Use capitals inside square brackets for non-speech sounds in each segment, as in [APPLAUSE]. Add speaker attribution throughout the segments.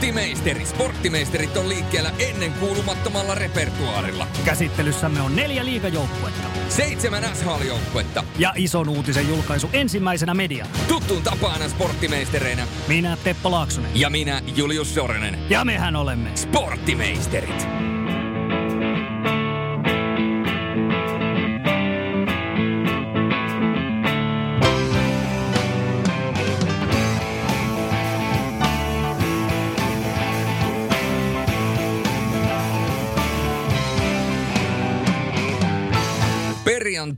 Speaker 1: Sporttimeisteri. Sporttimeisterit on liikkeellä ennen kuulumattomalla repertuaarilla.
Speaker 2: Käsittelyssämme on neljä liigajoukkuetta.
Speaker 1: Seitsemän SHL-joukkuetta.
Speaker 2: Ja ison uutisen julkaisu ensimmäisenä media.
Speaker 1: Tuttuun tapana sporttimeisterinä.
Speaker 2: Minä Teppo Laaksonen.
Speaker 1: Ja minä Julius Sorenen.
Speaker 2: Ja mehän olemme
Speaker 1: Sporttimeisterit.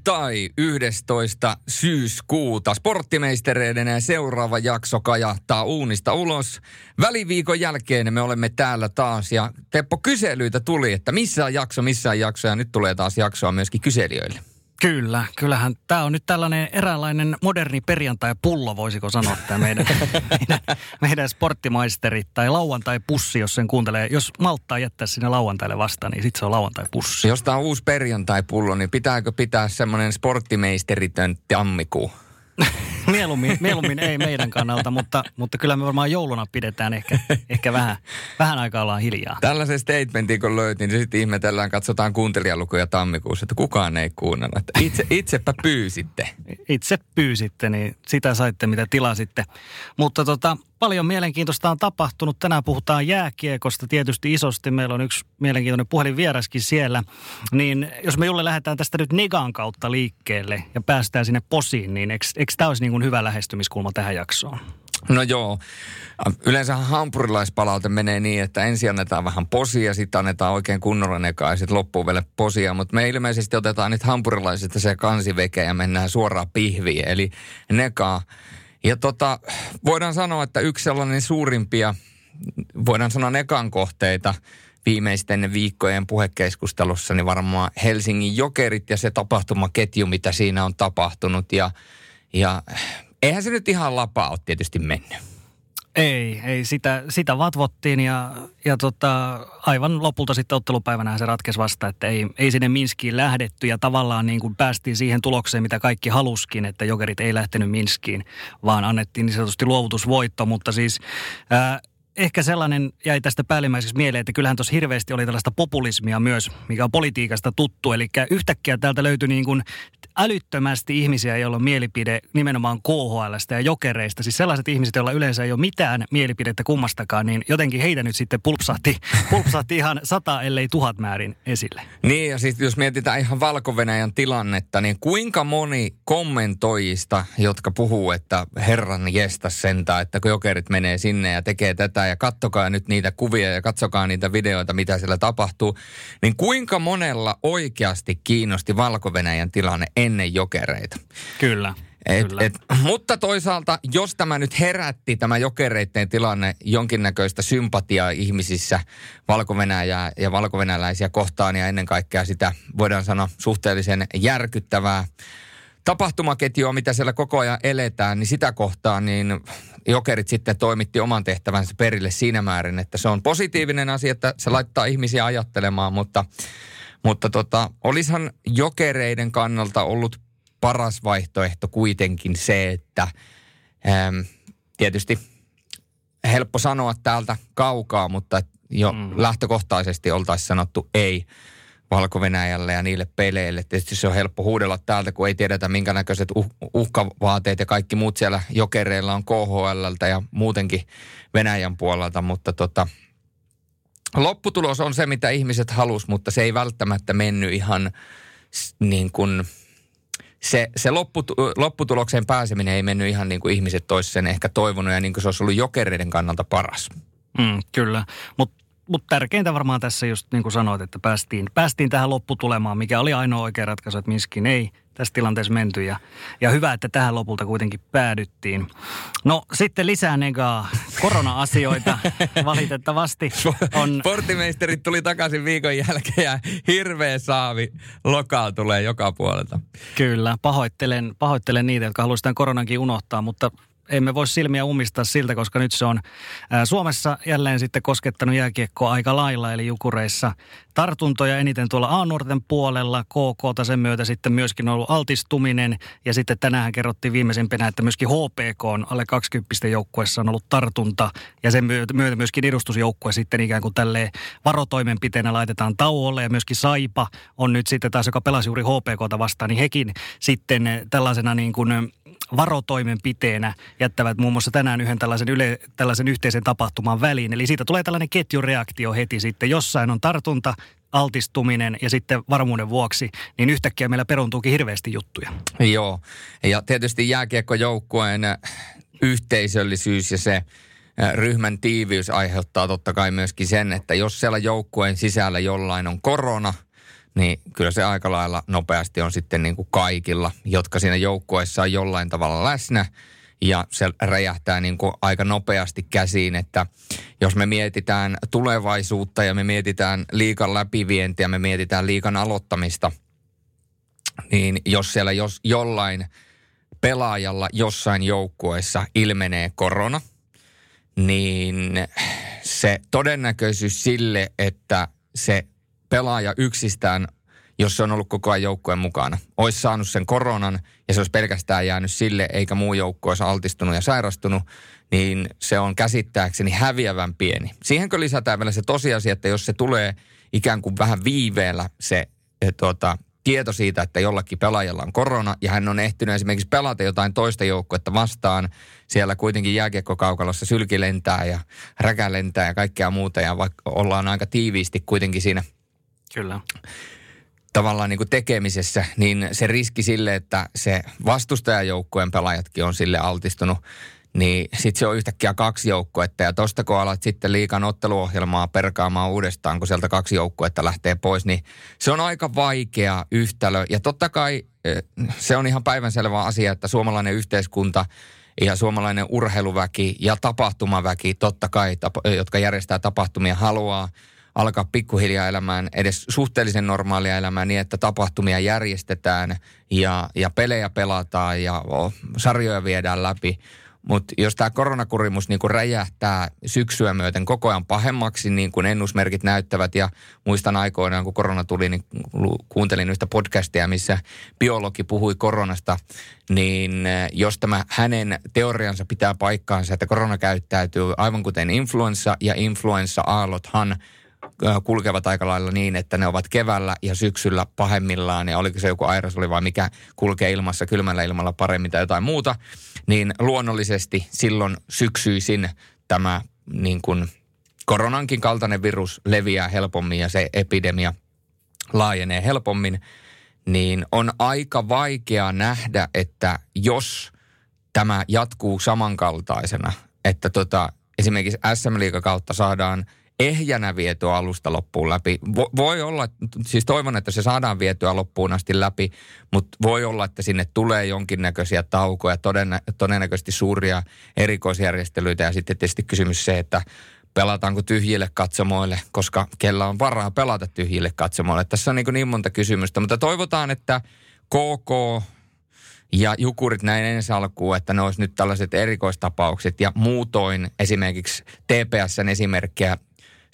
Speaker 1: Perjantai 11. syyskuuta. Sporttimeistereiden seuraava jakso kajahtaa uunista ulos. Väliviikon jälkeen me olemme täällä taas ja Teppo kyselyitä tuli, että missä on jakso, missä on jakso ja nyt tulee taas jaksoa myöskin kyselijöille.
Speaker 2: Kyllä, kyllähän tämä on nyt tällainen eräänlainen moderni perjantai-pullo, voisiko sanoa tämä [LAUGHS] meidän, meidän, meidän sporttimaisterit tai lauantai-pussi, jos sen kuuntelee. Jos malttaa jättää sinne lauantaille vastaan, niin sitten se on lauantai-pussi.
Speaker 1: Jos tämä on uusi perjantai-pullo, niin pitääkö pitää semmoinen sporttimeisteritön tammikuu? [LAUGHS]
Speaker 2: mieluummin, mieluummin ei meidän kannalta, mutta, mutta kyllä me varmaan jouluna pidetään ehkä, ehkä vähän, vähän aikaa ollaan hiljaa.
Speaker 1: Tällaisen statementin kun löytin, niin sitten ihmetellään, katsotaan kuuntelijalukuja tammikuussa, että kukaan ei kuunnella. Itse, itsepä pyysitte.
Speaker 2: Itse pyysitte, niin sitä saitte mitä tilasitte. Mutta tota, paljon mielenkiintoista on tapahtunut. Tänään puhutaan jääkiekosta tietysti isosti. Meillä on yksi mielenkiintoinen puhelinvieraskin siellä. Niin jos me Julle lähdetään tästä nyt Negan kautta liikkeelle ja päästään sinne posiin, niin eikö, eikö tämä olisi niin kuin hyvä lähestymiskulma tähän jaksoon?
Speaker 1: No joo. Yleensä hampurilaispalaute menee niin, että ensin annetaan vähän posia, sitten annetaan oikein kunnolla nekaa ja sitten loppuu vielä posia. Mutta me ilmeisesti otetaan nyt hampurilaisista se kansiveke ja mennään suoraan pihviin, eli nekaa. Ja tota, voidaan sanoa, että yksi sellainen suurimpia, voidaan sanoa nekan kohteita viimeisten viikkojen puhekeskustelussa, niin varmaan Helsingin jokerit ja se tapahtumaketju, mitä siinä on tapahtunut. Ja, ja eihän se nyt ihan lapaa ole tietysti mennyt.
Speaker 2: Ei, ei sitä, sitä vatvottiin ja, ja tota, aivan lopulta sitten ottelupäivänä se ratkesi vasta, että ei, ei sinne Minskiin lähdetty ja tavallaan niin kuin päästiin siihen tulokseen, mitä kaikki haluskin, että jokerit ei lähtenyt Minskiin, vaan annettiin niin sanotusti luovutusvoitto, mutta siis ää, ehkä sellainen jäi tästä päällimmäiseksi mieleen, että kyllähän tuossa hirveästi oli tällaista populismia myös, mikä on politiikasta tuttu. Eli yhtäkkiä täältä löytyi niin kuin älyttömästi ihmisiä, joilla on mielipide nimenomaan KHLstä ja jokereista. Siis sellaiset ihmiset, joilla yleensä ei ole mitään mielipidettä kummastakaan, niin jotenkin heitä nyt sitten pulpsahti, [LAUGHS] pulpsahti ihan sata, ellei tuhat määrin esille.
Speaker 1: Niin ja siis jos mietitään ihan valko tilannetta, niin kuinka moni kommentoijista, jotka puhuu, että herran jestä sentään, että kun jokerit menee sinne ja tekee tätä ja kattokaa nyt niitä kuvia ja katsokaa niitä videoita, mitä siellä tapahtuu, niin kuinka monella oikeasti kiinnosti valko tilanne ennen jokereita.
Speaker 2: Kyllä.
Speaker 1: Et, Kyllä. Et, mutta toisaalta, jos tämä nyt herätti tämä jokereiden tilanne jonkinnäköistä sympatiaa ihmisissä valko ja valko kohtaan ja ennen kaikkea sitä voidaan sanoa suhteellisen järkyttävää tapahtumaketjua, mitä siellä koko ajan eletään, niin sitä kohtaan niin jokerit sitten toimitti oman tehtävänsä perille siinä määrin, että se on positiivinen asia, että se laittaa ihmisiä ajattelemaan, mutta mutta tota, olisihan jokereiden kannalta ollut paras vaihtoehto kuitenkin se, että äm, tietysti helppo sanoa täältä kaukaa, mutta jo mm. lähtökohtaisesti oltaisiin sanottu ei valko ja niille peleille. Tietysti se on helppo huudella täältä, kun ei tiedetä minkä näköiset uh, uhkavaateet ja kaikki muut siellä jokereilla on KHL ja muutenkin Venäjän puolelta, mutta tota, lopputulos on se, mitä ihmiset halus, mutta se ei välttämättä mennyt ihan niin kuin, se, se lopputu, lopputulokseen pääseminen ei mennyt ihan niin kuin ihmiset toisivat sen ehkä toivonut ja niin kuin se olisi ollut jokereiden kannalta paras.
Speaker 2: Mm, kyllä, mutta mutta tärkeintä varmaan tässä just niin kuin sanoit, että päästiin, päästiin tähän lopputulemaan, mikä oli ainoa oikea ratkaisu, että Minskin ei tässä tilanteessa menty. Ja, ja hyvä, että tähän lopulta kuitenkin päädyttiin. No sitten lisää negaa korona-asioita [LAUGHS] valitettavasti.
Speaker 1: On... Sportimeisterit tuli takaisin viikon jälkeen ja hirveä saavi lokaa tulee joka puolelta.
Speaker 2: Kyllä, pahoittelen, pahoittelen niitä, jotka haluaisivat tämän koronankin unohtaa, mutta emme voi silmiä umistaa siltä, koska nyt se on Suomessa jälleen sitten koskettanut jääkiekkoa aika lailla, eli Jukureissa tartuntoja eniten tuolla A-nuorten puolella, KK sen myötä sitten myöskin ollut altistuminen, ja sitten tänään kerrottiin viimeisimpänä, että myöskin HPK on alle 20 joukkueessa on ollut tartunta, ja sen myötä myöskin edustusjoukkue sitten ikään kuin tälleen varotoimenpiteenä laitetaan tauolle, ja myöskin Saipa on nyt sitten taas, joka pelasi juuri HPKta vastaan, niin hekin sitten tällaisena niin kuin varotoimenpiteenä jättävät muun muassa tänään yhden tällaisen, yle, tällaisen yhteisen tapahtuman väliin. Eli siitä tulee tällainen ketjureaktio heti sitten. Jossain on tartunta, altistuminen ja sitten varmuuden vuoksi, niin yhtäkkiä meillä peruntuukin hirveästi juttuja.
Speaker 1: Joo, ja tietysti jääkiekkojoukkueen yhteisöllisyys ja se ryhmän tiiviys aiheuttaa totta kai myöskin sen, että jos siellä joukkueen sisällä jollain on korona – niin kyllä se aika lailla nopeasti on sitten niin kuin kaikilla, jotka siinä joukkueessa on jollain tavalla läsnä. Ja se räjähtää niin kuin aika nopeasti käsiin, että jos me mietitään tulevaisuutta ja me mietitään liikan läpivientiä, me mietitään liikan aloittamista, niin jos siellä jos jollain pelaajalla jossain joukkueessa ilmenee korona, niin se todennäköisyys sille, että se pelaaja yksistään, jos se on ollut koko ajan joukkueen mukana, olisi saanut sen koronan ja se olisi pelkästään jäänyt sille, eikä muu joukkue olisi altistunut ja sairastunut, niin se on käsittääkseni häviävän pieni. Siihen kun lisätään vielä se tosiasia, että jos se tulee ikään kuin vähän viiveellä se e, tuota, tieto siitä, että jollakin pelaajalla on korona ja hän on ehtinyt esimerkiksi pelata jotain toista joukkuetta vastaan. Siellä kuitenkin jääkiekkokaukalossa sylki lentää ja räkä lentää ja kaikkea muuta ja vaikka ollaan aika tiiviisti kuitenkin siinä –
Speaker 2: Kyllä.
Speaker 1: Tavallaan niin kuin tekemisessä, niin se riski sille, että se vastustajajoukkueen pelaajatkin on sille altistunut, niin sitten se on yhtäkkiä kaksi joukkuetta. Ja tosta kun alat sitten liikan otteluohjelmaa perkaamaan uudestaan, kun sieltä kaksi joukkuetta lähtee pois, niin se on aika vaikea yhtälö. Ja totta kai eh, se on ihan päivänselvä asia, että suomalainen yhteiskunta ja suomalainen urheiluväki ja tapahtumaväki, totta kai, jotka järjestää tapahtumia, haluaa – alkaa pikkuhiljaa elämään edes suhteellisen normaalia elämää niin, että tapahtumia järjestetään ja, ja pelejä pelataan ja sarjoja viedään läpi. Mutta jos tämä koronakurimus niin räjähtää syksyä myöten koko ajan pahemmaksi, niin kuin ennusmerkit näyttävät, ja muistan aikoinaan, kun korona tuli, niin kuuntelin yhtä podcastia, missä biologi puhui koronasta, niin eh, jos tämä hänen teoriansa pitää paikkaansa, että korona käyttäytyy aivan kuten influenssa, ja influenssa-aallothan – kulkevat aika lailla niin, että ne ovat keväällä ja syksyllä pahemmillaan, ja oliko se joku aerosoli vai mikä kulkee ilmassa kylmällä ilmalla paremmin tai jotain muuta, niin luonnollisesti silloin syksyisin tämä niin kuin koronankin kaltainen virus leviää helpommin ja se epidemia laajenee helpommin, niin on aika vaikea nähdä, että jos tämä jatkuu samankaltaisena, että tota, esimerkiksi SM kautta saadaan – ehjänä vietyä alusta loppuun läpi. Vo, voi olla, siis toivon, että se saadaan vietyä loppuun asti läpi, mutta voi olla, että sinne tulee jonkinnäköisiä taukoja, todennä, todennäköisesti suuria erikoisjärjestelyitä ja sitten tietysti kysymys se, että pelataanko tyhjille katsomoille, koska kella on varaa pelata tyhjille katsomoille. Tässä on niin, niin monta kysymystä, mutta toivotaan, että KK ja jukurit näin ensi alkuun, että ne olisi nyt tällaiset erikoistapaukset ja muutoin esimerkiksi TPSn esimerkkiä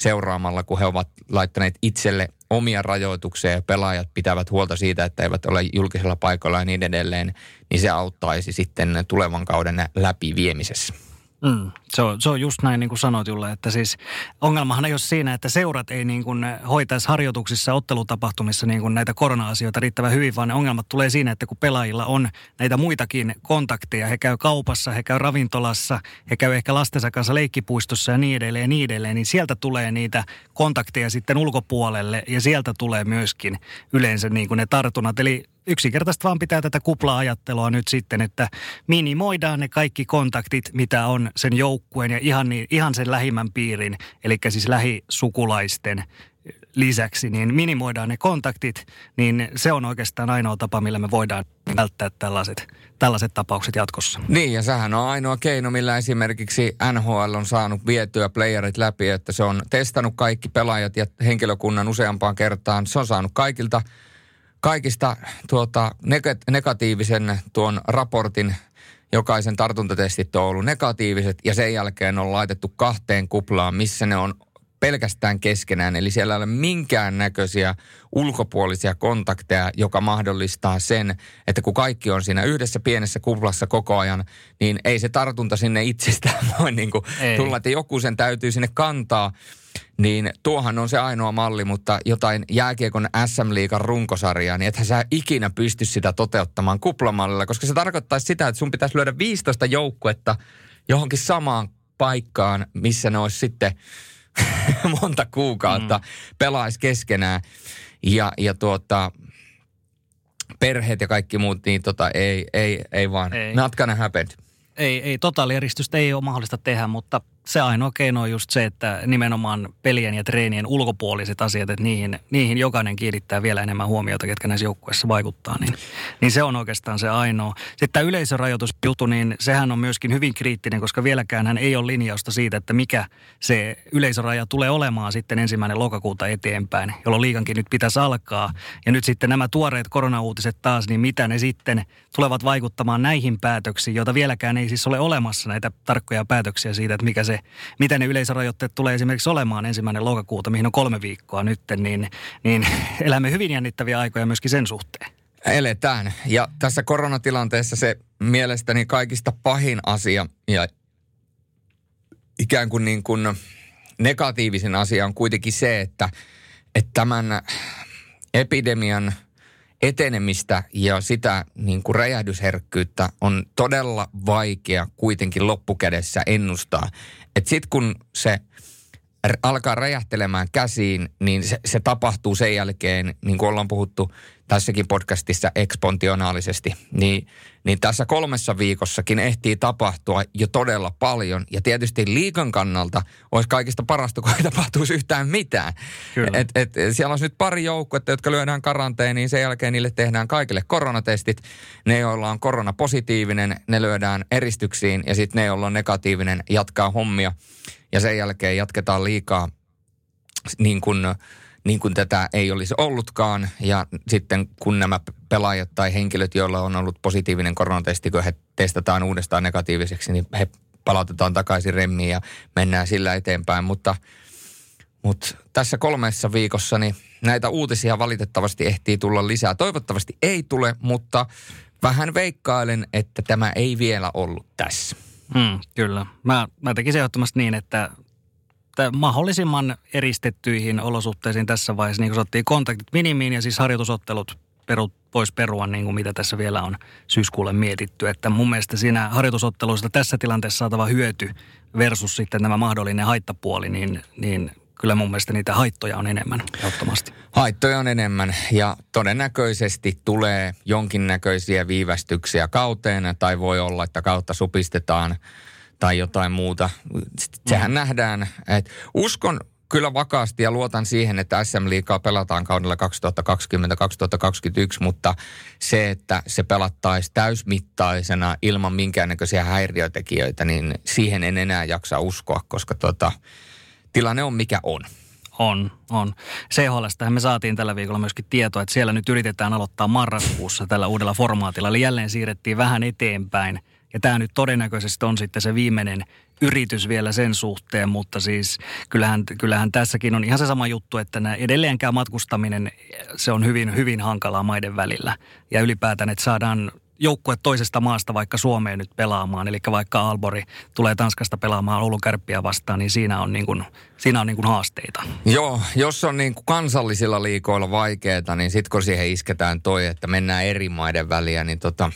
Speaker 1: seuraamalla, kun he ovat laittaneet itselle omia rajoituksia ja pelaajat pitävät huolta siitä, että eivät ole julkisella paikalla ja niin edelleen, niin se auttaisi sitten tulevan kauden läpiviemisessä.
Speaker 2: Mm, se, on, se on just näin niin kuin sanoit Julle, että siis ongelmahan ei ole siinä, että seurat ei niin kuin hoitaisi harjoituksissa, ottelutapahtumissa niin kuin näitä korona-asioita riittävän hyvin, vaan ne ongelmat tulee siinä, että kun pelaajilla on näitä muitakin kontakteja, he käy kaupassa, he käy ravintolassa, he käy ehkä lastensa kanssa leikkipuistossa ja niin edelleen ja niin edelleen, niin sieltä tulee niitä kontakteja sitten ulkopuolelle ja sieltä tulee myöskin yleensä niin kuin ne tartunnat. Eli yksinkertaisesti vaan pitää tätä kupla-ajattelua nyt sitten, että minimoidaan ne kaikki kontaktit, mitä on sen joukkueen ja ihan, niin, ihan sen lähimmän piirin, eli siis lähisukulaisten lisäksi, niin minimoidaan ne kontaktit, niin se on oikeastaan ainoa tapa, millä me voidaan välttää tällaiset, tällaiset tapaukset jatkossa.
Speaker 1: Niin, ja sehän on ainoa keino, millä esimerkiksi NHL on saanut vietyä playerit läpi, että se on testannut kaikki pelaajat ja henkilökunnan useampaan kertaan. Se on saanut kaikilta kaikista tuota, negatiivisen tuon raportin jokaisen tartuntatestit on ollut negatiiviset ja sen jälkeen on laitettu kahteen kuplaan, missä ne on pelkästään keskenään. Eli siellä ei ole minkään näköisiä ulkopuolisia kontakteja, joka mahdollistaa sen, että kun kaikki on siinä yhdessä pienessä kuplassa koko ajan, niin ei se tartunta sinne itsestään voi niin kuin tulla, että joku sen täytyy sinne kantaa. Niin tuohan on se ainoa malli, mutta jotain jääkiekon SM-liikan runkosarjaa, niin ethän sä ikinä pysty sitä toteuttamaan kuplamallilla, koska se tarkoittaisi sitä, että sun pitäisi lyödä 15 joukkuetta johonkin samaan paikkaan, missä ne olisi sitten [LAUGHS] monta kuukautta, mm. pelaisi keskenään. Ja, ja tuota, perheet ja kaikki muut, niin tota, ei, ei, ei vaan. Ei. Not gonna happen.
Speaker 2: Ei, ei totaaliristystä ei ole mahdollista tehdä, mutta se ainoa keino on just se, että nimenomaan pelien ja treenien ulkopuoliset asiat, että niihin, niihin jokainen kiinnittää vielä enemmän huomiota, ketkä näissä joukkueissa vaikuttaa, niin, niin se on oikeastaan se ainoa. Sitten tämä yleisörajoitusjuttu, niin sehän on myöskin hyvin kriittinen, koska vieläkään hän ei ole linjausta siitä, että mikä se yleisöraja tulee olemaan sitten ensimmäinen lokakuuta eteenpäin, jolloin liikankin nyt pitäisi alkaa. Ja nyt sitten nämä tuoreet koronauutiset taas, niin mitä ne sitten tulevat vaikuttamaan näihin päätöksiin, joita vieläkään ei siis ole olemassa näitä tarkkoja päätöksiä siitä, että mikä se mitä ne yleisörajoitteet tulee esimerkiksi olemaan ensimmäinen lokakuuta, mihin on kolme viikkoa nyt, niin, niin [LAUGHS] elämme hyvin jännittäviä aikoja myöskin sen suhteen.
Speaker 1: Eletään. Ja tässä koronatilanteessa se mielestäni kaikista pahin asia ja ikään kuin, niin kuin negatiivisin asia on kuitenkin se, että, että tämän epidemian etenemistä ja sitä niin kuin räjähdysherkkyyttä on todella vaikea kuitenkin loppukädessä ennustaa. Että sitten kun se alkaa räjähtelemään käsiin, niin se, se tapahtuu sen jälkeen, niin kuin ollaan puhuttu tässäkin podcastissa ekspontionaalisesti, niin, niin tässä kolmessa viikossakin ehtii tapahtua jo todella paljon. Ja tietysti liikan kannalta olisi kaikista parasta, kun ei tapahtuisi yhtään mitään. Et, et, siellä on nyt pari joukkuetta, jotka lyödään karanteeniin, sen jälkeen niille tehdään kaikille koronatestit. Ne, joilla on koronapositiivinen, ne lyödään eristyksiin ja sitten ne, joilla on negatiivinen, jatkaa hommia. Ja sen jälkeen jatketaan liikaa niin kuin niin kuin tätä ei olisi ollutkaan. Ja sitten kun nämä pelaajat tai henkilöt, joilla on ollut positiivinen koronatesti, kun he testataan uudestaan negatiiviseksi, niin he palautetaan takaisin remmiin ja mennään sillä eteenpäin. Mutta, mutta tässä kolmessa viikossa niin näitä uutisia valitettavasti ehtii tulla lisää. Toivottavasti ei tule, mutta vähän veikkailen, että tämä ei vielä ollut tässä.
Speaker 2: Hmm, kyllä. Mä, mä tekisin ehdottomasti niin, että että mahdollisimman eristettyihin olosuhteisiin tässä vaiheessa, niin kuin kontaktit minimiin ja siis harjoitusottelut perut, pois perua, niin kuin mitä tässä vielä on syyskuulle mietitty. Että mun mielestä siinä harjoitusotteluista tässä tilanteessa saatava hyöty versus sitten tämä mahdollinen haittapuoli, niin, niin kyllä mun mielestä niitä haittoja on enemmän ehdottomasti.
Speaker 1: Haittoja on enemmän ja todennäköisesti tulee jonkinnäköisiä viivästyksiä kauteen tai voi olla, että kautta supistetaan – tai jotain muuta. Sehän mm. nähdään, että uskon kyllä vakaasti ja luotan siihen, että SM Liigaa pelataan kaudella 2020-2021, mutta se, että se pelattaisi täysmittaisena ilman minkäännäköisiä häiriötekijöitä, niin siihen en enää jaksa uskoa, koska tota, tilanne on mikä on.
Speaker 2: On, on. CHLstähän me saatiin tällä viikolla myöskin tietoa, että siellä nyt yritetään aloittaa marraskuussa tällä uudella formaatilla. Eli jälleen siirrettiin vähän eteenpäin – ja tämä nyt todennäköisesti on sitten se viimeinen yritys vielä sen suhteen, mutta siis kyllähän, kyllähän tässäkin on ihan se sama juttu, että nämä edelleenkään matkustaminen, se on hyvin, hyvin hankalaa maiden välillä. Ja ylipäätään, että saadaan joukkue toisesta maasta vaikka Suomeen nyt pelaamaan, eli vaikka Albori tulee Tanskasta pelaamaan Oulun kärppiä vastaan, niin siinä on, niin kuin, siinä on niin kuin haasteita.
Speaker 1: Joo, jos on niin kuin kansallisilla liikoilla vaikeaa, niin sitten kun siihen isketään toi, että mennään eri maiden väliä, niin tota,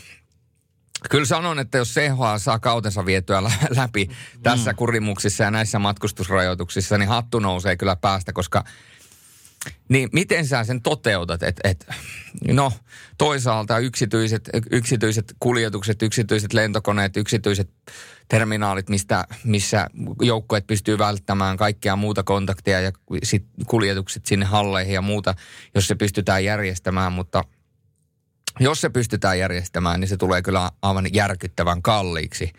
Speaker 1: Kyllä sanon, että jos CHA saa kautensa vietyä läpi tässä mm. kurimuksissa ja näissä matkustusrajoituksissa, niin hattu nousee kyllä päästä, koska niin miten sä sen toteutat? Et, et, no toisaalta yksityiset, yksityiset kuljetukset, yksityiset lentokoneet, yksityiset terminaalit, mistä, missä joukkueet pystyy välttämään kaikkea muuta kontaktia ja sit kuljetukset sinne halleihin ja muuta, jos se pystytään järjestämään, mutta – jos se pystytään järjestämään, niin se tulee kyllä aivan järkyttävän kalliiksi.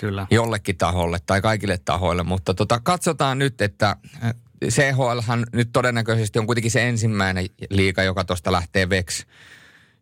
Speaker 2: Kyllä.
Speaker 1: Jollekin taholle tai kaikille tahoille, mutta tota, katsotaan nyt, että äh, CHLhan nyt todennäköisesti on kuitenkin se ensimmäinen liiga, joka tuosta lähtee veksi,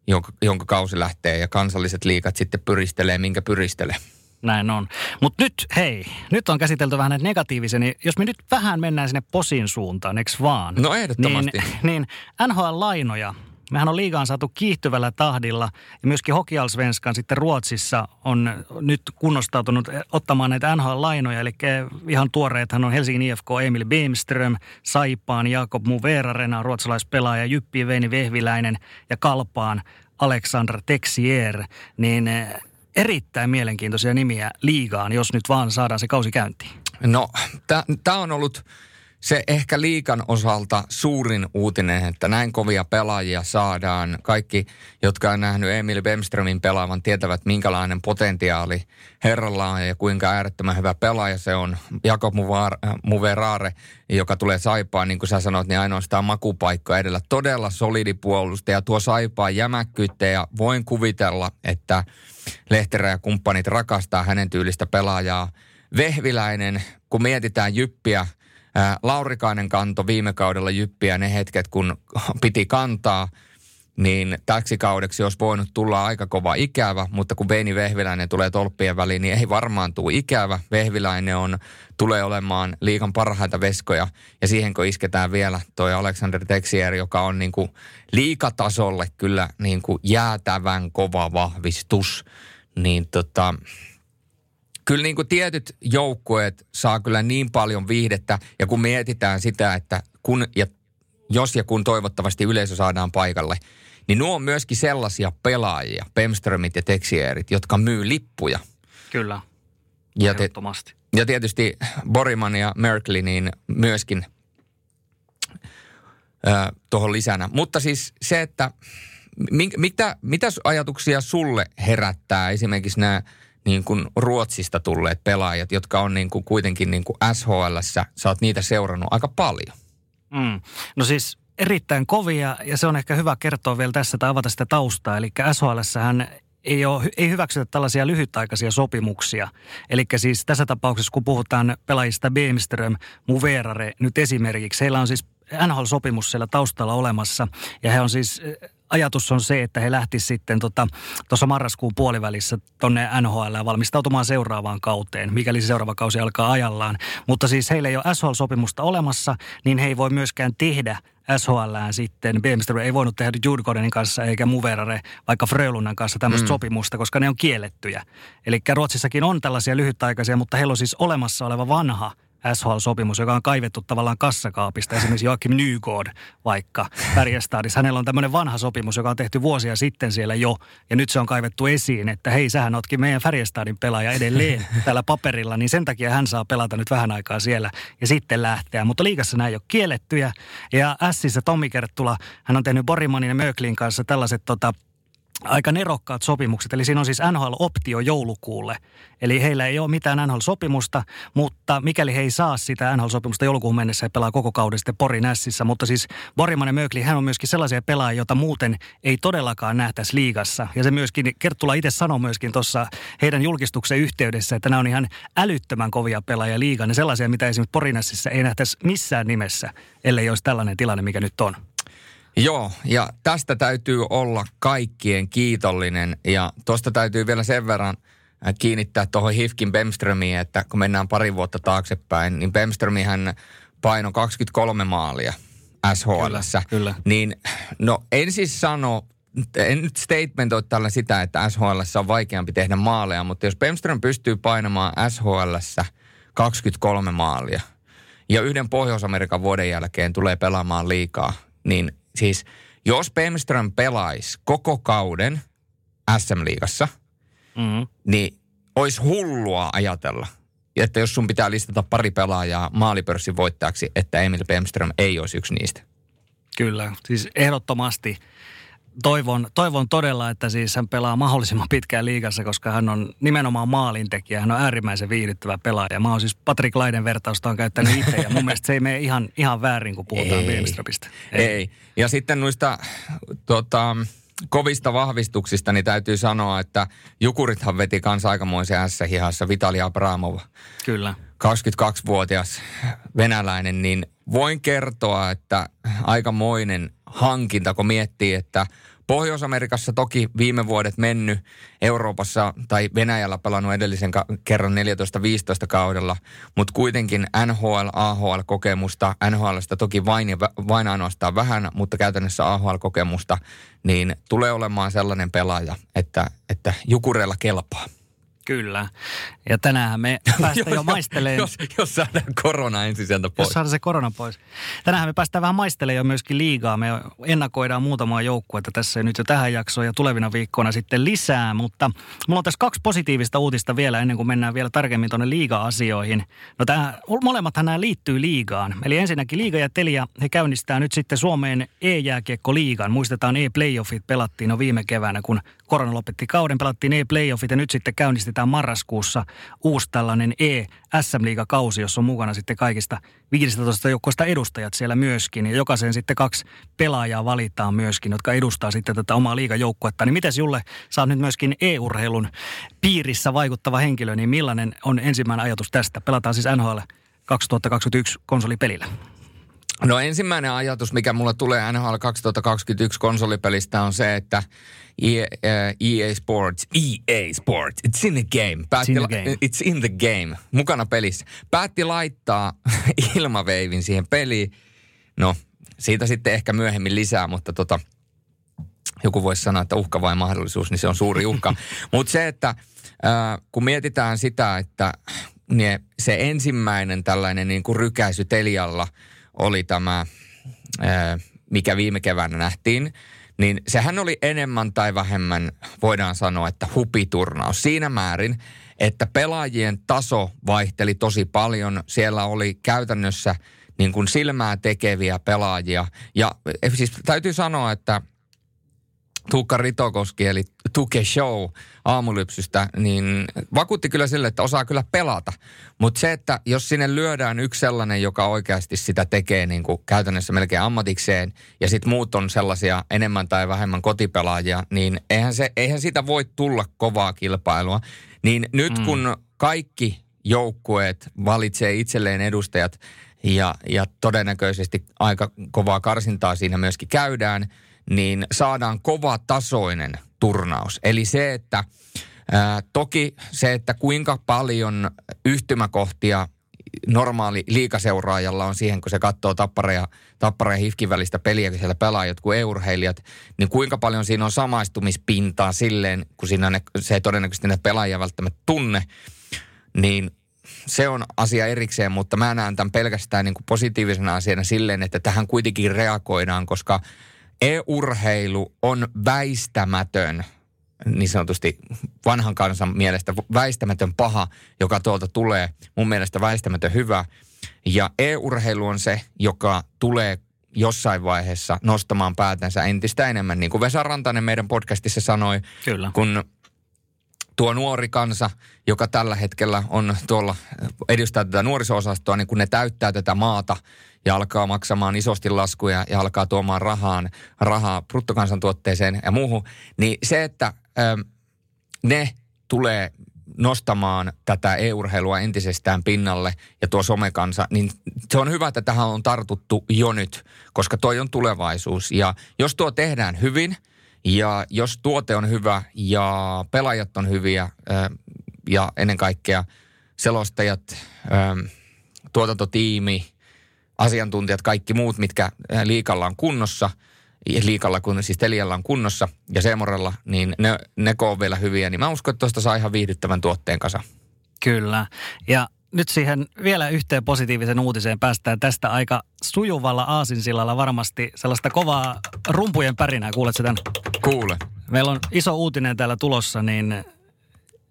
Speaker 1: jonka, jonka kausi lähtee ja kansalliset liikat sitten pyristelee, minkä pyristelee.
Speaker 2: Näin on. Mutta nyt, hei, nyt on käsitelty vähän näitä negatiivisia, niin jos me nyt vähän mennään sinne posin suuntaan, eks vaan?
Speaker 1: No ehdottomasti.
Speaker 2: Niin, niin NHL-lainoja, mehän on liigaan saatu kiihtyvällä tahdilla ja myöskin Hokialsvenskan sitten Ruotsissa on nyt kunnostautunut ottamaan näitä NHL-lainoja. Eli ihan tuoreethan on Helsingin IFK Emil Beemström, Saipaan Jakob Muverarena, ruotsalaispelaaja Jyppi Veini Vehviläinen ja Kalpaan Alexander Texier. Niin erittäin mielenkiintoisia nimiä liigaan, jos nyt vaan saadaan se kausi käyntiin.
Speaker 1: No, tämä on ollut se ehkä liikan osalta suurin uutinen, että näin kovia pelaajia saadaan. Kaikki, jotka on nähnyt Emil Bemströmin pelaavan, tietävät minkälainen potentiaali herralla on ja kuinka äärettömän hyvä pelaaja se on. Jakob Muverare, joka tulee Saipaan, niin kuin sä sanoit, niin ainoastaan makupaikka edellä. Todella solidi puolusta ja tuo Saipaa jämäkkyyttä ja voin kuvitella, että Lehterä ja kumppanit rakastaa hänen tyylistä pelaajaa. Vehviläinen, kun mietitään Jyppiä, Laurikainen kanto viime kaudella Jyppiä ne hetket, kun [LAUGHS] piti kantaa, niin täksi kaudeksi olisi voinut tulla aika kova ikävä, mutta kun Veini Vehviläinen tulee tolppien väliin, niin ei varmaan tule ikävä. Vehviläinen on, tulee olemaan liikan parhaita veskoja, ja siihen kun isketään vielä toi Alexander Texier, joka on niin kuin liikatasolle kyllä niin kuin jäätävän kova vahvistus, niin tota, kyllä niin kuin tietyt joukkueet saa kyllä niin paljon viihdettä, ja kun mietitään sitä, että kun ja jos ja kun toivottavasti yleisö saadaan paikalle, niin nuo on myöskin sellaisia pelaajia, Pemströmit ja Texierit, jotka myy lippuja.
Speaker 2: Kyllä,
Speaker 1: ja, te, ja tietysti Boriman ja Merkley niin myöskin tuohon lisänä. Mutta siis se, että mitä, mitä ajatuksia sulle herättää esimerkiksi nämä niin kuin Ruotsista tulleet pelaajat, jotka on niin kuin kuitenkin niin kuin SHLssä, sä oot niitä seurannut aika paljon.
Speaker 2: Mm. No siis erittäin kovia ja se on ehkä hyvä kertoa vielä tässä tai avata sitä taustaa. Eli SHLssähän ei, ole, ei hyväksytä tällaisia lyhytaikaisia sopimuksia. Eli siis tässä tapauksessa, kun puhutaan pelaajista Beemström, Muverare nyt esimerkiksi, heillä on siis NHL-sopimus siellä taustalla olemassa. Ja he on siis ajatus on se, että he lähtisivät sitten tuossa tota, marraskuun puolivälissä tuonne NHL valmistautumaan seuraavaan kauteen, mikäli se seuraava kausi alkaa ajallaan. Mutta siis heillä ei ole SHL-sopimusta olemassa, niin he ei voi myöskään tehdä SHLään sitten. BMW ei voinut tehdä Judgodenin kanssa eikä Muverare vaikka Frölunnan kanssa tämmöistä mm. sopimusta, koska ne on kiellettyjä. Eli Ruotsissakin on tällaisia lyhytaikaisia, mutta heillä on siis olemassa oleva vanha – SHL-sopimus, joka on kaivettu tavallaan kassakaapista. Esimerkiksi Joakim Nygård vaikka Färjestadissa. Hänellä on tämmöinen vanha sopimus, joka on tehty vuosia sitten siellä jo. Ja nyt se on kaivettu esiin, että hei, sähän ootkin meidän Färjestadin pelaaja edelleen [LAUGHS] tällä paperilla. Niin sen takia hän saa pelata nyt vähän aikaa siellä ja sitten lähteä. Mutta liikassa nämä ei ole kiellettyjä. Ja Sissä Tommi Kerttula, hän on tehnyt Borimanin ja Möklin kanssa tällaiset tota, aika nerokkaat sopimukset. Eli siinä on siis NHL-optio joulukuulle. Eli heillä ei ole mitään NHL-sopimusta, mutta mikäli he ei saa sitä NHL-sopimusta joulukuun mennessä, he pelaa koko kauden sitten Porin Ässissä. Mutta siis Borimanen Mökli, hän on myöskin sellaisia pelaajia, joita muuten ei todellakaan nähtäisi liigassa. Ja se myöskin, Kerttula itse sanoi myöskin tuossa heidän julkistuksen yhteydessä, että nämä on ihan älyttömän kovia pelaajia liigan. Ja sellaisia, mitä esimerkiksi Porin Ässissä ei nähtäisi missään nimessä, ellei olisi tällainen tilanne, mikä nyt on.
Speaker 1: Joo, ja tästä täytyy olla kaikkien kiitollinen. Ja tuosta täytyy vielä sen verran äh, kiinnittää tuohon Hifkin Bemströmiin, että kun mennään pari vuotta taaksepäin, niin hän paino 23 maalia SHL. Kyllä,
Speaker 2: kyllä.
Speaker 1: Niin, no en siis sano, en nyt statementoi tällä sitä, että SHL on vaikeampi tehdä maaleja, mutta jos Bemström pystyy painamaan SHL 23 maalia ja yhden Pohjois-Amerikan vuoden jälkeen tulee pelaamaan liikaa, niin Siis jos Bemström pelaisi koko kauden SM-liigassa, mm-hmm. niin olisi hullua ajatella, että jos sun pitää listata pari pelaajaa maalipörssin voittajaksi, että Emil Bemström ei olisi yksi niistä.
Speaker 2: Kyllä, siis ehdottomasti toivon, toivon todella, että siis hän pelaa mahdollisimman pitkään liigassa, koska hän on nimenomaan maalintekijä. Hän on äärimmäisen viihdyttävä pelaaja. Mä oon siis Patrick Laiden vertausta on käyttänyt itse ja mun mielestä se ei mene ihan, ihan väärin, kun puhutaan Bielströmistä.
Speaker 1: Ei. ei. Ja sitten noista tota, kovista vahvistuksista, niin täytyy sanoa, että Jukurithan veti kanssa aikamoisen S-hihassa Vitali Abramov.
Speaker 2: Kyllä.
Speaker 1: 22-vuotias venäläinen, niin voin kertoa, että aikamoinen hankinta, kun miettii, että Pohjois-Amerikassa toki viime vuodet mennyt, Euroopassa tai Venäjällä pelannut edellisen kerran 14-15 kaudella, mutta kuitenkin NHL, AHL-kokemusta, NHLstä toki vain, vain ainoastaan vähän, mutta käytännössä AHL-kokemusta, niin tulee olemaan sellainen pelaaja, että, että jukureilla kelpaa.
Speaker 2: Kyllä. Ja tänään me [LAUGHS] päästään jo maistelemaan.
Speaker 1: Jos, jos saadaan korona ensin sieltä pois.
Speaker 2: Jos saadaan se korona pois. Tänään me päästään vähän maistelemaan jo myöskin liigaa. Me ennakoidaan muutamaa joukkuetta tässä nyt jo tähän jaksoon ja tulevina viikkoina sitten lisää. Mutta mulla on tässä kaksi positiivista uutista vielä ennen kuin mennään vielä tarkemmin tuonne liiga-asioihin. No tämä, molemmathan nämä liittyy liigaan. Eli ensinnäkin Liiga ja Telia, he käynnistää nyt sitten Suomeen E-jääkiekko-liigan. Muistetaan E-playoffit pelattiin no viime keväänä, kun korona lopetti kauden. Pelattiin E-playoffit ja nyt sitten käynnistetään marraskuussa uusi tällainen E-SM-liigakausi, jossa on mukana sitten kaikista 15 joukkoista edustajat siellä myöskin. Ja jokaisen sitten kaksi pelaajaa valitaan myöskin, jotka edustaa sitten tätä omaa liigajoukkuetta. Niin miten Julle, sä oot nyt myöskin E-urheilun piirissä vaikuttava henkilö, niin millainen on ensimmäinen ajatus tästä? Pelataan siis NHL 2021 konsolipelillä.
Speaker 1: No ensimmäinen ajatus, mikä mulla tulee NHL 2021 konsolipelistä on se, että EA, EA Sports, EA Sports, it's in the game.
Speaker 2: Päätti, it's, in the game.
Speaker 1: it's in the game, mukana pelissä. Päätti laittaa [LAUGHS] ilmaveivin siihen peliin. No, siitä sitten ehkä myöhemmin lisää, mutta tota, joku voisi sanoa, että uhka vai mahdollisuus, niin se on suuri uhka. [LAUGHS] mutta se, että äh, kun mietitään sitä, että niin se ensimmäinen tällainen niin kuin rykäisy Telialla – oli tämä, mikä viime keväänä nähtiin, niin sehän oli enemmän tai vähemmän, voidaan sanoa, että hupiturnaus siinä määrin, että pelaajien taso vaihteli tosi paljon. Siellä oli käytännössä niin kuin silmää tekeviä pelaajia. Ja siis täytyy sanoa, että Tuukka Ritokoski, eli Tuke Show aamulypsystä, niin vakuutti kyllä sille, että osaa kyllä pelata. Mutta se, että jos sinne lyödään yksi sellainen, joka oikeasti sitä tekee niin kuin käytännössä melkein ammatikseen, ja sitten muut on sellaisia enemmän tai vähemmän kotipelaajia, niin eihän, se, eihän siitä voi tulla kovaa kilpailua. Niin nyt mm. kun kaikki joukkueet valitsee itselleen edustajat, ja, ja todennäköisesti aika kovaa karsintaa siinä myöskin käydään – niin saadaan kova tasoinen turnaus. Eli se, että ää, toki se, että kuinka paljon yhtymäkohtia normaali liikaseuraajalla on siihen, kun se katsoo tappara ja, tappara ja hifkin välistä peliä, kun siellä pelaa jotkut e-urheilijat, niin kuinka paljon siinä on samaistumispintaa silleen, kun siinä ne, se ei todennäköisesti ne pelaajia välttämättä tunne, niin se on asia erikseen, mutta mä näen tämän pelkästään niin kuin positiivisena asiana silleen, että tähän kuitenkin reagoidaan, koska E-urheilu on väistämätön, niin sanotusti vanhan kansan mielestä väistämätön paha, joka tuolta tulee, mun mielestä väistämätön hyvä. Ja e-urheilu on se, joka tulee jossain vaiheessa nostamaan päätänsä entistä enemmän. Niin kuin Vesa Rantanen meidän podcastissa sanoi,
Speaker 2: Kyllä.
Speaker 1: kun tuo nuori kansa, joka tällä hetkellä on tuolla, edustaa tätä nuoriso-osastoa, niin kun ne täyttää tätä maata ja alkaa maksamaan isosti laskuja ja alkaa tuomaan rahaan, rahaa bruttokansantuotteeseen ja muuhun, niin se, että ö, ne tulee nostamaan tätä e-urheilua entisestään pinnalle ja tuo somekansa, niin se on hyvä, että tähän on tartuttu jo nyt, koska toi on tulevaisuus. Ja jos tuo tehdään hyvin ja jos tuote on hyvä ja pelaajat on hyviä ja ennen kaikkea selostajat, tuotantotiimi, asiantuntijat, kaikki muut, mitkä liikalla on kunnossa, liikalla kun siis Telialla on kunnossa ja Seemorella, niin ne, ne on vielä hyviä, niin mä uskon, että tuosta saa ihan viihdyttävän tuotteen kasa.
Speaker 2: Kyllä. Ja nyt siihen vielä yhteen positiivisen uutiseen päästään tästä aika sujuvalla aasinsillalla varmasti sellaista kovaa rumpujen pärinää. Kuulet tämän?
Speaker 1: Kuule.
Speaker 2: Meillä on iso uutinen täällä tulossa, niin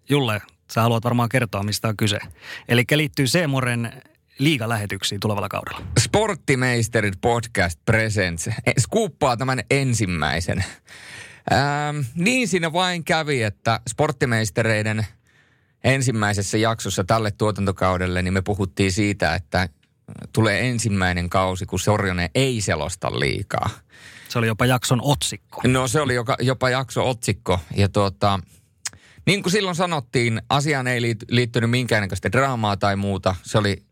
Speaker 2: Julle, sä haluat varmaan kertoa, mistä on kyse. Eli liittyy Seemoren liigalähetyksiin tulevalla kaudella.
Speaker 1: Sporttimeisterit podcast presents. E, skuuppaa tämän ensimmäisen. Ähm, niin siinä vain kävi, että sporttimeistereiden ensimmäisessä jaksossa tälle tuotantokaudelle, niin me puhuttiin siitä, että tulee ensimmäinen kausi, kun Sorjonen ei selosta liikaa.
Speaker 2: Se oli jopa jakson otsikko.
Speaker 1: No se oli jopa, jopa jakso otsikko. Ja tuota, niin kuin silloin sanottiin, asiaan ei liittynyt minkäännäköistä draamaa tai muuta. Se oli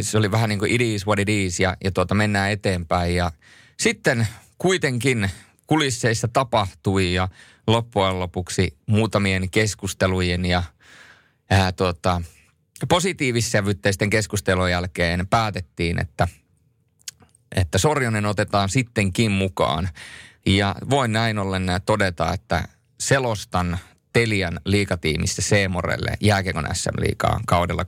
Speaker 1: se oli vähän niin kuin it is what it is ja, ja tuota, mennään eteenpäin. Ja sitten kuitenkin kulisseissa tapahtui ja loppujen lopuksi muutamien keskustelujen ja ää, tuota, positiivissävytteisten keskustelujen jälkeen päätettiin, että, että Sorjonen otetaan sittenkin mukaan. Ja voin näin ollen todeta, että selostan Telian liikatiimistä Seemorelle jääkiekon SM-liigaa kaudella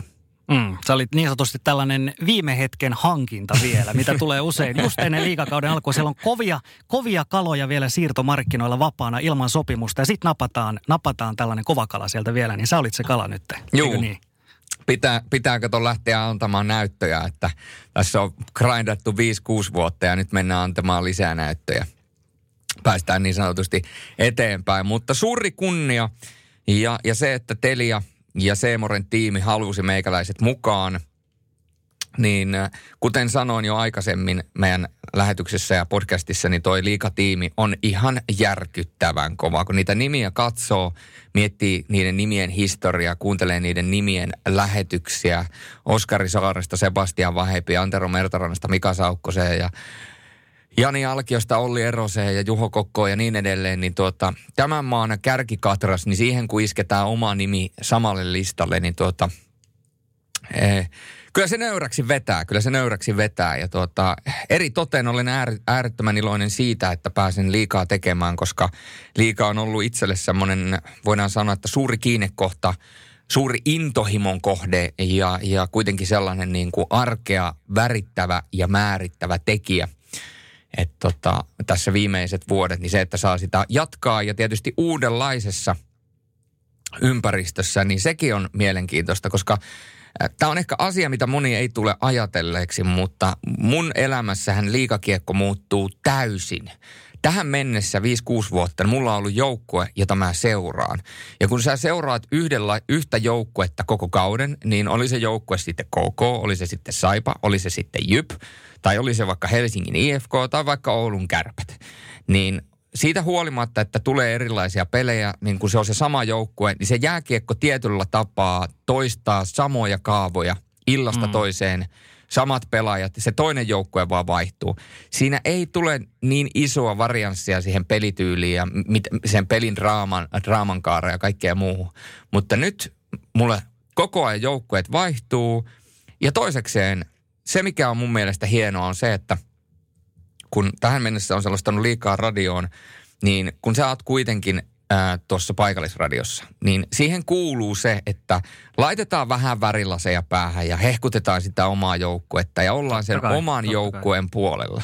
Speaker 1: 2020-2021.
Speaker 2: Mm, sä olit niin sanotusti tällainen viime hetken hankinta vielä, mitä tulee usein just ennen liikakauden alkua. Siellä on kovia, kovia kaloja vielä siirtomarkkinoilla vapaana ilman sopimusta ja sitten napataan, napataan tällainen kova kala sieltä vielä, niin sä olit se kala nyt.
Speaker 1: Joo. Niin? Pitää, pitääkö tuon lähteä antamaan näyttöjä, että tässä on grindattu 5-6 vuotta ja nyt mennään antamaan lisää näyttöjä. Päästään niin sanotusti eteenpäin, mutta suuri kunnia ja, ja se, että Telia – ja Seemoren tiimi halusi meikäläiset mukaan, niin äh, kuten sanoin jo aikaisemmin meidän lähetyksessä ja podcastissa, niin toi liikatiimi on ihan järkyttävän kova. Kun niitä nimiä katsoo, miettii niiden nimien historiaa, kuuntelee niiden nimien lähetyksiä, Oskari Saaresta, Sebastian Vahepi, Antero Mertarannasta, Mika Saukkoseen ja Jani Alkiosta, Olli Eroseen ja Juho Kokko ja niin edelleen, niin tuota, tämän maan kärkikatras, niin siihen kun isketään oma nimi samalle listalle, niin tuota, eh, kyllä se nöyräksi vetää, kyllä se nöyräksi vetää. Ja tuota, eri toteen olen äär, äärettömän iloinen siitä, että pääsen liikaa tekemään, koska liika on ollut itselle semmoinen, voidaan sanoa, että suuri kiinnekohta, suuri intohimon kohde ja, ja kuitenkin sellainen niin kuin arkea värittävä ja määrittävä tekijä – että tota, tässä viimeiset vuodet, niin se, että saa sitä jatkaa ja tietysti uudenlaisessa ympäristössä, niin sekin on mielenkiintoista, koska Tämä on ehkä asia, mitä moni ei tule ajatelleeksi, mutta mun elämässähän liikakiekko muuttuu täysin. Tähän mennessä 5-6 vuotta niin mulla on ollut joukkue, jota mä seuraan. Ja kun sä seuraat yhdellä, yhtä joukkuetta koko kauden, niin oli se joukkue sitten KK, oli se sitten Saipa, oli se sitten Jyp – tai oli se vaikka Helsingin IFK tai vaikka Oulun kärpät, niin siitä huolimatta, että tulee erilaisia pelejä, niin kun se on se sama joukkue, niin se jääkiekko tietyllä tapaa toistaa samoja kaavoja illasta mm. toiseen, samat pelaajat, se toinen joukkue vaan vaihtuu. Siinä ei tule niin isoa varianssia siihen pelityyliin ja sen pelin draaman, draaman kaara ja kaikkea muuhun. Mutta nyt mulle koko ajan joukkueet vaihtuu ja toisekseen se, mikä on mun mielestä hienoa, on se, että kun tähän mennessä on selostanut liikaa radioon, niin kun sä oot kuitenkin tuossa paikallisradiossa, niin siihen kuuluu se, että laitetaan vähän värilaseja päähän ja hehkutetaan sitä omaa joukkuetta ja ollaan sen kai, oman joukkueen kai. puolella.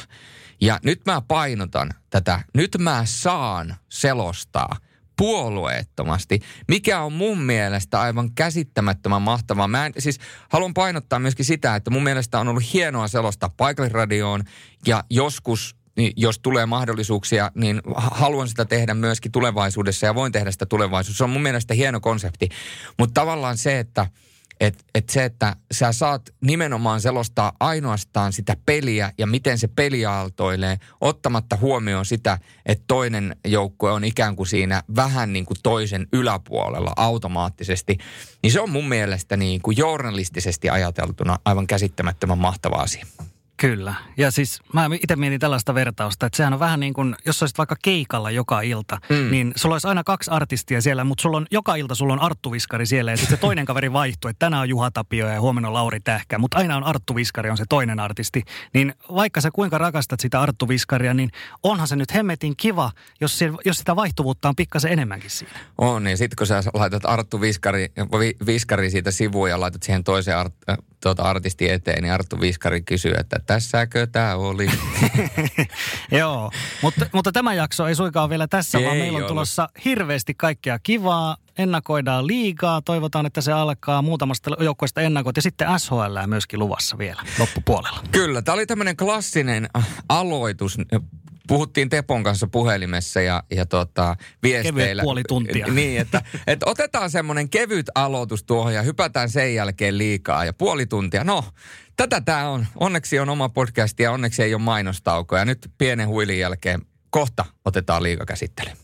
Speaker 1: Ja nyt mä painotan tätä, nyt mä saan selostaa – puolueettomasti, mikä on mun mielestä aivan käsittämättömän mahtavaa. Mä en, siis haluan painottaa myöskin sitä, että mun mielestä on ollut hienoa selostaa paikallisradioon ja joskus niin jos tulee mahdollisuuksia, niin haluan sitä tehdä myöskin tulevaisuudessa ja voin tehdä sitä tulevaisuudessa. Se on mun mielestä hieno konsepti. Mutta tavallaan se, että – että et se, että sä saat nimenomaan selostaa ainoastaan sitä peliä ja miten se peli aaltoilee, ottamatta huomioon sitä, että toinen joukkue on ikään kuin siinä vähän niin kuin toisen yläpuolella automaattisesti, niin se on mun mielestä niin kuin journalistisesti ajateltuna aivan käsittämättömän mahtava asia.
Speaker 2: Kyllä. Ja siis mä itse mietin tällaista vertausta, että sehän on vähän niin kuin, jos olisit vaikka keikalla joka ilta, mm. niin sulla olisi aina kaksi artistia siellä, mutta sulla on, joka ilta sulla on Arttu Viskari siellä ja sitten se toinen kaveri vaihtuu, että tänään on Juha Tapio ja huomenna on Lauri Tähkä, mutta aina on Arttu Viskari on se toinen artisti. Niin vaikka sä kuinka rakastat sitä Arttu Viskaria, niin onhan se nyt hemmetin kiva, jos, se, jos sitä vaihtuvuutta on pikkasen enemmänkin siinä.
Speaker 1: On, niin sitten kun sä laitat Arttu Viskari, Viskari siitä sivuun ja laitat siihen toiseen art, tuota artisti eteen, niin Arttu Viskari kysyy, että tässäkö tämä oli? [LAUGHS]
Speaker 2: Joo, mutta, mutta tämä jakso ei suikaan vielä tässä, ei vaan meillä on ollut. tulossa hirveästi kaikkea kivaa. Ennakoidaan liigaa, toivotaan, että se alkaa muutamasta joukkueesta ennakot ja sitten SHL myöskin luvassa vielä loppupuolella.
Speaker 1: Kyllä, tämä oli tämmöinen klassinen aloitus puhuttiin Tepon kanssa puhelimessa ja, ja tota, viesteillä.
Speaker 2: Kevyt puoli tuntia. [LAUGHS]
Speaker 1: Niin, että, että otetaan semmoinen kevyt aloitus tuohon ja hypätään sen jälkeen liikaa ja puoli tuntia. No, tätä tämä on. Onneksi on oma podcast ja onneksi ei ole mainostauko. Ja nyt pienen huilin jälkeen kohta otetaan liikakäsittely.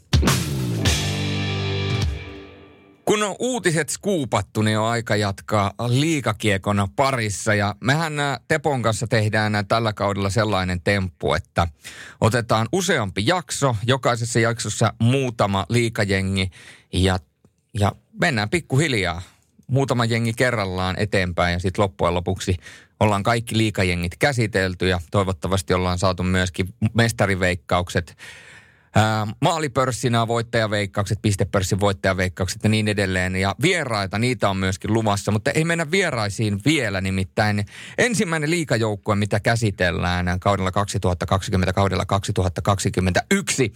Speaker 1: Kun on uutiset skuupattu, niin on aika jatkaa liikakiekona parissa. Ja mehän Tepon kanssa tehdään tällä kaudella sellainen temppu, että otetaan useampi jakso, jokaisessa jaksossa muutama liikajengi ja, ja mennään pikkuhiljaa muutama jengi kerrallaan eteenpäin ja sitten loppujen lopuksi ollaan kaikki liikajengit käsitelty ja toivottavasti ollaan saatu myöskin mestariveikkaukset maalipörssinä voittajaveikkaukset, pistepörssin voittajaveikkaukset ja niin edelleen. Ja vieraita, niitä on myöskin luvassa, mutta ei mennä vieraisiin vielä nimittäin. Ensimmäinen liikajoukkue, mitä käsitellään kaudella 2020, kaudella 2021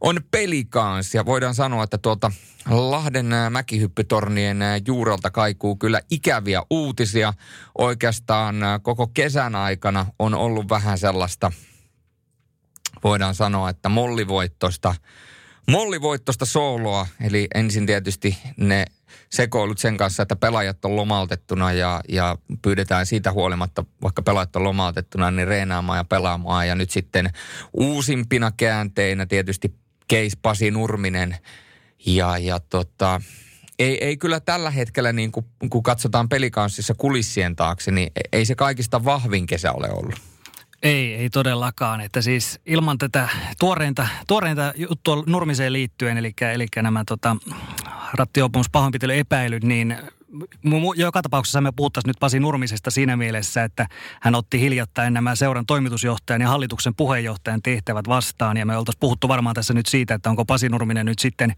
Speaker 1: on Pelikans ja voidaan sanoa, että tuolta Lahden mäkihyppytornien juurelta kaikuu kyllä ikäviä uutisia. Oikeastaan koko kesän aikana on ollut vähän sellaista – voidaan sanoa, että mollivoittosta, mollivoittosta sooloa. Eli ensin tietysti ne sekoilut sen kanssa, että pelaajat on lomautettuna ja, ja pyydetään siitä huolimatta, vaikka pelaajat on lomautettuna, niin reenaamaan ja pelaamaan. Ja nyt sitten uusimpina käänteinä tietysti Keis Pasi Nurminen ja, ja tota, ei, ei kyllä tällä hetkellä, niin kun, kun katsotaan pelikanssissa kulissien taakse, niin ei se kaikista vahvin kesä ole ollut.
Speaker 2: Ei, ei todellakaan. Että siis ilman tätä tuoreinta, tuoreinta juttua Nurmiseen liittyen, eli, eli nämä tota, rattiopumus pahoinpitelyepäilyt, niin joka tapauksessa me puhuttaisiin nyt Pasi Nurmisesta siinä mielessä, että hän otti hiljattain nämä seuran toimitusjohtajan ja hallituksen puheenjohtajan tehtävät vastaan. Ja me oltaisiin puhuttu varmaan tässä nyt siitä, että onko Pasi Nurminen nyt sitten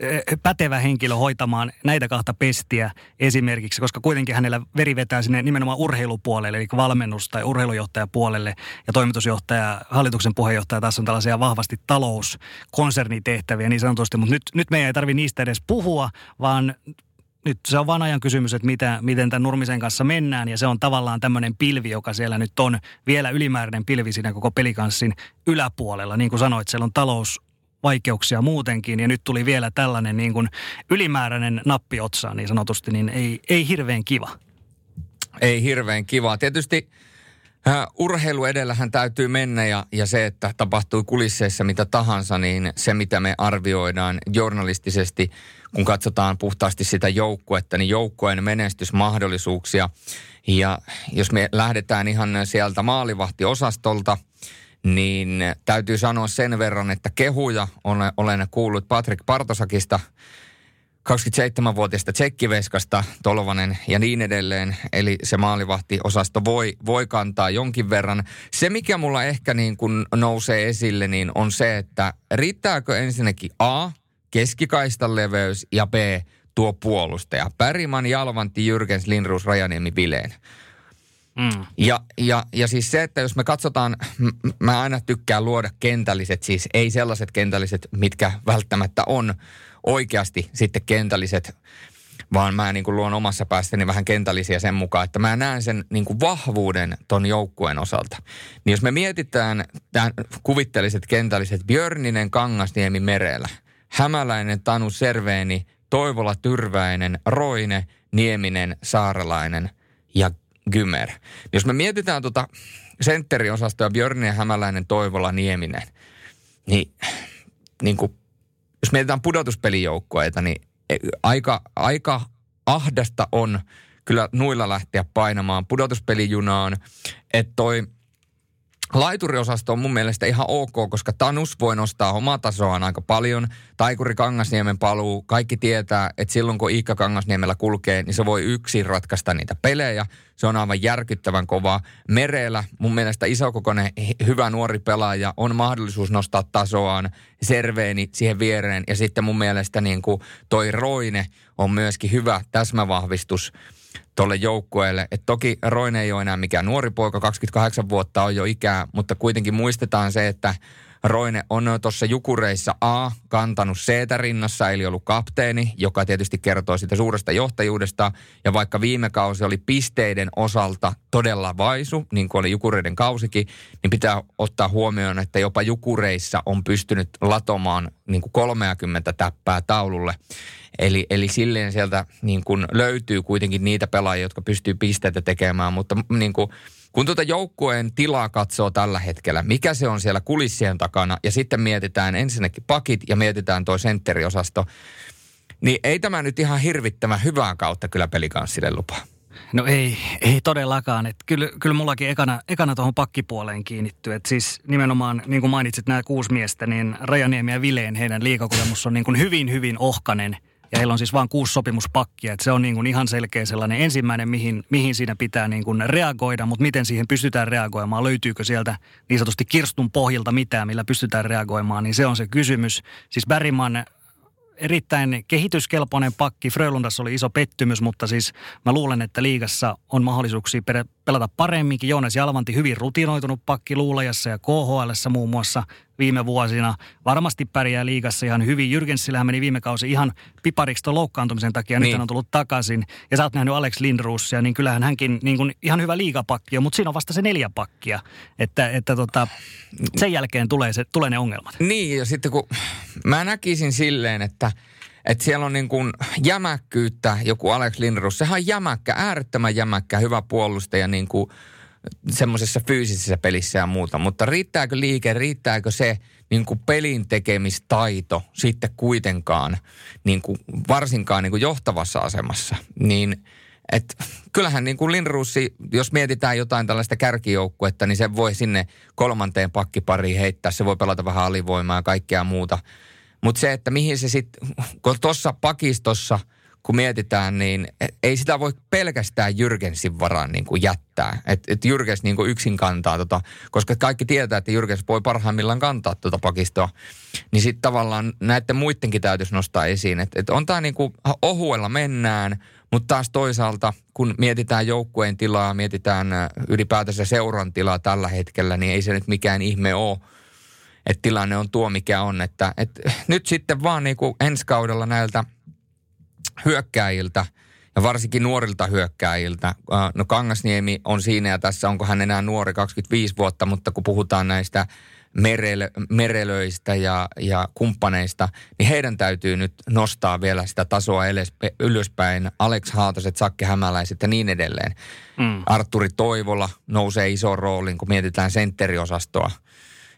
Speaker 2: eh, pätevä henkilö hoitamaan näitä kahta pestiä esimerkiksi, koska kuitenkin hänellä veri vetää sinne nimenomaan urheilupuolelle, eli valmennus- tai urheilujohtajapuolelle. Ja toimitusjohtaja, hallituksen puheenjohtaja taas on tällaisia vahvasti talouskonsernitehtäviä niin sanotusti. Mutta nyt, nyt meidän ei tarvitse niistä edes puhua, vaan nyt se on vaan ajan kysymys, että mitä, miten tämän Nurmisen kanssa mennään. Ja se on tavallaan tämmöinen pilvi, joka siellä nyt on vielä ylimääräinen pilvi siinä koko pelikanssin yläpuolella. Niin kuin sanoit, siellä on talous vaikeuksia muutenkin ja nyt tuli vielä tällainen niin kuin ylimääräinen nappi otsaan niin sanotusti, niin ei, ei hirveän kiva.
Speaker 1: Ei hirveän kiva. Tietysti äh, urheilu edellähän täytyy mennä ja, ja se, että tapahtuu kulisseissa mitä tahansa, niin se mitä me arvioidaan journalistisesti – kun katsotaan puhtaasti sitä joukkuetta, niin joukkueen menestysmahdollisuuksia. Ja jos me lähdetään ihan sieltä maalivahtiosastolta, niin täytyy sanoa sen verran, että kehuja olen, kuullut Patrick Partosakista, 27-vuotiaista tsekkiveskasta, Tolvanen ja niin edelleen. Eli se maalivahtiosasto voi, voi kantaa jonkin verran. Se, mikä mulla ehkä niin kun nousee esille, niin on se, että riittääkö ensinnäkin A, keskikaistan leveys ja B, tuo puolustaja. Päriman, Jalvanti, Jyrkens, Lindruus, Rajaniemi, Vileen. Mm. Ja, ja, ja siis se, että jos me katsotaan, m- mä aina tykkään luoda kentälliset, siis ei sellaiset kentälliset, mitkä välttämättä on oikeasti sitten kentälliset, vaan mä niin kuin luon omassa päästäni vähän kentällisiä sen mukaan, että mä näen sen niin kuin vahvuuden ton joukkueen osalta. Niin jos me mietitään tämän kuvittelliset kentälliset Björninen, Kangasniemi, Merellä – Hämäläinen, Tanu Serveeni, Toivola, Tyrväinen, Roine, Nieminen, Saarelainen ja Gymer. Jos me mietitään tuota sentteriosastoa Björni Hämäläinen, Toivola, Nieminen, niin, niin kuin, jos mietitään pudotuspelijoukkueita, niin e, aika, aika ahdasta on kyllä nuilla lähteä painamaan pudotuspelijunaan. Että toi Laituriosasto on mun mielestä ihan ok, koska Tanus voi nostaa omaa tasoaan aika paljon. Taikuri Kangasniemen paluu, kaikki tietää, että silloin kun Iikka Kangasniemellä kulkee, niin se voi yksin ratkaista niitä pelejä. Se on aivan järkyttävän kova. Merellä mun mielestä isokokoinen hyvä nuori pelaaja on mahdollisuus nostaa tasoaan. Serveeni siihen viereen ja sitten mun mielestä niin kuin toi Roine on myöskin hyvä täsmävahvistus tuolle joukkueelle. Et toki Roine ei ole enää mikään nuori poika, 28 vuotta on jo ikää, mutta kuitenkin muistetaan se, että Roine on tuossa Jukureissa A kantanut c rinnassa, eli ollut kapteeni, joka tietysti kertoo siitä suuresta johtajuudesta. Ja vaikka viime kausi oli pisteiden osalta todella vaisu, niin kuin oli Jukureiden kausikin, niin pitää ottaa huomioon, että jopa Jukureissa on pystynyt latomaan niin kuin 30 täppää taululle. Eli, eli silleen sieltä niin kuin löytyy kuitenkin niitä pelaajia, jotka pystyy pisteitä tekemään, mutta niin kuin, kun tuota joukkueen tilaa katsoo tällä hetkellä, mikä se on siellä kulissien takana, ja sitten mietitään ensinnäkin pakit ja mietitään tuo sentteriosasto, Niin ei tämä nyt ihan hirvittävän hyvää kautta kyllä pelikanssille lupaa.
Speaker 2: No ei, ei todellakaan. Et kyllä, kyllä mullakin ekana, ekana tuohon pakkipuoleen kiinnittyy. Et siis nimenomaan, niin kuin mainitsit nämä kuusi miestä, niin Rajaniemi ja Vileen heidän liikakokemus on niin kuin hyvin, hyvin ohkanen. Ja heillä on siis vain kuusi sopimuspakkia. Et se on niin kuin ihan selkeä sellainen ensimmäinen, mihin, mihin siinä pitää niin kuin reagoida. Mutta miten siihen pystytään reagoimaan? Löytyykö sieltä niin sanotusti kirstun pohjilta mitään, millä pystytään reagoimaan? Niin se on se kysymys. Siis Bergman erittäin kehityskelpoinen pakki. Frölundassa oli iso pettymys, mutta siis mä luulen, että liigassa on mahdollisuuksia pelata paremminkin. Joonas Jalvanti hyvin rutinoitunut pakki Luulajassa ja KHL muun muassa viime vuosina. Varmasti pärjää liigassa ihan hyvin. Jyrgensillähän meni viime kausi ihan pipariksi tuon loukkaantumisen takia. Niin. Nyt hän on tullut takaisin. Ja sä oot nähnyt Alex Lindruusia, niin kyllähän hänkin niin kuin ihan hyvä liigapakki on, mutta siinä on vasta se neljä pakkia. Että, että tota, sen jälkeen tulee, se, tulee ne ongelmat.
Speaker 1: Niin, ja sitten kun mä näkisin silleen, että että siellä on niin kuin jämäkkyyttä, joku Alex Lindros, sehän on jämäkkä, äärettömän jämäkkä, hyvä puolustaja niin kuin semmoisessa fyysisessä pelissä ja muuta. Mutta riittääkö liike, riittääkö se niin kuin pelin tekemistaito sitten kuitenkaan, niin kuin varsinkaan niin kuin johtavassa asemassa, niin et kyllähän niin kuin jos mietitään jotain tällaista kärkijoukkuetta, niin se voi sinne kolmanteen pakkipariin heittää. Se voi pelata vähän alivoimaa ja kaikkea muuta. Mutta se, että mihin se sitten, kun tuossa pakistossa, kun mietitään, niin ei sitä voi pelkästään Jyrgensin varaan niin kuin jättää. Että et Jyrgens niin kuin yksin kantaa tota, koska kaikki tietää, että Jyrgens voi parhaimmillaan kantaa tuota pakistoa. Niin sitten tavallaan näiden muidenkin täytyisi nostaa esiin, että et on tämä niin kuin ohuella mennään, mutta taas toisaalta, kun mietitään joukkueen tilaa, mietitään ylipäätänsä seuran tilaa tällä hetkellä, niin ei se nyt mikään ihme ole että tilanne on tuo, mikä on. Että, että nyt sitten vaan niin kuin ensi kaudella näiltä hyökkääjiltä ja varsinkin nuorilta hyökkääjiltä. No Kangasniemi on siinä ja tässä, onko hän enää nuori 25 vuotta, mutta kun puhutaan näistä merelö, merelöistä ja, ja kumppaneista, niin heidän täytyy nyt nostaa vielä sitä tasoa ylöspäin. Alex Haataset, Sakke Hämäläiset ja niin edelleen. Mm. Arturi Toivola nousee iso roolin, kun mietitään sentteriosastoa.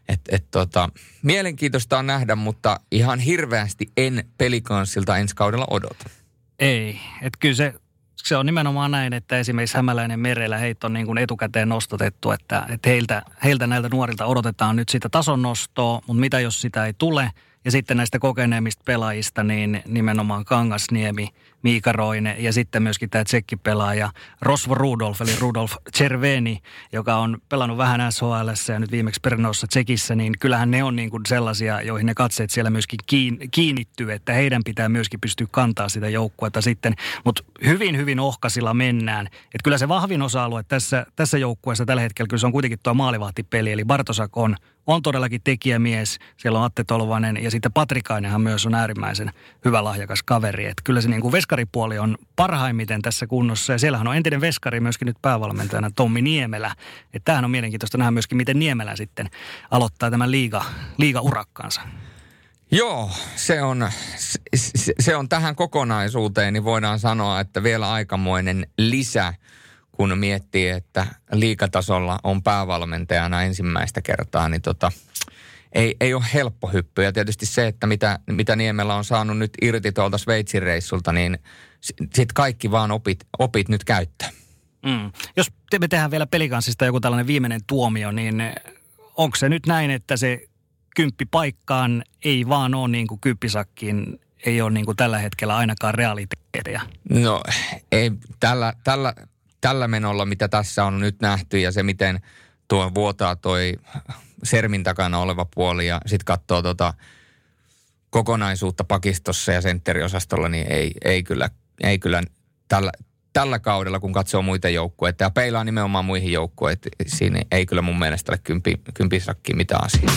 Speaker 1: Et, et tota, mielenkiintoista on nähdä, mutta ihan hirveästi en pelikanssilta ensi kaudella odota.
Speaker 2: Ei, että kyllä se, se on nimenomaan näin, että esimerkiksi Hämäläinen merellä heitä on niin kuin etukäteen nostotettu, että, että heiltä, heiltä näiltä nuorilta odotetaan nyt sitä tason nostoa, mutta mitä jos sitä ei tule – ja sitten näistä kokeneemmista pelaajista, niin nimenomaan Kangasniemi, Miika Roine ja sitten myöskin tämä tsekkipelaaja Rosvo Rudolf, eli Rudolf Cerveni, joka on pelannut vähän SHL ja nyt viimeksi Pernossa Tsekissä, niin kyllähän ne on niin kuin sellaisia, joihin ne katseet siellä myöskin kiinnittyy, että heidän pitää myöskin pystyä kantaa sitä joukkuetta sitten. Mutta hyvin, hyvin ohkasilla mennään. Että kyllä se vahvin osa-alue tässä, tässä joukkueessa tällä hetkellä, kyllä se on kuitenkin tuo maalivahtipeli, eli Bartosak on on todellakin tekijämies. Siellä on Atte Tolvanen ja sitten Patrikainenhan myös on äärimmäisen hyvä lahjakas kaveri. Että kyllä se niin kuin veskaripuoli on parhaimmiten tässä kunnossa. Ja siellähän on entinen veskari myöskin nyt päävalmentajana Tommi Niemelä. Että tämähän on mielenkiintoista nähdä myöskin, miten Niemelä sitten aloittaa tämän liiga, liiga-urakkaansa.
Speaker 1: Joo, se on, se, se on tähän kokonaisuuteen, niin voidaan sanoa, että vielä aikamoinen lisä kun miettii, että liikatasolla on päävalmentajana ensimmäistä kertaa, niin tota, ei, ei ole helppo hyppy. Ja tietysti se, että mitä, mitä Niemellä on saanut nyt irti tuolta Sveitsin reissulta, niin sitten kaikki vaan opit, opit nyt käyttää.
Speaker 2: Mm. Jos me tehdään vielä pelikanssista joku tällainen viimeinen tuomio, niin onko se nyt näin, että se kymppi paikkaan ei vaan ole niin kuin kymppisakkiin, ei ole niin kuin tällä hetkellä ainakaan realiteetteja?
Speaker 1: No ei, tällä, tällä tällä menolla, mitä tässä on nyt nähty ja se, miten tuo vuotaa toi sermin takana oleva puoli ja sitten katsoo tota kokonaisuutta pakistossa ja sentteriosastolla, niin ei, ei kyllä, ei kyllä tällä, tällä kaudella, kun katsoo muita joukkueita ja peilaa nimenomaan muihin joukkueisiin, siinä ei kyllä mun mielestä ole kympi, kympisakki mitään asiaa.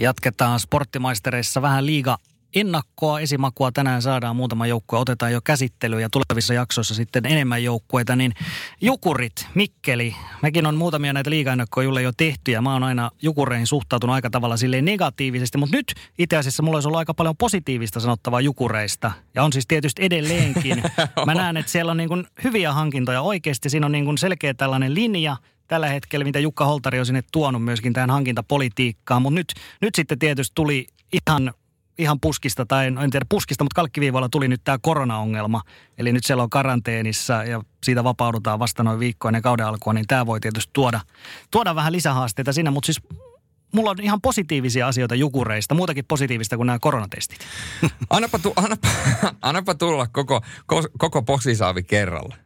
Speaker 2: Jatketaan sporttimaistereissa vähän liiga ennakkoa, esimakua tänään saadaan. Muutama joukkue, otetaan jo käsittelyyn ja tulevissa jaksoissa sitten enemmän joukkueita, niin Jukurit, Mikkeli, mekin on muutamia näitä liigaennakkoja Julle jo tehty ja mä oon aina Jukureihin suhtautunut aika tavalla silleen negatiivisesti, mutta nyt itse asiassa mulla olisi ollut aika paljon positiivista sanottavaa Jukureista. Ja on siis tietysti edelleenkin. [LAUGHS] Mä näen, että siellä on niin kuin hyviä hankintoja oikeasti, siinä on niin kuin selkeä tällainen linja, tällä hetkellä, mitä Jukka Holtari on sinne tuonut myöskin tähän hankintapolitiikkaan. Mutta nyt, nyt sitten tietysti tuli ihan ihan puskista, tai en tiedä puskista, mutta kalkkiviivoilla tuli nyt tämä koronaongelma. Eli nyt siellä on karanteenissa ja siitä vapaudutaan vasta noin viikkoa ennen kauden alkua, niin tämä voi tietysti tuoda, tuoda vähän lisähaasteita siinä, mutta siis mulla on ihan positiivisia asioita jukureista, muutakin positiivista kuin nämä koronatestit. [LAUGHS]
Speaker 1: Annapa, tu, annapa, annapa tulla koko, koko posisaavi kerralla.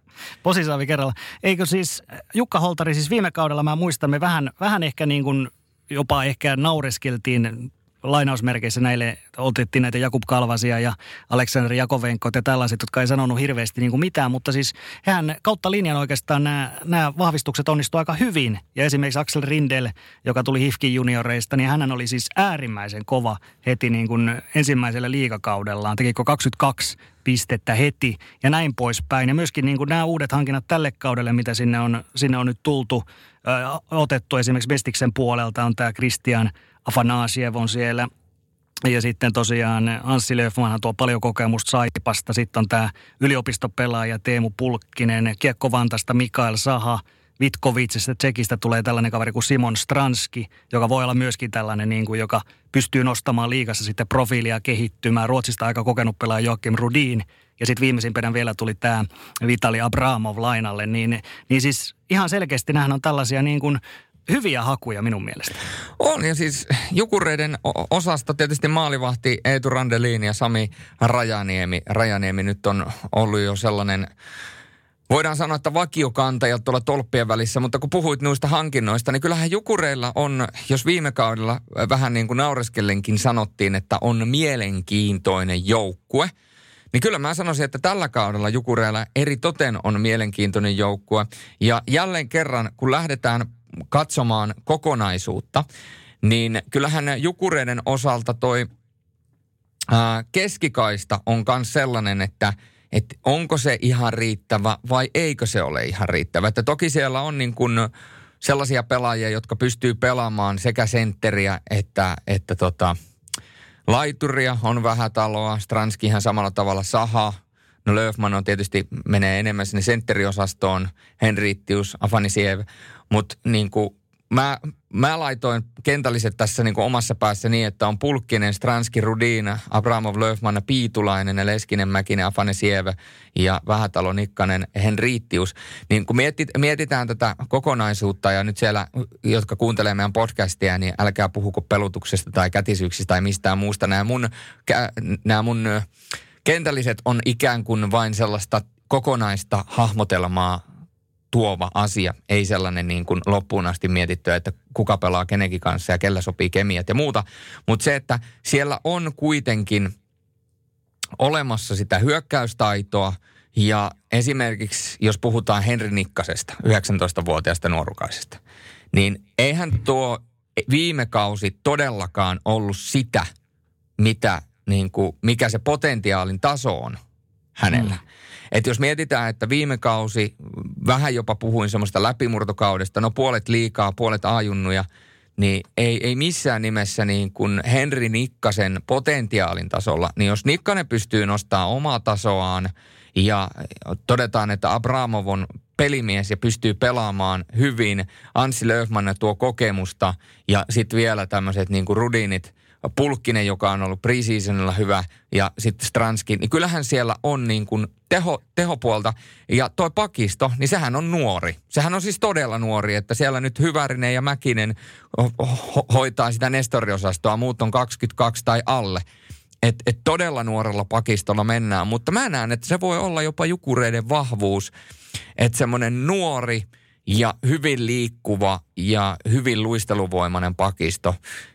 Speaker 2: Posisaavi kerralla. Eikö siis Jukka Holtari, siis viime kaudella mä muistan, me vähän, vähän ehkä niin kuin jopa ehkä naureskeltiin lainausmerkeissä näille, otettiin näitä Jakub Kalvasia ja Aleksandr Jakovenkot ja tällaiset, jotka ei sanonut hirveästi niin kuin mitään, mutta siis hän kautta linjan oikeastaan nämä, nämä vahvistukset onnistuivat aika hyvin. Ja esimerkiksi Axel Rindel, joka tuli Hifkin junioreista, niin hän oli siis äärimmäisen kova heti niin kuin ensimmäisellä liikakaudellaan. Tekikö 22 pistettä heti ja näin poispäin. Ja myöskin niin kuin nämä uudet hankinnat tälle kaudelle, mitä sinne on, sinne on nyt tultu, ö, otettu esimerkiksi Mestiksen puolelta, on tämä Christian Afanasiev on siellä. Ja sitten tosiaan Anssi Löfmanhan tuo paljon kokemusta Saipasta. Sitten on tämä yliopistopelaaja Teemu Pulkkinen, Kiekko Vantasta Mikael Saha – Vitkovitsista Tsekistä tulee tällainen kaveri kuin Simon Stranski, joka voi olla myöskin tällainen, niin kuin, joka pystyy nostamaan liikassa sitten profiilia kehittymään. Ruotsista aika kokenut pelaaja Joakim Rudin. Ja sitten viimeisimpänä vielä tuli tämä Vitali Abramov lainalle. Niin, niin siis ihan selkeästi nämähän on tällaisia niin kuin hyviä hakuja minun mielestä.
Speaker 1: On ja siis Jukureiden osasta tietysti maalivahti Eetu Randelin ja Sami Rajaniemi. Rajaniemi nyt on ollut jo sellainen voidaan sanoa, että vakiokantajat tuolla tolppien välissä, mutta kun puhuit noista hankinnoista, niin kyllähän Jukureilla on, jos viime kaudella vähän niin kuin naureskellenkin sanottiin, että on mielenkiintoinen joukkue, niin kyllä mä sanoisin, että tällä kaudella Jukureilla eri toten on mielenkiintoinen joukkue. Ja jälleen kerran, kun lähdetään katsomaan kokonaisuutta, niin kyllähän Jukureiden osalta toi ää, keskikaista on myös sellainen, että – että onko se ihan riittävä vai eikö se ole ihan riittävä. Että toki siellä on niin kuin sellaisia pelaajia, jotka pystyy pelaamaan sekä sentteriä että, että tota, laituria, on vähätaloa, Stranski ihan samalla tavalla saha, No Löfman on tietysti, menee enemmän sinne sentteriosastoon, Henrittius, Afanisiev, mutta niin kuin mä, mä laitoin kentälliset tässä niin kuin omassa päässä niin, että on Pulkkinen, Stranski, Rudina, Abramov, Löfman, Piitulainen, Leskinen, Mäkinen, Afanesiev ja Vähätalo, Nikkanen, Henriittius. Niin kun mietit, mietitään tätä kokonaisuutta ja nyt siellä, jotka kuuntelee meidän podcastia, niin älkää puhuko pelutuksesta tai kätisyyksistä tai mistään muusta. Nämä mun, nämä mun kentälliset on ikään kuin vain sellaista kokonaista hahmotelmaa tuova asia, ei sellainen niin kuin loppuun asti mietitty, että kuka pelaa kenenkin kanssa ja kellä sopii kemiat ja muuta. Mutta se, että siellä on kuitenkin olemassa sitä hyökkäystaitoa ja esimerkiksi jos puhutaan Henri Nikkasesta, 19-vuotiaasta nuorukaisesta, niin eihän tuo viime kausi todellakaan ollut sitä, mitä, niin kuin, mikä se potentiaalin taso on hänellä. Mm. Että jos mietitään, että viime kausi, vähän jopa puhuin semmoista läpimurtokaudesta, no puolet liikaa, puolet ajunnuja, niin ei, ei missään nimessä niin kuin Henri Nikkasen potentiaalin tasolla, niin jos Nikkanen pystyy nostamaan omaa tasoaan ja todetaan, että Abramov on pelimies ja pystyy pelaamaan hyvin, Anssi Löfman tuo kokemusta ja sitten vielä tämmöiset niin kuin Rudinit – Pulkkinen, joka on ollut preseasonilla hyvä, ja sitten Stranski, niin kyllähän siellä on niin kuin teho, tehopuolta. Ja toi pakisto, niin sehän on nuori. Sehän on siis todella nuori, että siellä nyt Hyvärinen ja Mäkinen ho- hoitaa sitä nestoriosastoa, muut on 22 tai alle. Että et todella nuorella pakistolla mennään, mutta mä näen, että se voi olla jopa jukureiden vahvuus, että semmoinen nuori ja hyvin liikkuva ja hyvin luisteluvoimainen pakisto,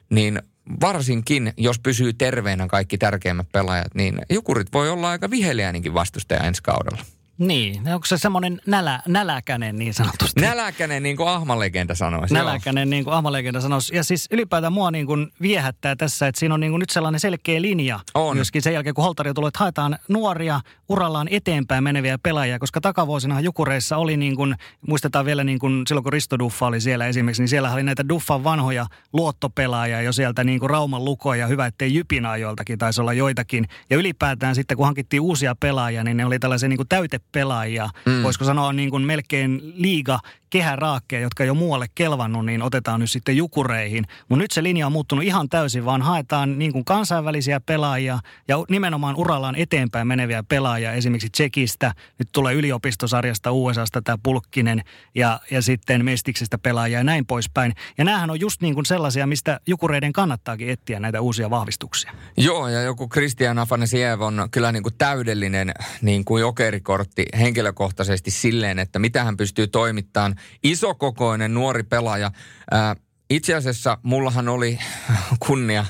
Speaker 1: niin varsinkin, jos pysyy terveenä kaikki tärkeimmät pelaajat, niin Jukurit voi olla aika viheliäinenkin vastustaja ensi kaudella.
Speaker 2: Niin, onko se semmoinen nälä, näläkänen niin sanotusti?
Speaker 1: Näläkänen niin kuin Ahmalegenda sanoisi.
Speaker 2: Näläkänen niin kuin Ahmalegenda sanoisi. Ja siis ylipäätään mua niin kuin viehättää tässä, että siinä on niin kuin nyt sellainen selkeä linja. On. Myöskin sen jälkeen, kun Holtari tulee, että haetaan nuoria urallaan eteenpäin meneviä pelaajia, koska takavuosina Jukureissa oli niin kuin, muistetaan vielä niin kuin silloin kun Risto Duffa oli siellä esimerkiksi, niin siellä oli näitä Duffan vanhoja luottopelaajia jo sieltä niin kuin Rauman lukoja. Hyvä, ettei Jypinaa joiltakin, taisi olla joitakin. Ja ylipäätään sitten, kun hankittiin uusia pelaajia, niin ne oli tällaisia niin kuin täyte pelaajia. Mm. Voisiko sanoa niin kuin melkein liiga kehäraakkeja, jotka jo muualle kelvannut, niin otetaan nyt sitten jukureihin. Mutta nyt se linja on muuttunut ihan täysin, vaan haetaan niin kuin kansainvälisiä pelaajia ja nimenomaan urallaan eteenpäin meneviä pelaajia. Esimerkiksi Tsekistä, nyt tulee yliopistosarjasta USAsta tämä Pulkkinen ja, ja sitten Mestiksestä pelaajia ja näin poispäin. Ja näähän on just niin kuin sellaisia, mistä jukureiden kannattaakin etsiä näitä uusia vahvistuksia.
Speaker 1: Joo, ja joku Christian Afanasiev on kyllä niin kuin täydellinen niin kuin jokerikortti henkilökohtaisesti silleen, että mitä hän pystyy toimittamaan. Isokokoinen nuori pelaaja. Ää, itse asiassa mullahan oli [LAUGHS] kunnia,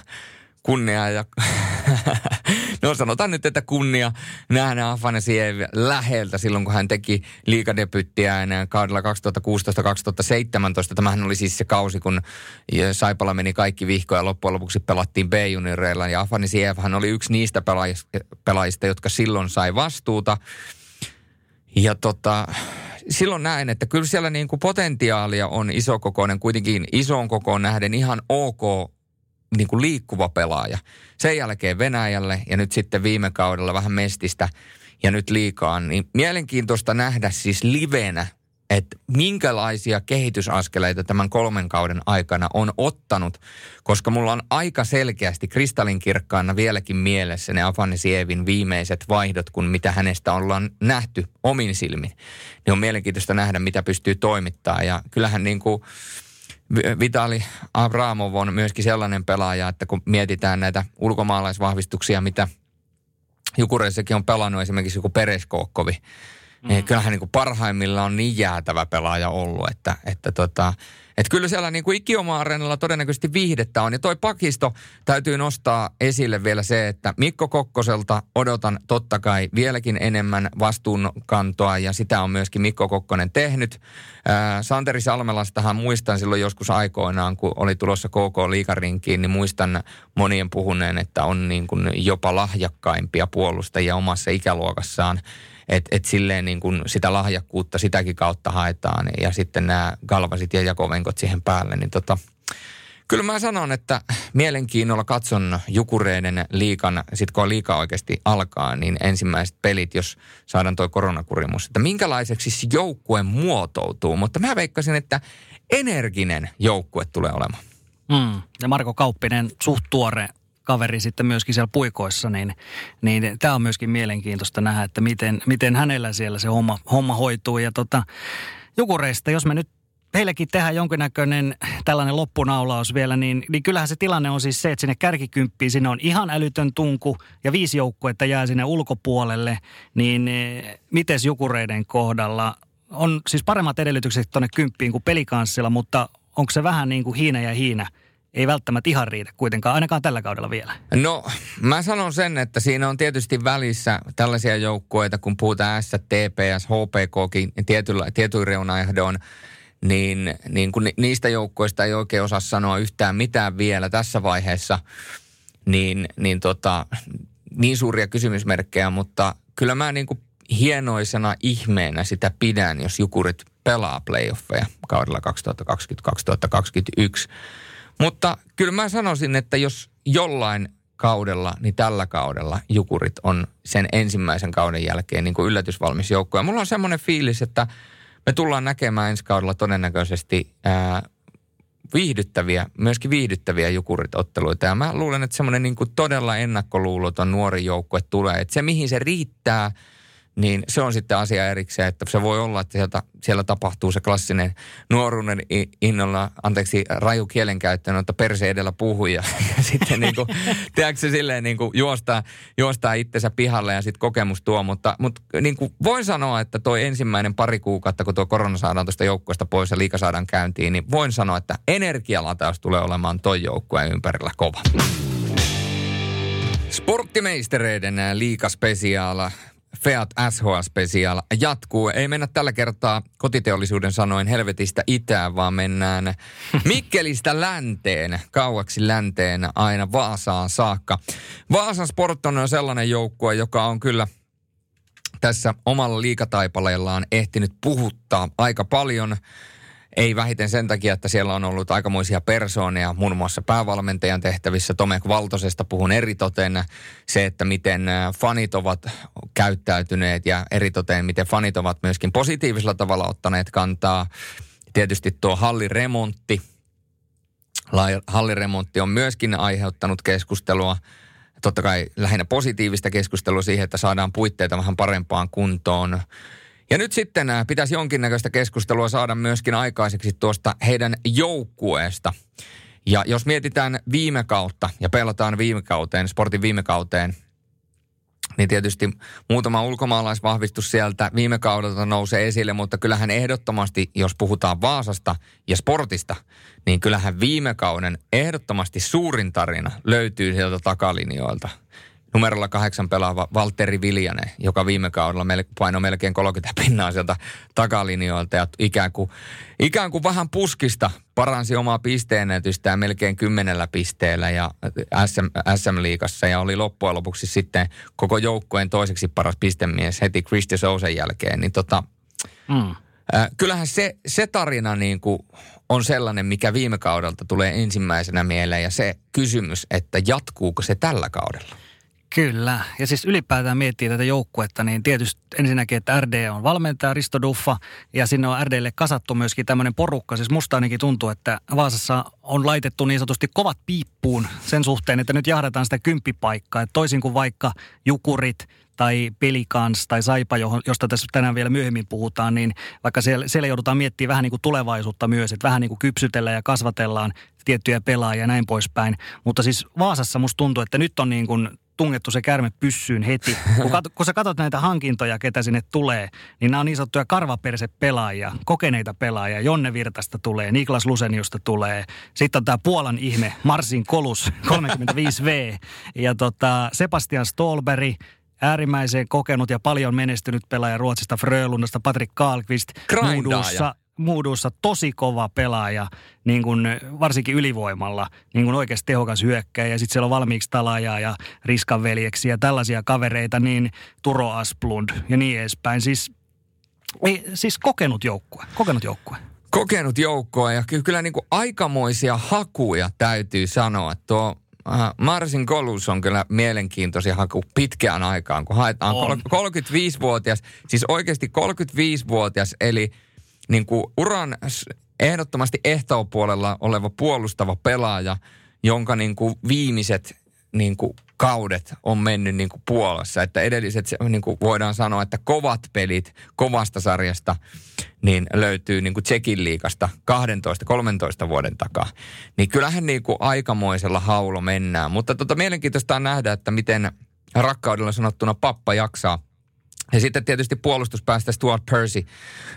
Speaker 1: kunnia ja [LAUGHS] no sanotaan nyt, että kunnia nähdä Afanasiev läheltä silloin, kun hän teki liikadebyttiä kaudella 2016-2017. Tämähän oli siis se kausi, kun Saipala meni kaikki vihkoja ja loppujen lopuksi pelattiin B-junioreilla. Ja Afanasiev hän oli yksi niistä pelaajista, jotka silloin sai vastuuta. Ja tota, silloin näin, että kyllä siellä niin kuin potentiaalia on isokokoinen, kuitenkin isoon kokoon nähden ihan ok niin kuin liikkuva pelaaja. Sen jälkeen Venäjälle ja nyt sitten viime kaudella vähän mestistä ja nyt liikaan. Niin mielenkiintoista nähdä siis livenä että minkälaisia kehitysaskeleita tämän kolmen kauden aikana on ottanut, koska mulla on aika selkeästi kristallinkirkkaana vieläkin mielessä ne Afanisievin viimeiset vaihdot, kun mitä hänestä ollaan nähty omin silmin. Niin on mielenkiintoista nähdä, mitä pystyy toimittaa ja kyllähän niin kuin Vitali Abramov on myöskin sellainen pelaaja, että kun mietitään näitä ulkomaalaisvahvistuksia, mitä Jukureissakin on pelannut esimerkiksi joku Pereskookkovi, Mm. Niin kyllähän niin kuin parhaimmillaan on niin jäätävä pelaaja ollut, että, että tota, että kyllä siellä niin kuin Ikioma-areenalla todennäköisesti viihdettä on. Ja toi pakisto täytyy nostaa esille vielä se, että Mikko Kokkoselta odotan totta kai vieläkin enemmän vastuunkantoa ja sitä on myöskin Mikko Kokkonen tehnyt. Ää, Santeri Salmelastahan muistan silloin joskus aikoinaan, kun oli tulossa KK Liikarinkiin, niin muistan monien puhuneen, että on niin kuin jopa lahjakkaimpia puolustajia omassa ikäluokassaan. Että et silleen niin kuin sitä lahjakkuutta sitäkin kautta haetaan ja sitten nämä galvasit ja jakovenkot siihen päälle, niin tota, Kyllä mä sanon, että mielenkiinnolla katson Jukureiden liikan, sit kun liika oikeasti alkaa, niin ensimmäiset pelit, jos saadaan toi koronakurimus, että minkälaiseksi siis joukkue muotoutuu. Mutta mä veikkasin, että energinen joukkue tulee olemaan.
Speaker 2: Mm. Ja Marko Kauppinen, suht tuore kaveri sitten myöskin siellä puikoissa, niin, niin tämä on myöskin mielenkiintoista nähdä, että miten, miten hänellä siellä se homma, homma hoituu. Ja tota, Jukureista, jos me nyt heillekin tehdään jonkinnäköinen tällainen loppunaulaus vielä, niin, niin kyllähän se tilanne on siis se, että sinne kärkikymppiin sinne on ihan älytön tunku ja viisi joukkuetta jää sinne ulkopuolelle, niin eh, miten Jukureiden kohdalla? On siis paremmat edellytykset tuonne kymppiin kuin pelikanssilla, mutta onko se vähän niin kuin hiina ja hiina – ei välttämättä ihan riitä kuitenkaan, ainakaan tällä kaudella vielä.
Speaker 1: No, mä sanon sen, että siinä on tietysti välissä tällaisia joukkueita, kun puhutaan S, TPS, HPKkin tietyllä, tietyin reunaehdoin, niin, niin kun niistä joukkoista ei oikein osaa sanoa yhtään mitään vielä tässä vaiheessa, niin, niin, tota, niin suuria kysymysmerkkejä, mutta kyllä mä niin kuin hienoisena ihmeenä sitä pidän, jos Jukurit pelaa playoffeja kaudella 2020-2021 mutta kyllä mä sanoisin, että jos jollain kaudella, niin tällä kaudella Jukurit on sen ensimmäisen kauden jälkeen niin kuin yllätysvalmis joukko. Ja mulla on semmoinen fiilis, että me tullaan näkemään ensi kaudella todennäköisesti ää, viihdyttäviä, myöskin viihdyttäviä Jukurit-otteluita. Ja mä luulen, että semmoinen niin kuin todella ennakkoluuloton nuori joukkue tulee. Että se, mihin se riittää – niin se on sitten asia erikseen, että se voi olla, että sieltä, siellä tapahtuu se klassinen nuoruuden innolla, anteeksi, raju kielenkäyttö, että perse edellä puhuja. [LAUGHS] Ja sitten niin kuin, tiedätkö se silleen niin kuin juostaa, juostaa itsensä pihalle ja sitten kokemus tuo. Mutta, mutta niin kuin voin sanoa, että tuo ensimmäinen pari kuukautta, kun tuo korona saadaan tuosta joukkueesta pois ja liika saadaan käyntiin, niin voin sanoa, että energialataus tulee olemaan toi joukkueen ympärillä kova. Sporttimeistereiden liikaspesiaala Feat SHL Special jatkuu. Ei mennä tällä kertaa kotiteollisuuden sanoin helvetistä itään, vaan mennään [LAUGHS] Mikkelistä länteen, kauaksi länteen aina Vaasaan saakka. Vaasan Sport on sellainen joukkue, joka on kyllä tässä omalla liikataipaleellaan ehtinyt puhuttaa aika paljon – ei vähiten sen takia, että siellä on ollut aikamoisia persoonia, muun muassa päävalmentajan tehtävissä. Tomek Valtosesta puhun eritoten se, että miten fanit ovat käyttäytyneet ja eritoten miten fanit ovat myöskin positiivisella tavalla ottaneet kantaa Tietysti tuo halliremontti. Halliremontti on myöskin aiheuttanut keskustelua. Totta kai lähinnä positiivista keskustelua siihen, että saadaan puitteita vähän parempaan kuntoon. Ja nyt sitten äh, pitäisi jonkinnäköistä keskustelua saada myöskin aikaiseksi tuosta heidän joukkueesta. Ja jos mietitään viime kautta ja pelataan viime kauteen, sportin viime kauteen, niin tietysti muutama ulkomaalaisvahvistus sieltä viime kaudelta nousee esille, mutta kyllähän ehdottomasti, jos puhutaan Vaasasta ja sportista, niin kyllähän viime kauden ehdottomasti suurin tarina löytyy sieltä takalinjoilta – numerolla kahdeksan pelaava Valtteri Viljanen, joka viime kaudella painoi melkein 30 pinnaa sieltä takalinjoilta ja ikään kuin, ikään kuin vähän puskista paransi omaa pisteenäytystään melkein kymmenellä pisteellä ja SM, SM-liigassa ja oli loppujen lopuksi sitten koko joukkueen toiseksi paras pistemies heti Christian Sousen jälkeen. Niin tota, mm. äh, kyllähän se, se tarina niin kuin on sellainen, mikä viime kaudelta tulee ensimmäisenä mieleen ja se kysymys, että jatkuuko se tällä kaudella?
Speaker 2: Kyllä, ja siis ylipäätään miettii tätä joukkuetta, niin tietysti ensinnäkin, että RD on valmentaja Risto Duffa, ja sinne on RDlle kasattu myöskin tämmöinen porukka. Siis musta ainakin tuntuu, että Vaasassa on laitettu niin sanotusti kovat piippuun sen suhteen, että nyt jahdataan sitä kymppipaikkaa. Että toisin kuin vaikka Jukurit tai Pelikans tai Saipa, josta tässä tänään vielä myöhemmin puhutaan, niin vaikka siellä, siellä joudutaan miettimään vähän niin kuin tulevaisuutta myös, että vähän niin kuin kypsytellään ja kasvatellaan tiettyjä pelaajia ja näin poispäin. Mutta siis Vaasassa musta tuntuu, että nyt on niin kuin tungettu se kärme pyssyyn heti. Kun, kat, kun sä katsot näitä hankintoja, ketä sinne tulee, niin nämä on niin sanottuja karvaperse-pelaajia, kokeneita pelaajia. Jonne Virtasta tulee, Niklas Luseniusta tulee. Sitten on tämä Puolan ihme, Marsin Kolus, [LAUGHS] 35V. Ja tota, Sebastian Stolberg, äärimmäisen kokenut ja paljon menestynyt pelaaja Ruotsista Frölundasta, Patrick Karlqvist, Muudussa, muudussa tosi kova pelaaja, niin kuin varsinkin ylivoimalla, niin kuin oikeasti tehokas hyökkäjä. Ja sitten siellä on valmiiksi Talaja ja Riskan veljeksi ja tällaisia kavereita, niin Turo Asplund ja niin edespäin. Siis, ei, siis kokenut joukkue, kokenut joukkue.
Speaker 1: Kokenut joukkue ja kyllä niin kuin aikamoisia hakuja täytyy sanoa. Tuo Marsin Kolus on kyllä mielenkiintoisia haku pitkään aikaan, kun haetaan on. 35-vuotias, siis oikeasti 35-vuotias, eli – niin kuin uran ehdottomasti ehtoopuolella oleva puolustava pelaaja, jonka niin kuin viimeiset niin kuin kaudet on mennyt niin kuin Puolassa. Että edelliset niin kuin voidaan sanoa, että kovat pelit kovasta sarjasta niin löytyy niin kuin Tsekin liikasta 12-13 vuoden takaa. Niin kyllähän niin kuin aikamoisella haulo mennään. Mutta tota, mielenkiintoista on nähdä, että miten rakkaudella sanottuna pappa jaksaa ja sitten tietysti puolustuspäästä Stuart Percy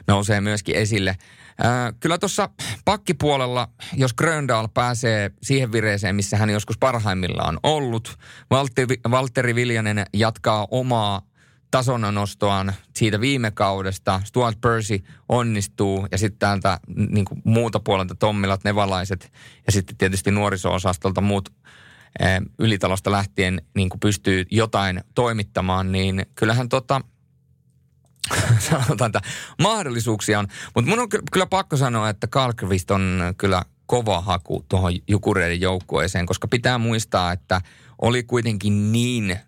Speaker 1: nousee myöskin esille. Ää, kyllä tuossa pakkipuolella, jos Gröndal pääsee siihen vireeseen, missä hän joskus parhaimmillaan on ollut, Valtteri, Valtteri Viljanen jatkaa omaa tasonostoaan siitä viime kaudesta. Stuart Percy onnistuu ja sitten täältä niin kuin muuta puolelta Tommilat, Nevalaiset ja sitten tietysti nuoriso-osastolta muut ylitalosta lähtien niin kuin pystyy jotain toimittamaan, niin kyllähän tota – [LAUGHS] sanotaan, että mahdollisuuksia on. Mutta mun on kyllä pakko sanoa, että Kalkvist on kyllä kova haku tuohon Jukureiden joukkueeseen, koska pitää muistaa, että oli kuitenkin niin,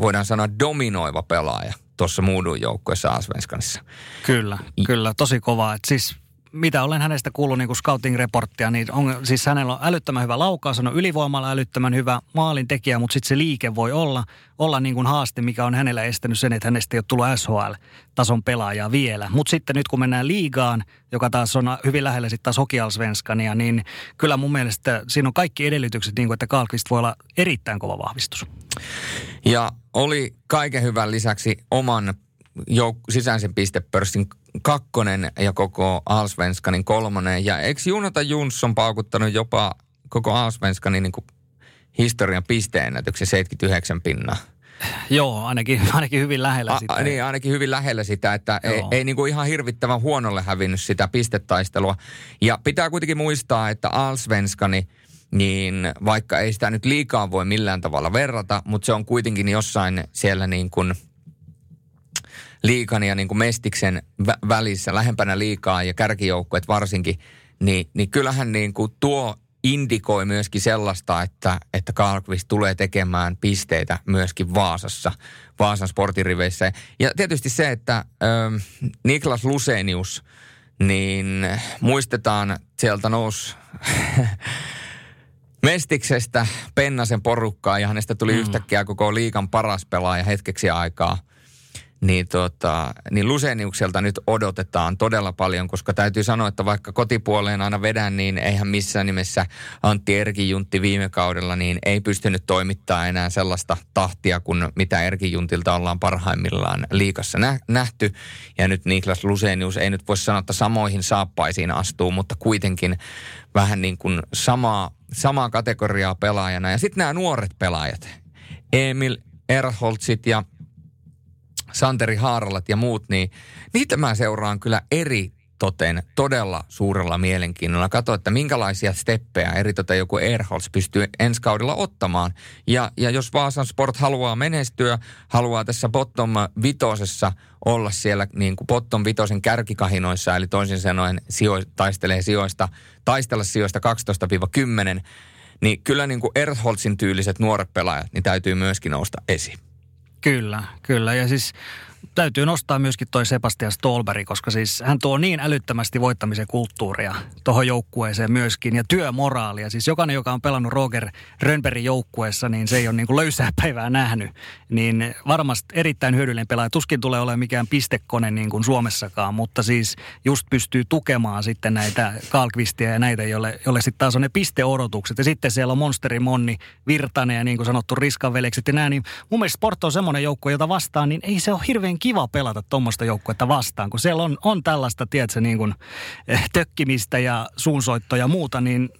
Speaker 1: voidaan sanoa, dominoiva pelaaja tuossa muudun joukkueessa Asvenskanissa.
Speaker 2: Kyllä, kyllä, tosi kova. Et siis mitä olen hänestä kuullut niin scouting-reporttia, niin on, siis hänellä on älyttömän hyvä laukaus, on ylivoimalla älyttömän hyvä maalintekijä, mutta sitten se liike voi olla, olla niin kuin haaste, mikä on hänellä estänyt sen, että hänestä ei ole tullut SHL-tason pelaajaa vielä. Mutta sitten nyt kun mennään liigaan, joka taas on hyvin lähellä sitten taas Hokialsvenskania, niin kyllä mun mielestä siinä on kaikki edellytykset, niin kuin, että Kalkvist voi olla erittäin kova vahvistus.
Speaker 1: Ja oli kaiken hyvän lisäksi oman jouk- sisäisen pistepörssin kakkonen ja koko Alsvenskanin kolmonen. Ja eikö Junata Jonsson paukuttanut jopa koko Alsvenskanin niin historian pisteennätyksen 79 pinnaa?
Speaker 2: Joo, ainakin, ainakin hyvin lähellä sitä.
Speaker 1: A, niin, ainakin hyvin lähellä sitä, että Joo. ei, ei niin kuin ihan hirvittävän huonolle hävinnyt sitä pistetaistelua. Ja pitää kuitenkin muistaa, että Alsvenskani, niin vaikka ei sitä nyt liikaa voi millään tavalla verrata, mutta se on kuitenkin jossain siellä niin kuin – liikan ja niin kuin mestiksen vä- välissä, lähempänä liikaa ja kärkijoukkueet varsinkin, niin, niin kyllähän niin kuin tuo indikoi myöskin sellaista, että, että Karlqvist tulee tekemään pisteitä myöskin Vaasassa, Vaasan sportiriveissä. Ja tietysti se, että ö, Niklas Lusenius, niin muistetaan, sieltä nousi [LAUGHS] Mestiksestä Pennasen porukkaa ja hänestä tuli mm. yhtäkkiä koko liikan paras pelaaja hetkeksi aikaa niin, tota, niin Luseniukselta nyt odotetaan todella paljon, koska täytyy sanoa, että vaikka kotipuoleen aina vedän, niin eihän missään nimessä Antti Erkijuntti viime kaudella, niin ei pystynyt toimittaa enää sellaista tahtia kuin mitä Erkijuntilta ollaan parhaimmillaan liikassa nähty. Ja nyt Niklas Lusenius ei nyt voi sanoa, että samoihin saappaisiin astuu, mutta kuitenkin vähän niin kuin samaa, samaa kategoriaa pelaajana. Ja sitten nämä nuoret pelaajat, Emil Erholtsit ja Santeri Haaralat ja muut, niin niitä mä seuraan kyllä eri toten todella suurella mielenkiinnolla. Kato, että minkälaisia steppejä eri toten joku Erholz pystyy ensi kaudella ottamaan. Ja, ja jos Vaasan Sport haluaa menestyä, haluaa tässä bottom vitosessa olla siellä niin kuin bottom vitosen kärkikahinoissa, eli toisin sanoen sijo, taistelee sijoista, taistella sijoista 12-10, niin kyllä niin kuin Erholzin tyyliset nuoret pelaajat, niin täytyy myöskin nousta esiin.
Speaker 2: Kyllä, kyllä. Ja siis täytyy nostaa myöskin toi Sebastian Stolberg, koska siis hän tuo niin älyttömästi voittamisen kulttuuria tuohon joukkueeseen myöskin ja työmoraalia. Siis jokainen, joka on pelannut Roger Rönnbergin joukkueessa, niin se ei ole niin kuin löysää päivää nähnyt. Niin varmasti erittäin hyödyllinen pelaaja. Tuskin tulee olemaan mikään pistekone niin kuin Suomessakaan, mutta siis just pystyy tukemaan sitten näitä Kalkvistia ja näitä, jolle, jolle sitten taas on ne pisteodotukset. Ja sitten siellä on Monsteri Monni, Virtanen ja niin kuin sanottu Riskavelekset ja nämä. Niin mun mielestä Sport on semmoinen joukkue, jota vastaan, niin ei se ole hirveän hirveän kiva pelata tuommoista joukkuetta vastaan, kun siellä on, on tällaista, tiedätkö, niin kuin, eh, tökkimistä ja suunsoittoja ja muuta, niin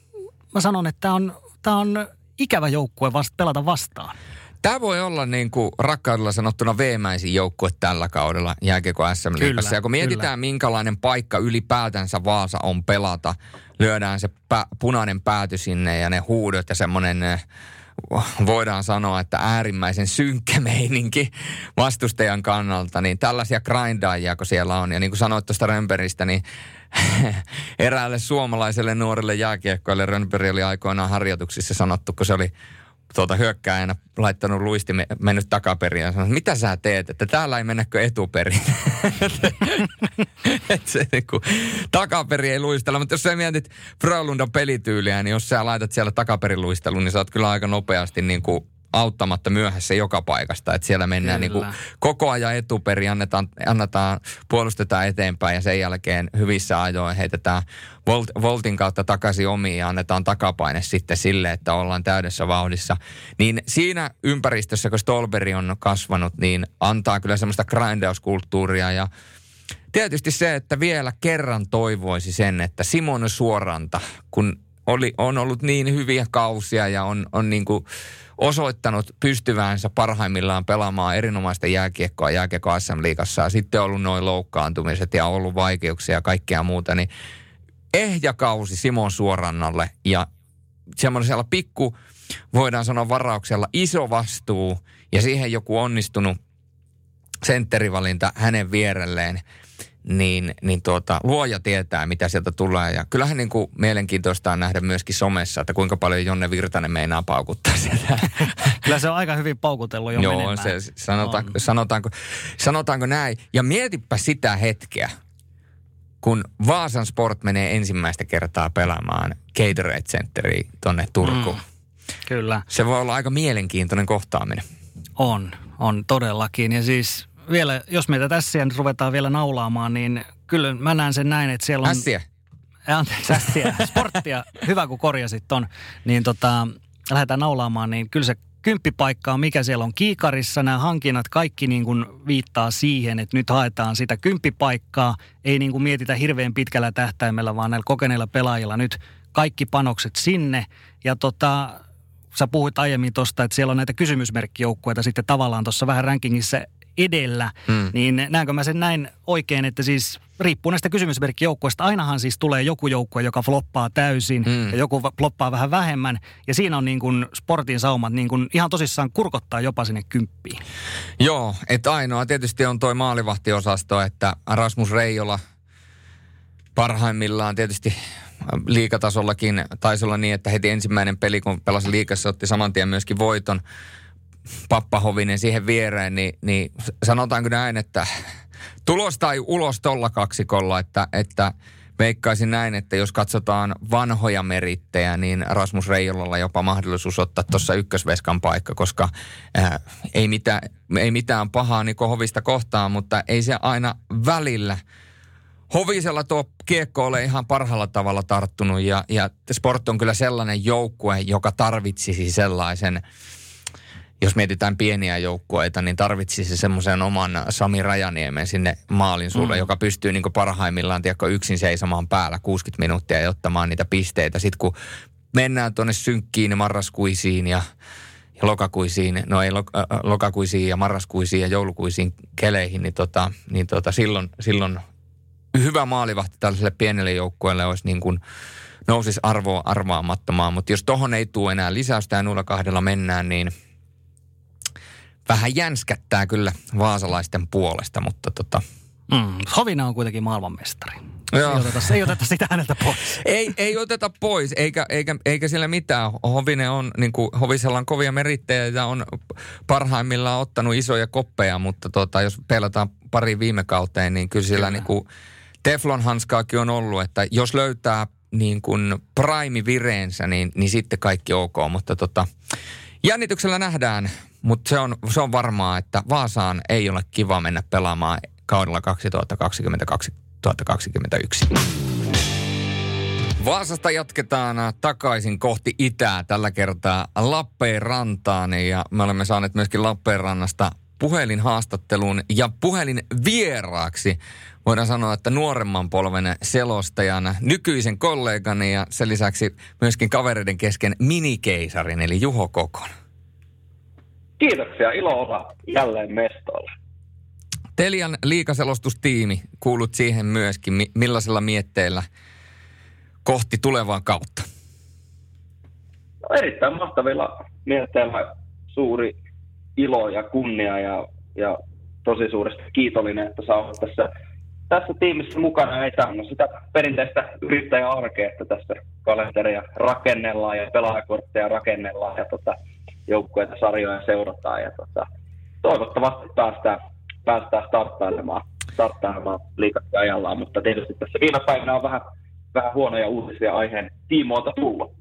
Speaker 2: mä sanon, että tämä on, tää on ikävä joukkue vasta, pelata vastaan.
Speaker 1: Tämä voi olla niin kuin rakkaudella sanottuna veemäisin joukkue tällä kaudella jääkiekko SM Liigassa. Ja kun mietitään, kyllä. minkälainen paikka ylipäätänsä Vaasa on pelata, lyödään se pä- punainen pääty sinne ja ne huudot ja semmoinen eh, voidaan sanoa, että äärimmäisen synkkä meininki vastustajan kannalta, niin tällaisia grindaajia, kun siellä on. Ja niin kuin sanoit tuosta Römperistä, niin [LAUGHS] eräälle suomalaiselle nuorelle jääkiekkoille Rönnberg oli aikoinaan harjoituksissa sanottu, kun se oli tuota hyökkääjänä laittanut luisti mennyt takaperin ja sanonut, mitä sä teet, että täällä ei mennäkö etuperin. [LAUGHS] et se niinku, takaperi ei luistella, mutta jos sä mietit Frölundan pelityyliä, niin jos sä laitat siellä takaperin luistelun, niin sä oot kyllä aika nopeasti niin kuin auttamatta myöhässä joka paikasta. Että siellä mennään niin kuin koko ajan etuperi, annetaan, annetaan, puolustetaan eteenpäin ja sen jälkeen hyvissä ajoin heitetään volt, voltin kautta takaisin omiin ja annetaan takapaine sitten sille, että ollaan täydessä vauhdissa. Niin siinä ympäristössä, kun Stolberi on kasvanut, niin antaa kyllä semmoista grindauskulttuuria ja Tietysti se, että vielä kerran toivoisi sen, että Simon Suoranta, kun oli, on ollut niin hyviä kausia ja on, on niin kuin osoittanut pystyvänsä parhaimmillaan pelaamaan erinomaista jääkiekkoa jääkiekko SM-liigassa ja sitten ollut noin loukkaantumiset ja ollut vaikeuksia ja kaikkea muuta, niin ehjä kausi Simon Suorannalle ja semmoisella pikku, voidaan sanoa varauksella, iso vastuu ja siihen joku onnistunut sentterivalinta hänen vierelleen – niin, niin tuota, luoja tietää, mitä sieltä tulee. Ja kyllähän niin kuin mielenkiintoista on nähdä myöskin somessa, että kuinka paljon Jonne Virtanen meinaa paukuttaa sieltä. [LAUGHS]
Speaker 2: Kyllä se on aika hyvin paukutellut jo
Speaker 1: Joo, se, sanotaanko, sanotaanko, sanotaanko näin. Ja mietipä sitä hetkeä, kun Vaasan Sport menee ensimmäistä kertaa pelaamaan Gatorade Centeriin tonne Turkuun. Mm,
Speaker 2: kyllä.
Speaker 1: Se voi olla aika mielenkiintoinen kohtaaminen.
Speaker 2: On, on todellakin. Ja siis vielä, jos meitä tässä nyt ruvetaan vielä naulaamaan, niin kyllä mä näen sen näin, että siellä on...
Speaker 1: Ässiä.
Speaker 2: Anteeksi, ässiä. Sporttia. Hyvä, kun korjasit ton. Niin tota, lähdetään naulaamaan, niin kyllä se kymppipaikka on, mikä siellä on kiikarissa. Nämä hankinnat kaikki niin kuin viittaa siihen, että nyt haetaan sitä kymppipaikkaa. Ei niin kuin mietitä hirveän pitkällä tähtäimellä, vaan näillä kokeneilla pelaajilla nyt kaikki panokset sinne. Ja tota, sä puhuit aiemmin tuosta, että siellä on näitä kysymysmerkkijoukkueita sitten tavallaan tuossa vähän rankingissa edellä, mm. niin näenkö mä sen näin oikein, että siis riippuu näistä kysymysmerkkijoukkueista. Ainahan siis tulee joku joukkue, joka floppaa täysin mm. ja joku floppaa vähän vähemmän. Ja siinä on niin kuin sportin saumat niin kuin ihan tosissaan kurkottaa jopa sinne kymppiin.
Speaker 1: Joo, että ainoa tietysti on toi maalivahtiosasto, että Rasmus Reijola parhaimmillaan tietysti liikatasollakin taisi olla niin, että heti ensimmäinen peli, kun pelasi liikassa, otti saman tien myöskin voiton. Pappahovinen siihen viereen, niin, niin sanotaanko näin, että tulos tai ulos tolla kaksikolla, että, että veikkaisin näin, että jos katsotaan vanhoja merittejä, niin Rasmus Reijolalla jopa mahdollisuus ottaa tuossa ykkösveskan paikka, koska ää, ei, mitään, ei mitään pahaa niin hovista kohtaan, mutta ei se aina välillä – Hovisella tuo kiekko ole ihan parhaalla tavalla tarttunut ja, ja Sport on kyllä sellainen joukkue, joka tarvitsisi sellaisen, jos mietitään pieniä joukkueita, niin tarvitsisi semmoisen oman Sami Rajaniemen sinne maalin sulle, mm. joka pystyy niin parhaimmillaan tiedätkö, yksin seisomaan päällä 60 minuuttia ja ottamaan niitä pisteitä. Sitten kun mennään tuonne synkkiin marraskuisiin ja, ja lokakuisiin, no ei lok, äh, lokakuisiin ja marraskuisiin ja joulukuisiin keleihin, niin, tota, niin tota, silloin, silloin hyvä maalivahti tällaiselle pienelle joukkueelle olisi niin kuin nousisi arvoa arvaamattomaan. Mutta jos tohon ei tule enää lisäystä ja nulla kahdella mennään, niin vähän jänskättää kyllä vaasalaisten puolesta, mutta tota...
Speaker 2: Mm, Hovina on kuitenkin maailmanmestari. Joo. Ei, oteta, ei oteta sitä häneltä pois. [LAUGHS]
Speaker 1: ei, ei oteta pois, eikä, eikä, eikä sillä mitään. Hovine on, niin kuin, Hovisella on kovia merittejä ja on parhaimmillaan ottanut isoja koppeja, mutta tota, jos pelataan pari viime kauteen, niin kyllä sillä kyllä. niin kuin, Teflon-hanskaakin on ollut, että jos löytää niin kuin prime vireensä, niin, niin sitten kaikki ok. Mutta tota, jännityksellä nähdään, mutta se on, se on varmaa, että Vaasaan ei ole kiva mennä pelaamaan kaudella 2020-2021. Vaasasta jatketaan takaisin kohti itää, tällä kertaa Lappeenrantaan ja me olemme saaneet myöskin Lappeenrannasta puhelinhaastatteluun ja puhelin vieraaksi voidaan sanoa, että nuoremman polven selostajan, nykyisen kollegani ja sen lisäksi myöskin kavereiden kesken minikeisarin, eli Juho Kokon.
Speaker 3: Kiitoksia, ilo olla jälleen mestolla.
Speaker 1: Telian liikaselostustiimi, kuulut siihen myöskin. Millaisilla mietteillä kohti tulevaa kautta?
Speaker 3: No, erittäin mahtavilla mietteillä suuri ilo ja kunnia ja, ja tosi suuresti kiitollinen, että saa tässä tässä tiimissä mukana ei no sitä perinteistä yrittäjäarkea, että tässä kalenteria rakennellaan ja pelaajakortteja rakennellaan ja tota, joukkueita sarjoja seurataan ja tota, toivottavasti päästään, päästään starttailemaan, starttailemaan ajallaan, mutta tietysti tässä viime päivinä on vähän, vähän huonoja uutisia aiheen tiimoilta tullut.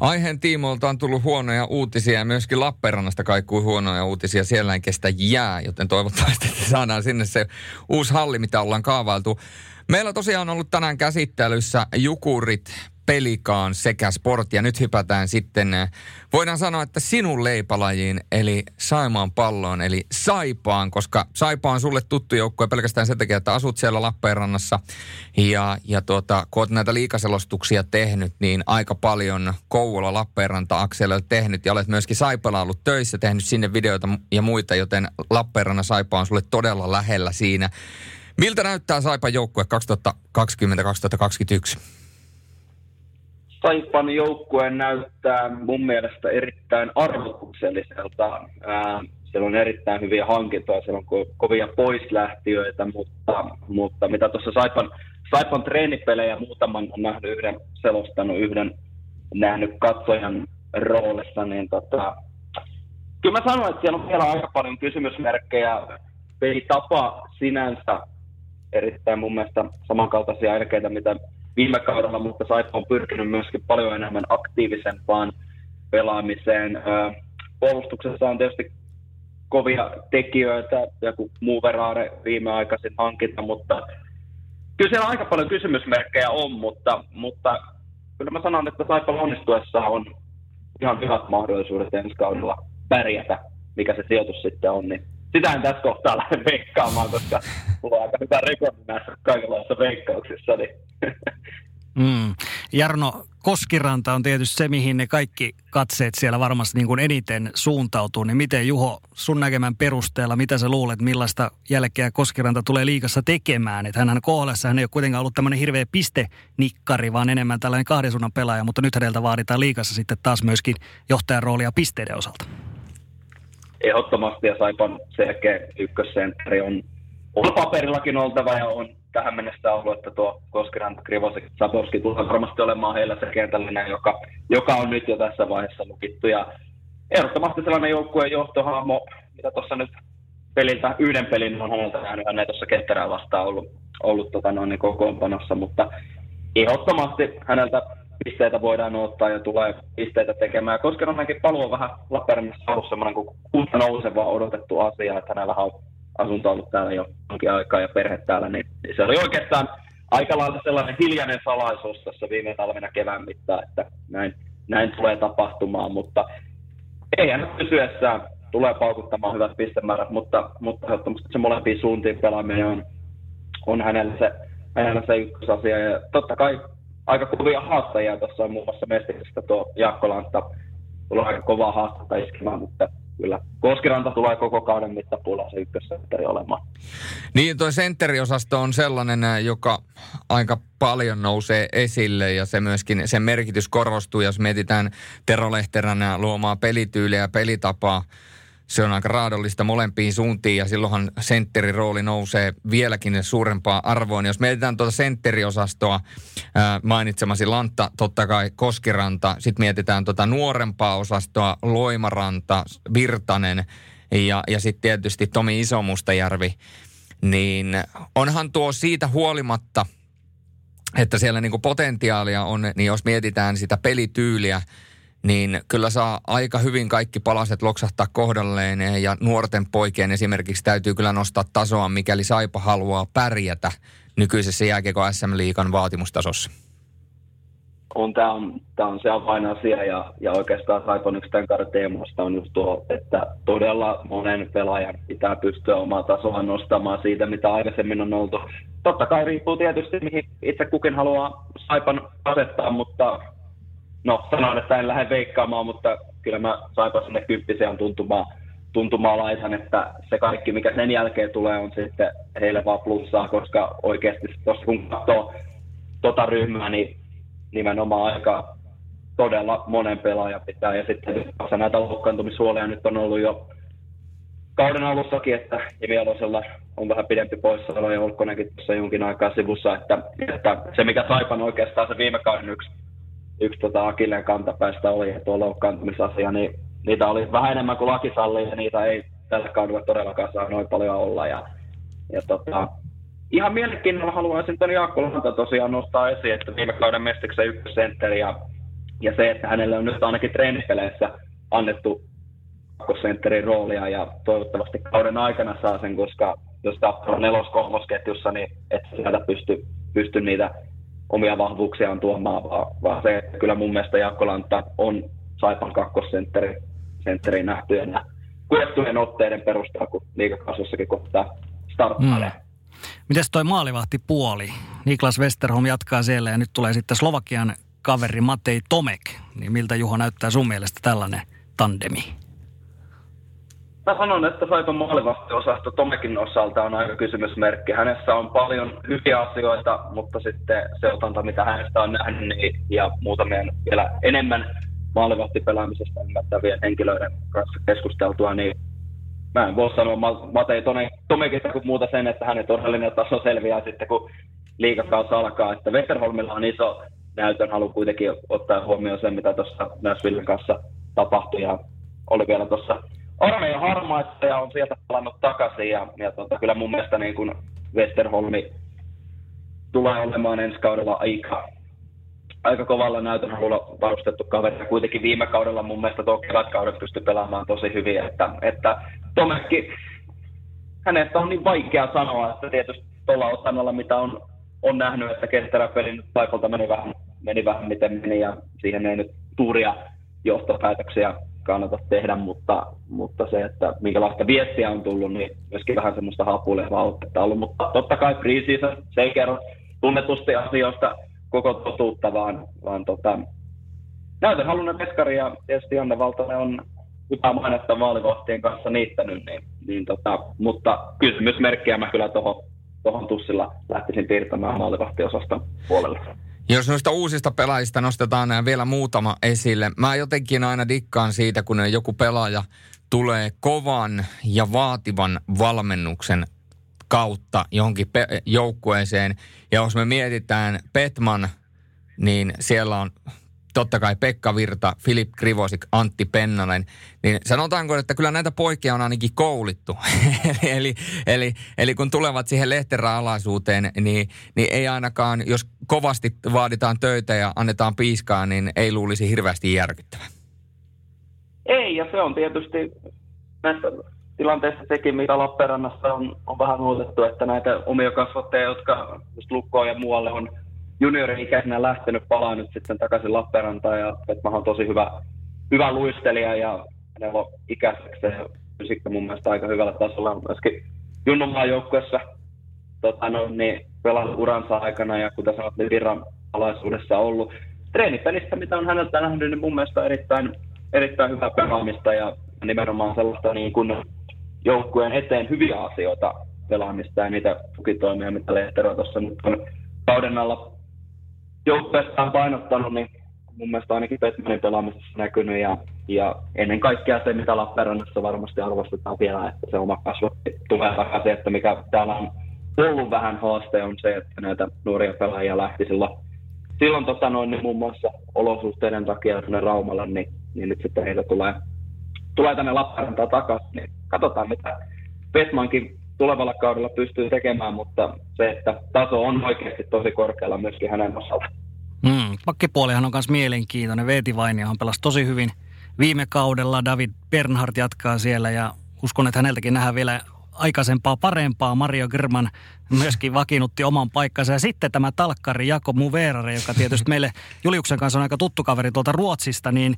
Speaker 1: Aiheen tiimoilta on tullut huonoja uutisia ja myöskin Lappeenrannasta kaikkuu huonoja uutisia. Siellä ei kestä jää, joten toivottavasti [LAUGHS] saadaan sinne se uusi halli, mitä ollaan kaavailtu. Meillä tosiaan on ollut tänään käsittelyssä Jukurit Pelikaan sekä Sport. Ja nyt hypätään sitten, eh, voidaan sanoa, että sinun leipalajiin, eli Saimaan palloon, eli Saipaan, koska Saipa on sulle tuttu joukkue pelkästään sen takia, että asut siellä Lappeenrannassa. Ja, ja tuota, kun olet näitä liikaselostuksia tehnyt, niin aika paljon Kouvola Lappeenranta akselilla tehnyt ja olet myöskin Saipalla ollut töissä, tehnyt sinne videoita ja muita, joten Lappeenranna Saipa on sulle todella lähellä siinä. Miltä näyttää Saipan joukkue 2020-2021?
Speaker 3: Saipan joukkue näyttää mun mielestä erittäin arvotukselliselta. siellä on erittäin hyviä hankintoja, siellä on ko- kovia poislähtiöitä, mutta, mutta mitä tuossa Saipan, Saipan treenipelejä muutaman on nähnyt yhden, selostanut yhden, nähnyt katsojan roolissa, niin tota, kyllä mä sanoin, että siellä on vielä aika paljon kysymysmerkkejä. tapa sinänsä erittäin mun mielestä samankaltaisia elkeitä, mitä viime kaudella, mutta Saipa on pyrkinyt myöskin paljon enemmän aktiivisempaan pelaamiseen. Puolustuksessa on tietysti kovia tekijöitä, joku muu veraare viimeaikaisin hankinta, mutta kyllä siellä aika paljon kysymysmerkkejä on, mutta, mutta kyllä mä sanon, että Saipa onnistuessa on ihan hyvät mahdollisuudet ensi kaudella pärjätä, mikä se sijoitus sitten on, niin sitä en tässä kohtaa lähde veikkaamaan, koska mulla on aika hyvä rekordi näissä kaikenlaisissa veikkauksissa. Niin.
Speaker 2: Mm. Jarno, Koskiranta on tietysti se, mihin ne kaikki katseet siellä varmasti niin kuin eniten suuntautuu. Niin miten Juho, sun näkemän perusteella, mitä sä luulet, millaista jälkeä Koskiranta tulee liikassa tekemään? Että hänhän kohdassa hän ei ole kuitenkaan ollut tämmöinen hirveä pistenikkari, vaan enemmän tällainen kahden pelaaja, mutta nyt häneltä vaaditaan liikassa sitten taas myöskin johtajan roolia pisteiden osalta
Speaker 3: ehdottomasti ja Saipan selkeä ykkössentteri on, on paperillakin oltava ja on tähän mennessä ollut, että tuo Koskiranta, Krivosek, Saborski tulee varmasti olemaan heillä se kentällinen, joka, joka on nyt jo tässä vaiheessa lukittu. Ja ehdottomasti sellainen joukkueen johtohahmo, mitä tuossa nyt peliltä yhden pelin on häneltä jäänyt, hän ei tuossa ketterää vastaan ollut, ollut tota noin, niin kokoonpanossa, mutta ehdottomasti häneltä pisteitä voidaan ottaa ja tulee pisteitä tekemään. Paluu on vähän Lappeenrannassa ollut semmoinen kuin kuuta nouseva odotettu asia, että hänellä on asunto ollut täällä jo jonkin aikaa ja perhe täällä, niin se oli oikeastaan aika lailla sellainen hiljainen salaisuus tässä viime talvena kevään mittaan, että näin, näin tulee tapahtumaan, mutta ei hän pysyessään tulee paukuttamaan hyvät pistemäärät, mutta, mutta se molempiin suuntiin pelaaminen on, on hänellä se, hänellä se ykkösasia. Ja totta kai aika kovia haastajia tuossa on muun muassa Mestiksessä tuo Jaakko Lantta. Tulee aika kovaa haastetta iskemään, mutta kyllä Koskiranta tulee koko kauden mittapuolella se ykkössentteri olemaan.
Speaker 1: Niin, tuo sentteriosasto on sellainen, joka aika paljon nousee esille ja se myöskin, sen merkitys korostuu, jos mietitään Tero Lehteränä luomaa pelityyliä ja pelitapaa se on aika raadollista molempiin suuntiin ja silloinhan sentterin rooli nousee vieläkin suurempaa arvoon. Jos mietitään tuota sentteriosastoa, ää, mainitsemasi Lantta, totta kai Koskiranta, sitten mietitään tuota nuorempaa osastoa, Loimaranta, Virtanen ja, ja sitten tietysti Tomi Isomustajärvi, niin onhan tuo siitä huolimatta, että siellä niinku potentiaalia on, niin jos mietitään sitä pelityyliä, niin kyllä saa aika hyvin kaikki palaset loksahtaa kohdalleen ja nuorten poikien esimerkiksi täytyy kyllä nostaa tasoa, mikäli Saipa haluaa pärjätä nykyisessä jääkiekko SM-liikan vaatimustasossa.
Speaker 3: On, tämä on, tämä on se avainasia ja, ja oikeastaan Saipan yksi tämän kauden teemoista on just tuo, että todella monen pelaajan pitää pystyä omaa tasoa nostamaan siitä, mitä aikaisemmin on oltu. Totta kai riippuu tietysti, mihin itse kukin haluaa Saipan asettaa, mutta no sanon, että en lähde veikkaamaan, mutta kyllä mä saipa sinne kymppisen tuntumaan, tuntumaan laisan, että se kaikki, mikä sen jälkeen tulee, on sitten heille vaan plussaa, koska oikeasti tuossa kun katsoo tota ryhmää, niin nimenomaan aika todella monen pelaajan pitää. Ja sitten näitä loukkaantumishuoleja nyt on ollut jo kauden alussakin, että Jimi Alosella on vähän pidempi poissaolo ja Olkkonenkin tuossa jonkin aikaa sivussa, että, että se mikä Saipan oikeastaan se viime kauden yksi yksi tota Akilleen kantapäistä oli tuo loukkaantumisasia, niin niitä oli vähän enemmän kuin laki sallii, ja niitä ei tällä kaudella todellakaan saa noin paljon olla. Ja, ja tota, ihan mielenkiinnolla haluaisin tuon Jaakko Lanta tosiaan nostaa esiin, että viime kauden mestiksen ykkössentteri ja, ja se, että hänelle on nyt ainakin treenipeleissä annettu kakkosentterin roolia ja toivottavasti kauden aikana saa sen, koska jos katsoo nelos-kolmosketjussa, niin et sieltä pysty, pysty niitä omia vahvuuksiaan tuomaan, vaan, vaan se, kyllä mun mielestä Jaakko Lantta on Saipan kakkosentteri sentteri nähtyjen ja kuettujen otteiden perusteella, kun liikakasvossakin kohtaa starttailee. Mm.
Speaker 2: Mites toi puoli? Niklas Westerholm jatkaa siellä ja nyt tulee sitten Slovakian kaveri Matei Tomek. Niin miltä Juho näyttää sun mielestä tällainen tandemi?
Speaker 3: Mä sanon, että Saipan maalivahtiosasto Tomekin osalta on aika kysymysmerkki. Hänessä on paljon hyviä asioita, mutta sitten se otanta, mitä hänestä on nähnyt, niin, ja muutamien vielä enemmän maalivahtipelaamisesta ymmärtävien henkilöiden kanssa keskusteltua, niin mä en voi sanoa Matei Tomekista kuin muuta sen, että hänen todellinen taso selviää sitten, kun liikakaus alkaa. Että Westerholmilla on iso näytön halu kuitenkin ottaa huomioon sen, mitä tuossa Nashvillen kanssa tapahtui, ja oli vielä tuossa armeijan harmaissa ja on sieltä palannut takaisin. Ja, ja tota, kyllä mun mielestä niin kuin Westerholmi tulee olemaan ensi kaudella aika, aika kovalla näytön halulla varustettu kaveri. Ja kuitenkin viime kaudella mun mielestä tuo kevätkauden pystyi pelaamaan tosi hyvin. Että, että Tomekki, hänestä on niin vaikea sanoa, että tietysti tuolla osannalla, mitä on, on nähnyt, että ketterä peli nyt paikalta meni vähän, meni vähän miten meni ja siihen ei nyt tuuria johtopäätöksiä kannata tehdä, mutta, mutta se, että minkälaista viestiä on tullut, niin myöskin vähän semmoista hapuilevaa otetta ollut. Mutta totta kai preseason, se ei kerro tunnetusti asioista koko totuutta, vaan, vaan tota, näytön halunnut veskari ja tietysti Janne Valtonen on hyvää mainetta maalivahtien kanssa niittänyt, niin, niin tota, mutta kysymysmerkkiä mä kyllä tuohon tohon tussilla lähtisin piirtämään maalivahtiosaston puolelle.
Speaker 1: Jos noista uusista pelaajista nostetaan vielä muutama esille. Mä jotenkin aina dikkaan siitä, kun joku pelaaja tulee kovan ja vaativan valmennuksen kautta johonkin pe- joukkueeseen. Ja jos me mietitään Petman, niin siellä on totta kai Pekka Virta, Filip Krivosik, Antti Pennanen, niin sanotaanko, että kyllä näitä poikia on ainakin koulittu. [LAUGHS] eli, eli, eli kun tulevat siihen lehterä-alaisuuteen, niin, niin ei ainakaan, jos kovasti vaaditaan töitä ja annetaan piiskaa, niin ei luulisi hirveästi järkyttävä.
Speaker 3: Ei, ja se on tietysti näissä tilanteessa sekin, mitä Lappeenrannassa on, on vähän muutettu, että näitä omia kasvattajia, jotka just Lukkoon ja muualle on juniori-ikäisenä lähtenyt palaa nyt sitten takaisin Lappeenrantaan ja Petmahan on tosi hyvä, hyvä luistelija ja hänellä on ikäiseksi ja fysiikka mun mielestä aika hyvällä tasolla myöskin Junnumaan joukkueessa tota, no, niin pelannut uransa aikana ja kuten sanot, niin virran alaisuudessa ollut. Treenipelistä, mitä on häneltä nähnyt, niin mun mielestä erittäin, erittäin hyvää pelaamista ja nimenomaan sellaista niin kuin joukkueen eteen hyviä asioita pelaamista ja niitä tukitoimia, mitä Lehtero tuossa nyt on kauden alla joukkueessa on painottanut, niin mun mielestä ainakin Petmanin pelaamisessa näkynyt ja, ja ennen kaikkea se, mitä Lappeenrannassa varmasti arvostetaan vielä, että se oma kasvu tulee takaisin, että mikä täällä on ollut vähän haaste on se, että näitä nuoria pelaajia lähti silloin, silloin tota noin, niin muun muassa olosuhteiden takia tänne Raumalle, niin, niin nyt sitten heitä tulee, tulee tänne Lappeenrantaan takaisin, niin katsotaan mitä Petmankin tulevalla kaudella pystyy tekemään, mutta se, että taso on oikeasti tosi korkealla myöskin hänen osalta.
Speaker 2: Mm, pakkipuolihan on myös mielenkiintoinen. Veeti Vainiohan pelasi tosi hyvin viime kaudella. David Bernhardt jatkaa siellä ja uskon, että häneltäkin nähdään vielä aikaisempaa parempaa. Mario German myöskin vakiinnutti oman paikkansa. Ja sitten tämä talkkari Jako Muverare, joka tietysti meille Juliuksen kanssa on aika tuttu kaveri tuolta Ruotsista, niin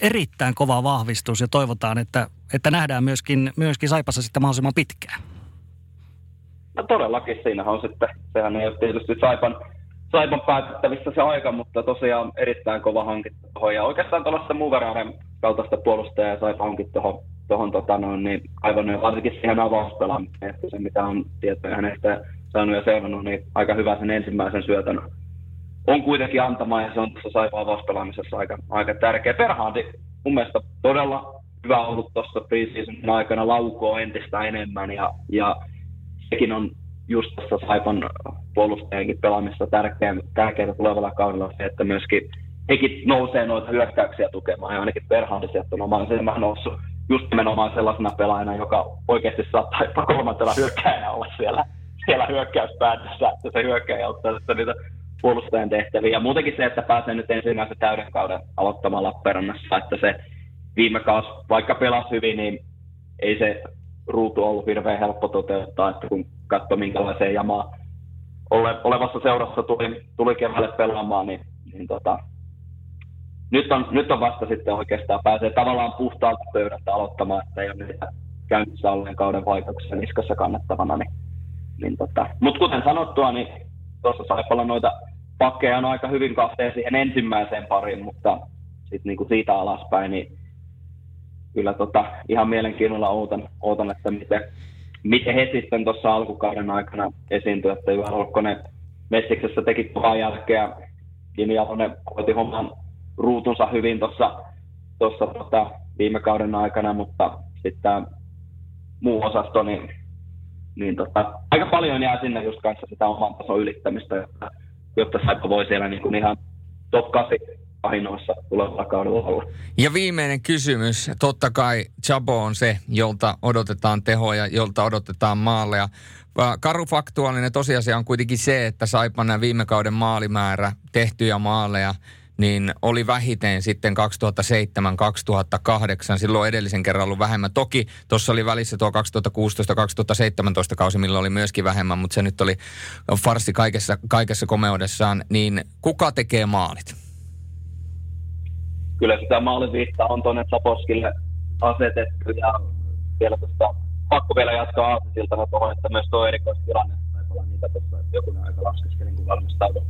Speaker 2: erittäin kova vahvistus ja toivotaan, että, että nähdään myöskin, myöskin Saipassa sitten mahdollisimman pitkään.
Speaker 3: No todellakin, siinähän on sitten, sehän ei ole tietysti Saipan, Saipan päätettävissä se aika, mutta tosiaan erittäin kova hankinta tuohon. Ja oikeastaan tuollaista Muveraren kaltaista puolustajaa Saipa hankin tuohon, tuohon tota noin, niin aivan varsinkin siihen avauspelaamiseen, että se mitä on tietoja hänestä saanut ja seurannut, niin aika hyvä sen ensimmäisen syötön on kuitenkin antamaan ja se on tuossa Saipa avauspelaamisessa aika, aika tärkeä. Perhaanti mun mielestä todella hyvä ollut tuossa preseasonin aikana laukoo entistä enemmän ja, ja sekin on just tässä Saipan puolustajienkin pelaamista tärkeää, tärkeää tulevalla kaudella se, että myöskin hekin nousee noita hyökkäyksiä tukemaan ja ainakin Perhandi sieltä on silmään noussut just nimenomaan sellaisena pelaajana, joka oikeasti saattaa jopa kolmantena hyökkäjänä olla siellä, siellä hyökkäyspäätössä, että se hyökkäjä ottaa sitten niitä puolustajan tehtäviä. Ja muutenkin se, että pääsee nyt ensimmäisen täyden kauden aloittamaan Lappeenrannassa, että se viime kausi, vaikka pelasi hyvin, niin ei se ruutu ollut hirveän helppo toteuttaa, että kun katsoi minkälaiseen jamaa ole, olevassa seurassa tuli, tuli keväälle pelaamaan, niin, niin tota, nyt, on, nyt on vasta sitten oikeastaan pääsee tavallaan puhtaalta pöydältä aloittamaan, että ei ole niitä käynnissä olleen kauden vaikutuksia niskassa kannettavana. Niin, niin tota. Mutta kuten sanottua, niin tuossa Saipalla noita pakkeja on aika hyvin kahteen siihen ensimmäiseen pariin, mutta sit niinku siitä alaspäin, niin kyllä tota, ihan mielenkiinnolla ootan, ootan että miten, miten he sitten tuossa alkukauden aikana esiintyy, että Juha Holkkonen Messiksessä teki kovan jälkeen ja Jimi Jalonen hoiti homman ruutunsa hyvin tuossa tossa, tota, viime kauden aikana, mutta sitten muu osasto, niin, niin tota, aika paljon jää sinne just kanssa sitä oman tason ylittämistä, jotta, jotta Saipa voi siellä niin kuin ihan top 8 ainoassa tulevalla kaudella olla.
Speaker 1: Ja viimeinen kysymys. Totta kai Chabo on se, jolta odotetaan tehoja, jolta odotetaan maaleja. Karu faktuaalinen tosiasia on kuitenkin se, että Saipan viime kauden maalimäärä, tehtyjä maaleja, niin oli vähiten sitten 2007-2008. Silloin edellisen kerran ollut vähemmän. Toki tuossa oli välissä tuo 2016-2017 kausi, milloin oli myöskin vähemmän, mutta se nyt oli farsi kaikessa, kaikessa komeudessaan. Niin kuka tekee maalit?
Speaker 3: Kyllä sitä maaliviittaa on tuonne Saposkille asetettu ja vielä tuosta pakko vielä jatkaa Aasisiltana tuohon, että myös tuo erikoistilanne olla niitä tuossa, että jokunen aika laskeskelin, kun valmistaudun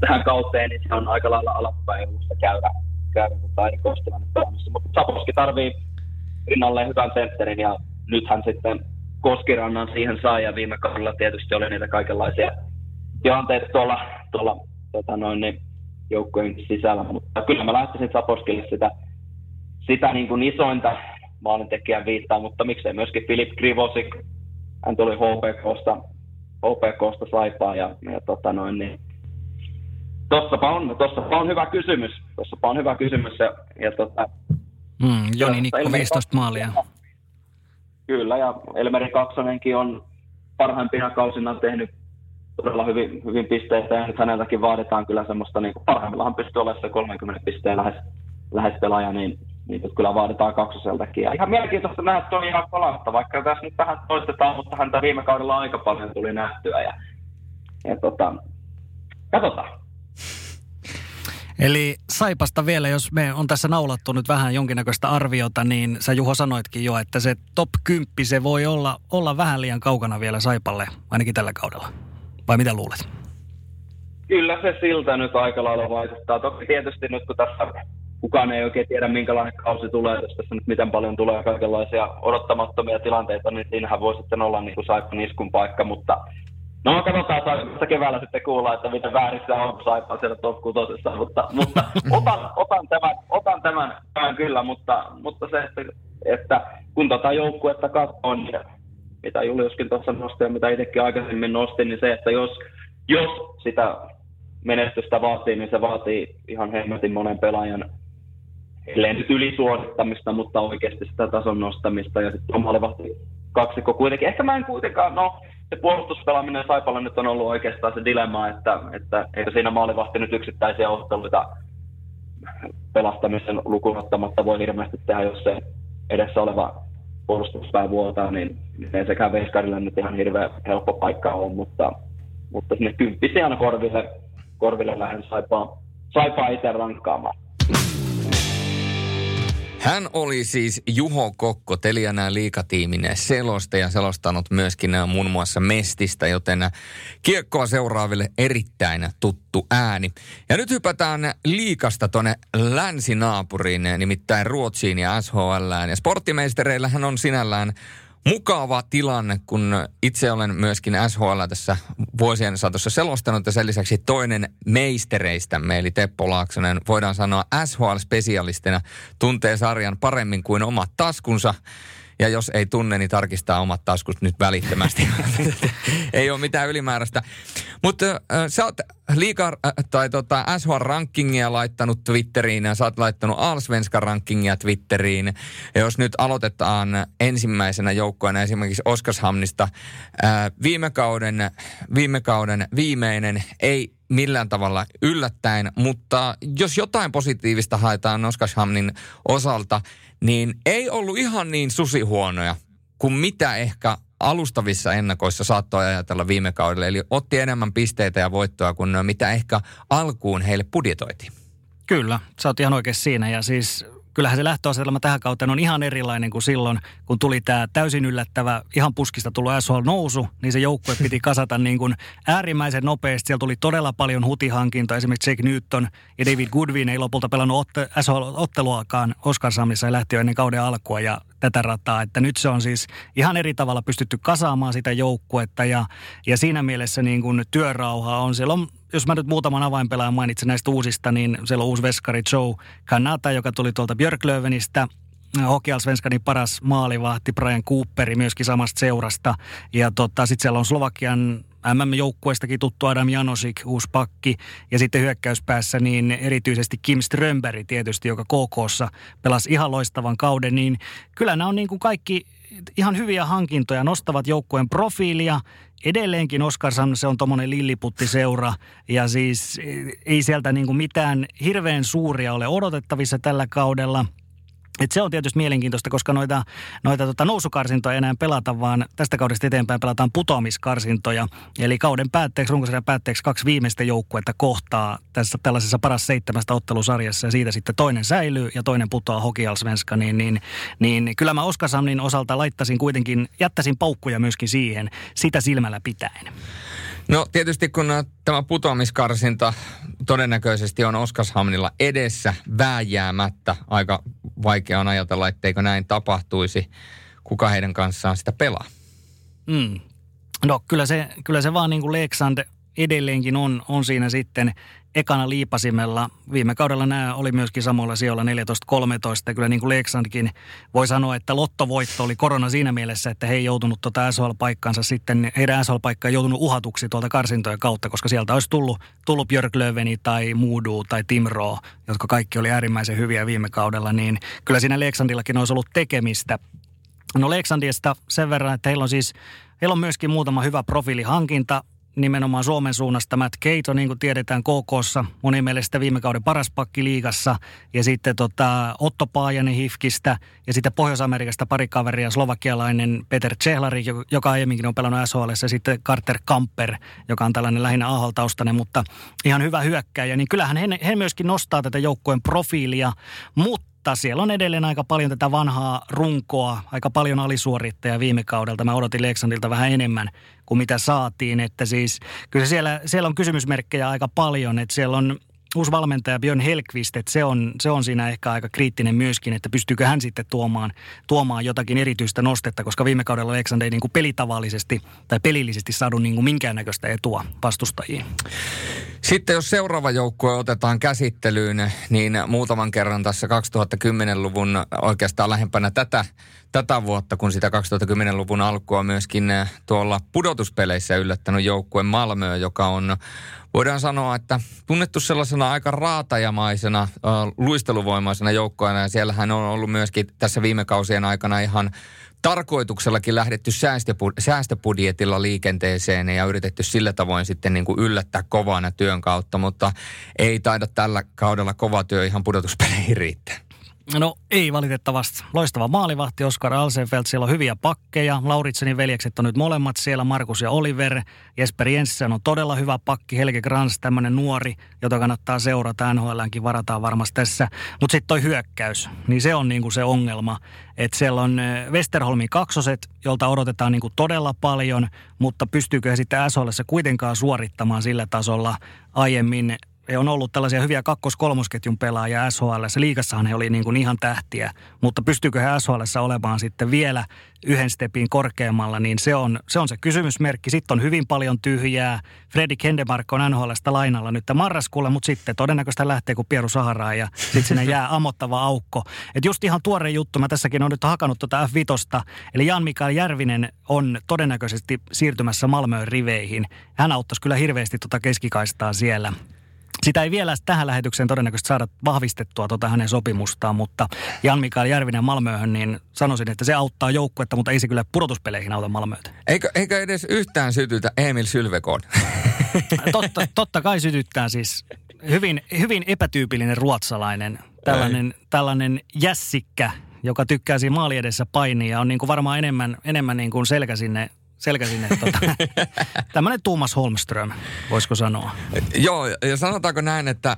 Speaker 3: tähän kauteen, niin se on aika lailla alaspäin EUssa käydä, käydä tuota erikoistilanne. Mutta Saposki tarvii rinnalleen hyvän sentterin ja nythän sitten Koskirannan siihen sai ja viime kaudella tietysti oli niitä kaikenlaisia tilanteita tuolla, tuolla tota noin, niin joukkojen sisällä, mutta kyllä mä lähtisin Saposkille sitä, sitä niin kuin isointa maalintekijän viittaa, mutta miksei myöskin Filip Krivosik, hän tuli HPKsta, HPKsta Saipaa ja, ja tota noin, niin Tossapa on, tossapa on hyvä kysymys. Tossapa on hyvä kysymys. Ja, ja tota,
Speaker 2: mm, Joni Nikko 15 maalia.
Speaker 3: Kyllä, ja Elmeri Kaksonenkin on parhaimpina kausina tehnyt todella hyvin, hyvin pisteitä, ja nyt häneltäkin vaaditaan kyllä semmoista, niin kuin parhaimmillaan pystyy olemaan se 30 pisteen lähes, lähes pelaaja, niin, niin kyllä vaaditaan kaksoseltakin. Ja ihan mielenkiintoista nähdä, on ihan kolasta, vaikka tässä nyt vähän toistetaan, mutta häntä viime kaudella aika paljon tuli nähtyä, ja, ja tota, katsotaan.
Speaker 2: Eli Saipasta vielä, jos me on tässä naulattu nyt vähän jonkinnäköistä arviota, niin sä Juho sanoitkin jo, että se top 10 se voi olla, olla vähän liian kaukana vielä Saipalle, ainakin tällä kaudella. Vai mitä luulet?
Speaker 3: Kyllä se siltä nyt aika lailla vaikuttaa. Toki tietysti nyt kun tässä kukaan ei oikein tiedä, minkälainen kausi tulee, jos tässä nyt miten paljon tulee kaikenlaisia odottamattomia tilanteita, niin siinähän voi sitten olla niin kuin iskun paikka, mutta No katsotaan, saa keväällä sitten kuulla, että miten väärissä on saipaa siellä top 6, mutta, mutta [LAUGHS] otan, otan, tämän, otan tämän, tämän kyllä, mutta, mutta se, että, että kun tota joukkuetta katsoo, niin mitä Juliuskin tuossa nosti ja mitä itsekin aikaisemmin nostin, niin se, että jos, jos sitä menestystä vaatii, niin se vaatii ihan hemmetin monen pelaajan ellei nyt ylisuorittamista, mutta oikeasti sitä tason nostamista ja sitten omalevahti kaksikko kuitenkin. Ehkä mä en kuitenkaan, no se puolustuspelaaminen Saipalla nyt on ollut oikeastaan se dilemma, että, että eikö siinä maalivahti nyt yksittäisiä otteluita pelastamisen lukuun ottamatta voi hirveästi tehdä, jos se edessä oleva puolustuspää vuotaa, niin ei sekään Veiskarille nyt ihan hirveän helppo paikka on, mutta, mutta sinne kymppisiä korville, korville lähden Saipaa, saipaa itse rankkaamaan.
Speaker 1: Hän oli siis Juho Kokko, Telianään liikatiimin selosta ja selostanut myöskin muun muassa Mestistä, joten kiekkoa seuraaville erittäin tuttu ääni. Ja nyt hypätään liikasta tuonne länsinaapuriin, nimittäin Ruotsiin ja SHL. Ja sporttimeistereillähän on sinällään mukava tilanne, kun itse olen myöskin SHL tässä vuosien saatossa selostanut ja sen lisäksi toinen meistereistämme, eli Teppo Laaksonen, voidaan sanoa SHL-spesialistina, tuntee sarjan paremmin kuin omat taskunsa. Ja jos ei tunne, niin tarkistaa omat taskut nyt välittömästi. [LAUGHS] ei ole mitään ylimääräistä. Mutta äh, sä oot liiga, äh, tai tota SHL-rankingia laittanut Twitteriin ja sä oot laittanut Allsvenskan rankingia Twitteriin. Ja jos nyt aloitetaan ensimmäisenä joukkueena esimerkiksi Oskarshamnista, äh, viime, kauden, viime kauden viimeinen ei millään tavalla yllättäen, mutta jos jotain positiivista haetaan Oskarshamnin osalta, niin ei ollut ihan niin susihuonoja kuin mitä ehkä alustavissa ennakoissa saattoi ajatella viime kaudella. Eli otti enemmän pisteitä ja voittoa kuin mitä ehkä alkuun heille budjetoitiin.
Speaker 2: Kyllä, sä oot ihan oikein siinä. Ja siis kyllähän se lähtöasetelma tähän kauteen on ihan erilainen kuin silloin, kun tuli tämä täysin yllättävä, ihan puskista tullut SHL-nousu, niin se joukkue piti kasata niin kuin äärimmäisen nopeasti. Siellä tuli todella paljon hutihankintoja, esimerkiksi Jake Newton ja David Goodwin ei lopulta pelannut otte, SHL-otteluakaan Oskarsamissa ja lähti jo ennen kauden alkua ja tätä rataa. Että nyt se on siis ihan eri tavalla pystytty kasaamaan sitä joukkuetta ja, ja siinä mielessä niin kuin työrauha on. Siellä on jos mä nyt muutaman avainpelaajan mainitsen näistä uusista, niin siellä on uusi veskari Joe Kanata, joka tuli tuolta Björklövenistä. Hokialsvenskanin paras maalivahti Brian Cooperi myöskin samasta seurasta. Ja tota, sitten siellä on Slovakian MM-joukkueestakin tuttu Adam Janosik, uusi pakki. Ja sitten hyökkäyspäässä niin erityisesti Kim Strömberg tietysti, joka KKssa pelasi ihan loistavan kauden. Niin kyllä nämä on niin kuin kaikki ihan hyviä hankintoja, nostavat joukkueen profiilia. Edelleenkin Oskarsan se on tuommoinen lilliputtiseura ja siis ei sieltä niin kuin mitään hirveän suuria ole odotettavissa tällä kaudella – et se on tietysti mielenkiintoista, koska noita, noita tota nousukarsintoja ei enää pelata, vaan tästä kaudesta eteenpäin pelataan putoamiskarsintoja. Eli kauden päätteeksi, runkosarjan päätteeksi kaksi viimeistä joukkuetta kohtaa tässä tällaisessa paras seitsemästä ottelusarjassa ja siitä sitten toinen säilyy ja toinen putoaa hokialsvenska, niin, niin, niin kyllä mä Oskasamnin osalta laittasin kuitenkin, jättäisin paukkuja myöskin siihen sitä silmällä pitäen.
Speaker 1: No tietysti kun tämä putoamiskarsinta todennäköisesti on Oskarshamnilla edessä vääjäämättä, aika vaikea on ajatella, etteikö näin tapahtuisi. Kuka heidän kanssaan sitä pelaa?
Speaker 2: Mm. No kyllä se, kyllä se vaan niin kuin Leksand edelleenkin on, on siinä sitten ekana liipasimella. Viime kaudella nämä oli myöskin samoilla sijoilla 14-13. Kyllä niin kuin Leksandkin voi sanoa, että lottovoitto oli korona siinä mielessä, että he ei joutunut tuota SHL-paikkaansa sitten, heidän SHL-paikka ei joutunut uhatuksi tuolta karsintojen kautta, koska sieltä olisi tullut, tullut Björk Löveni tai Moodu tai Timro, jotka kaikki oli äärimmäisen hyviä viime kaudella, niin kyllä siinä Leksandillakin olisi ollut tekemistä. No Leksandista sen verran, että heillä on siis Heillä on myöskin muutama hyvä profiilihankinta nimenomaan Suomen suunnasta. Matt Keito, niin kuin tiedetään KKssa, moni mielestä viime kauden paras pakki liigassa, ja sitten tota, Otto Paajanen Hifkistä, ja sitten Pohjois-Amerikasta pari kaveria, slovakialainen Peter Cehlari, joka aiemminkin on pelannut SHL, ja sitten Carter Kamper, joka on tällainen lähinnä AHL-taustainen, mutta ihan hyvä hyökkäjä, niin kyllähän he, he myöskin nostaa tätä joukkueen profiilia, mutta mutta siellä on edelleen aika paljon tätä vanhaa runkoa, aika paljon alisuorittajia viime kaudelta. Mä odotin Leksandilta vähän enemmän kuin mitä saatiin, että siis kyllä siellä, siellä on kysymysmerkkejä aika paljon, että siellä on uusi valmentaja Björn Helqvist, että se on, se on siinä ehkä aika kriittinen myöskin, että pystyykö hän sitten tuomaan, tuomaan jotakin erityistä nostetta, koska viime kaudella Alexander ei niin kuin pelitavallisesti tai pelillisesti saadu niin kuin minkäännäköistä etua vastustajiin.
Speaker 1: Sitten jos seuraava joukkue otetaan käsittelyyn, niin muutaman kerran tässä 2010-luvun oikeastaan lähempänä tätä, tätä vuotta, kun sitä 2010-luvun alkua myöskin tuolla pudotuspeleissä yllättänyt joukkue Malmö, joka on voidaan sanoa, että tunnettu sellaisena aika raatajamaisena, äh, luisteluvoimaisena joukkoina. Ja siellähän on ollut myöskin tässä viime kausien aikana ihan tarkoituksellakin lähdetty säästöbudjetilla liikenteeseen ja yritetty sillä tavoin sitten niin kuin yllättää kovana työn kautta, mutta ei taida tällä kaudella kova työ ihan pudotuspeleihin riittää.
Speaker 2: No ei valitettavasti. Loistava maalivahti Oskar Alsenfeld. Siellä on hyviä pakkeja. Lauritsenin veljekset on nyt molemmat siellä, Markus ja Oliver. Jesper Jensen on todella hyvä pakki. Helge Grans, tämmöinen nuori, jota kannattaa seurata. NHLänkin varataan varmasti tässä. Mutta sitten toi hyökkäys, niin se on niinku se ongelma. Että siellä on eh, Westerholmin kaksoset, jolta odotetaan niinku todella paljon, mutta pystyykö he sitten SHL kuitenkaan suorittamaan sillä tasolla aiemmin on ollut tällaisia hyviä kakkos-kolmosketjun pelaajia SHL. Liikassahan he oli niin kuin ihan tähtiä, mutta pystyykö he SHL olemaan sitten vielä yhden stepin korkeammalla, niin se on, se on se kysymysmerkki. Sitten on hyvin paljon tyhjää. Fredrik Hendemark on NHLstä lainalla nyt marraskuulla, mutta sitten todennäköisesti lähtee kuin Pieru Saharaa ja sitten sinne jää amottava aukko. Et just ihan tuore juttu, mä tässäkin on nyt hakannut tuota F5, eli Jan Mikael Järvinen on todennäköisesti siirtymässä Malmöön riveihin. Hän auttaisi kyllä hirveästi tuota keskikaistaa siellä. Sitä ei vielä tähän lähetykseen todennäköisesti saada vahvistettua tuota hänen sopimustaan, mutta Jan Mikael Järvinen Malmööhön, niin sanoisin, että se auttaa joukkuetta, mutta ei se kyllä pudotuspeleihin auta Malmöötä.
Speaker 1: Eikö, eikö edes yhtään sytytä Emil Sylvekoon? [LAUGHS]
Speaker 2: totta, totta kai sytyttää siis. Hyvin, hyvin epätyypillinen ruotsalainen, tällainen, tällainen jässikkä, joka tykkää siinä maali edessä painia ja on niin kuin varmaan enemmän, enemmän niin kuin selkä sinne selkä sinne. Tota, [LAUGHS] tämmöinen Thomas Holmström, voisiko sanoa.
Speaker 1: Joo, ja sanotaanko näin, että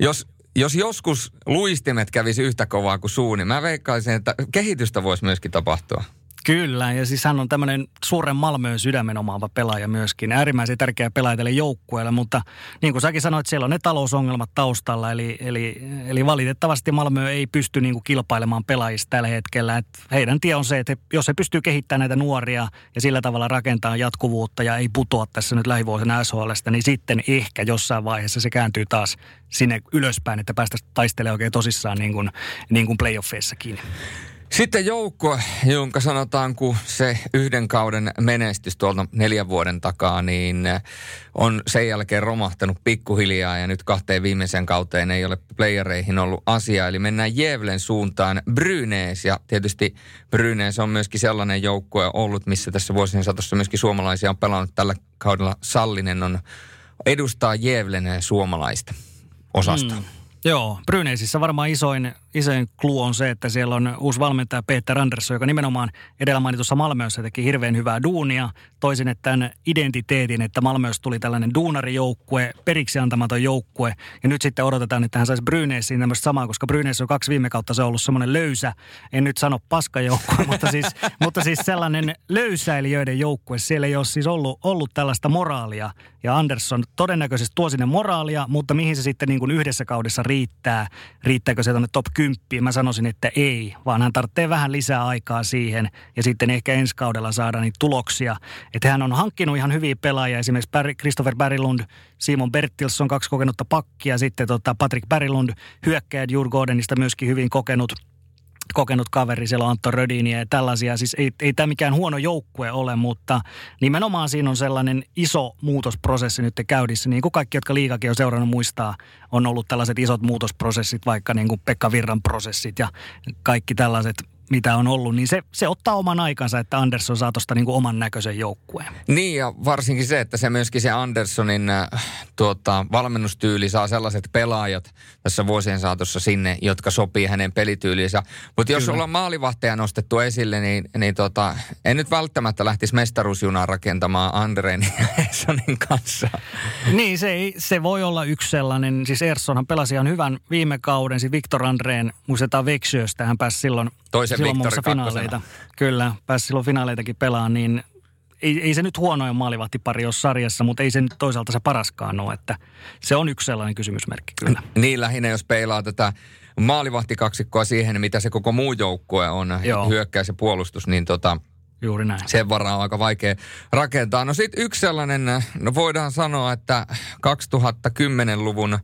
Speaker 1: jos, jos joskus luistimet kävisi yhtä kovaa kuin suu, niin mä veikkaisin, että kehitystä voisi myöskin tapahtua.
Speaker 2: Kyllä, ja siis hän on tämmöinen suuren Malmöön sydämen omaava pelaaja myöskin. Äärimmäisen tärkeä pelaaja tälle joukkueelle, mutta niin kuin säkin sanoit, siellä on ne talousongelmat taustalla. Eli, eli, eli valitettavasti Malmö ei pysty niin kuin kilpailemaan pelaajista tällä hetkellä. Et heidän tie on se, että he, jos he pystyy kehittämään näitä nuoria ja sillä tavalla rakentaa jatkuvuutta ja ei putoa tässä nyt lähivuosina SHLstä, niin sitten ehkä jossain vaiheessa se kääntyy taas sinne ylöspäin, että päästä taistelemaan oikein tosissaan niin kuin, niin kuin playoffeissakin.
Speaker 1: Sitten joukko, jonka sanotaan, kun se yhden kauden menestys tuolta neljän vuoden takaa, niin on sen jälkeen romahtanut pikkuhiljaa ja nyt kahteen viimeisen kauteen ei ole playereihin ollut asia. Eli mennään Jevlen suuntaan Brynees ja tietysti Brynees on myöskin sellainen joukkue ollut, missä tässä vuosien satossa myöskin suomalaisia on pelannut tällä kaudella. Sallinen on edustaa Jevlen suomalaista osasta. Mm.
Speaker 2: Joo, Bryneisissä varmaan isoin, isoin clue on se, että siellä on uusi valmentaja Peter Andersson, joka nimenomaan edellä mainitussa Malmössä teki hirveän hyvää duunia. Toisin että tämän identiteetin, että Malmössä tuli tällainen duunarijoukkue, periksi antamaton joukkue. Ja nyt sitten odotetaan, että hän saisi Bryneisiin tämmöistä samaa, koska Bryneissä on kaksi viime kautta se on ollut semmoinen löysä, en nyt sano paskajoukkue, [LAUGHS] mutta siis, mutta siis sellainen löysäilijöiden joukkue. Siellä ei ole siis ollut, ollut tällaista moraalia. Ja Andersson todennäköisesti tuo sinne moraalia, mutta mihin se sitten niin kuin yhdessä kaudessa riittää. Riittääkö se tuonne top 10? Mä sanoisin, että ei, vaan hän tarvitsee vähän lisää aikaa siihen ja sitten ehkä ensi kaudella saada niitä tuloksia. Että hän on hankkinut ihan hyviä pelaajia, esimerkiksi Christopher Berglund, Simon Bertilsson, kaksi kokenutta pakkia, sitten tota Patrick Berglund, hyökkäjät Jur Gordonista myöskin hyvin kokenut – kokenut kaveri, siellä Antto Rödiniä ja tällaisia. Siis ei, ei tämä mikään huono joukkue ole, mutta nimenomaan siinä on sellainen iso muutosprosessi nyt käynnissä. Niin kuin kaikki, jotka liikakin on seurannut muistaa, on ollut tällaiset isot muutosprosessit, vaikka niin kuin Pekka Virran prosessit ja kaikki tällaiset mitä on ollut, niin se, se ottaa oman aikansa, että Andersson saa tuosta niin oman näköisen joukkueen.
Speaker 1: Niin ja varsinkin se, että se myöskin se Anderssonin äh, tuota, valmennustyyli saa sellaiset pelaajat tässä vuosien saatossa sinne, jotka sopii hänen pelityyliinsä. Mutta jos ollaan maalivahteja nostettu esille, niin, niin tota, en nyt välttämättä lähtisi mestaruusjunaa rakentamaan Andreen ja [LAUGHS] Erssonin kanssa.
Speaker 2: Niin, se, ei, se voi olla yksi sellainen. Siis Erssonhan pelasi ihan hyvän viime kauden. Siis Viktor Andreen, muistetaan Veksiöstä, hän pääsi silloin
Speaker 1: Toisen
Speaker 2: silloin
Speaker 1: Viktor
Speaker 2: finaaleita. Kyllä, pääsi silloin finaaleitakin pelaamaan, niin ei, ei se nyt huonoin maalivahtipari ole sarjassa, mutta ei se nyt toisaalta se paraskaan ole, että se on yksi sellainen kysymysmerkki kyllä.
Speaker 1: Niin lähinnä, jos peilaa tätä maalivahtikaksikkoa siihen, mitä se koko muu joukkue on, Joo. hyökkäys ja puolustus, niin tota,
Speaker 2: Juuri näin.
Speaker 1: Sen varaan on aika vaikea rakentaa. No sitten yksi sellainen, no voidaan sanoa, että 2010-luvun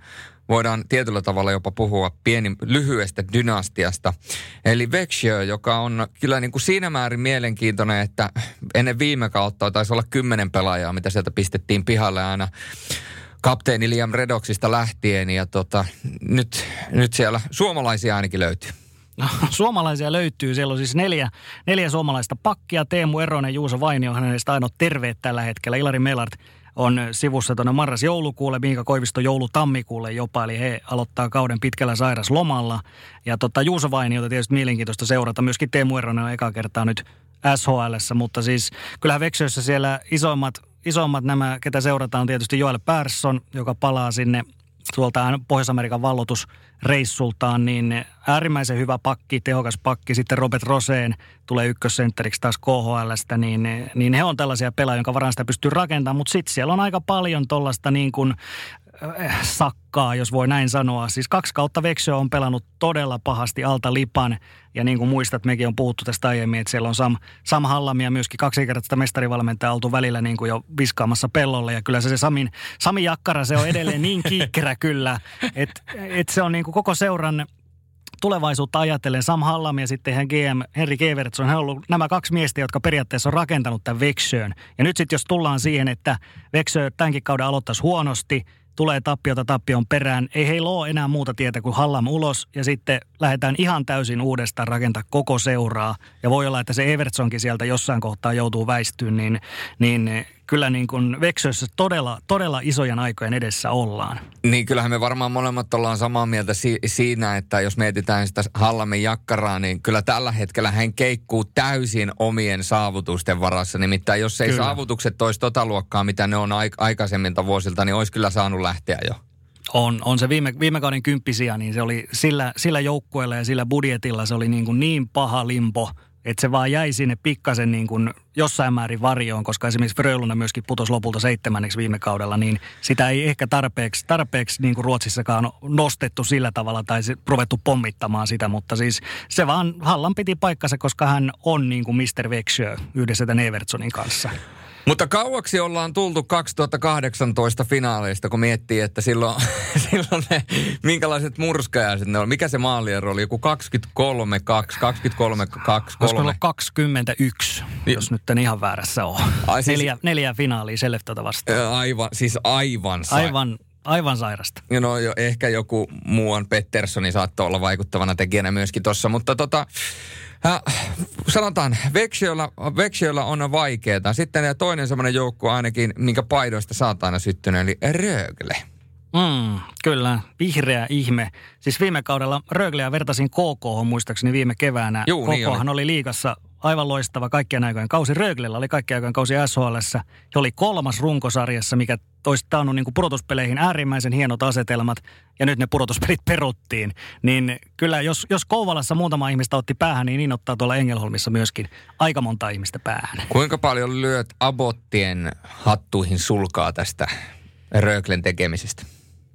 Speaker 1: voidaan tietyllä tavalla jopa puhua pieni, lyhyestä dynastiasta. Eli Vexio, joka on kyllä niin kuin siinä määrin mielenkiintoinen, että ennen viime kautta taisi olla kymmenen pelaajaa, mitä sieltä pistettiin pihalle aina kapteeni Liam Redoksista lähtien. Ja tota, nyt, nyt siellä suomalaisia ainakin löytyy.
Speaker 2: No, suomalaisia löytyy. Siellä on siis neljä, neljä suomalaista pakkia. Teemu Eronen, Juuso Vainio, hänestä ainoa terveet tällä hetkellä. Ilari Melart on sivussa tuonne marras-joulukuulle, Miika Koivisto joulu-tammikuulle jopa, eli he aloittaa kauden pitkällä sairaslomalla. Ja tota, Juuso Vainiota tietysti mielenkiintoista seurata, myöskin Teemu Eronen on eka kertaa nyt SHL, mutta siis kyllähän Veksössä siellä isoimmat, isoimmat nämä, ketä seurataan on tietysti Joel Persson, joka palaa sinne tuolta Pohjois-Amerikan vallotusreissultaan, niin äärimmäisen hyvä pakki, tehokas pakki. Sitten Robert Roseen tulee ykkössentteriksi taas KHLstä, niin, niin he on tällaisia pelaajia, jonka varaan sitä pystyy rakentamaan. Mutta sitten siellä on aika paljon tuollaista niin kuin sakkaa, jos voi näin sanoa. Siis kaksi kautta Veksö on pelannut todella pahasti alta lipan. Ja niin kuin muistat, mekin on puhuttu tästä aiemmin, että siellä on Sam, Sam Hallamia myöskin kaksi kertaa mestarivalmentaja oltu välillä niin kuin jo viskaamassa pellolle. Ja kyllä se, se Samin, Sami Jakkara, se on edelleen niin kiikkerä kyllä, että et se on niin kuin koko seuran tulevaisuutta ajatellen Sam Hallam ja sitten hän GM Henri Kevertson, hän on ollut nämä kaksi miestä, jotka periaatteessa on rakentanut tämän Veksöön. Ja nyt sitten jos tullaan siihen, että Veksö tämänkin kauden aloittaisi huonosti – tulee tappiota tappion perään. Ei heillä ole enää muuta tietä kuin Hallam ulos ja sitten lähdetään ihan täysin uudestaan rakentaa koko seuraa. Ja voi olla, että se Evertsonkin sieltä jossain kohtaa joutuu väistyyn, niin, niin kyllä niin kuin Veksössä todella, todella isojen aikojen edessä ollaan.
Speaker 1: Niin kyllähän me varmaan molemmat ollaan samaa mieltä si- siinä, että jos mietitään sitä Hallamin jakkaraa, niin kyllä tällä hetkellä hän keikkuu täysin omien saavutusten varassa. Nimittäin jos ei kyllä. saavutukset olisi tota luokkaa, mitä ne on aik- aikaisemmilta vuosilta, niin olisi kyllä saanut lähteä jo.
Speaker 2: On, on se viime, viime kauden kymppisiä, niin se oli sillä, sillä joukkueella ja sillä budjetilla se oli niin, kuin niin paha limpo – että se vaan jäi sinne pikkasen niin kuin jossain määrin varjoon, koska esimerkiksi Frölunda myöskin putosi lopulta seitsemänneksi viime kaudella, niin sitä ei ehkä tarpeeksi, tarpeeksi niin kuin Ruotsissakaan nostettu sillä tavalla tai ruvettu pommittamaan sitä, mutta siis se vaan Hallan piti paikkansa, koska hän on niin kuin Mr. Vexjö yhdessä tämän Evertsonin kanssa.
Speaker 1: Mutta kauaksi ollaan tultu 2018 finaaleista, kun miettii, että silloin, [LAUGHS] silloin ne, minkälaiset murskajaiset ne oli. Mikä se maaliero oli? Joku 23, 2, 23, 2, 3.
Speaker 2: Olisiko 21, niin. jos nyt en ihan väärässä ole. Ai, siis, neljä, neljä finaalia Seleftötä vastaan.
Speaker 1: Aivan, siis aivan.
Speaker 2: Sa- aivan, aivan sairasta.
Speaker 1: No jo, ehkä joku muuan Petterssoni saattoi olla vaikuttavana tekijänä myöskin tuossa, mutta tota... Ja, sanotaan, Veksiöllä, on vaikeaa. Sitten toinen semmoinen joukko ainakin, minkä paidoista saat aina syttynyt, eli Rögle.
Speaker 2: Mm, kyllä, vihreä ihme. Siis viime kaudella Rögleä vertasin KK muistaakseni viime keväänä. Juu, KKhan niin oli. oli liigassa aivan loistava kaikkien aikojen kausi. Röglellä oli kaikkien aikojen kausi SHL. He oli kolmas runkosarjassa, mikä olisi taannut niin pudotuspeleihin äärimmäisen hienot asetelmat. Ja nyt ne pudotuspelit peruttiin. Niin kyllä, jos, jos Kouvalassa muutama ihmistä otti päähän, niin niin ottaa tuolla Engelholmissa myöskin aika monta ihmistä päähän.
Speaker 1: Kuinka paljon lyöt Abottien hattuihin sulkaa tästä Röglen tekemisestä?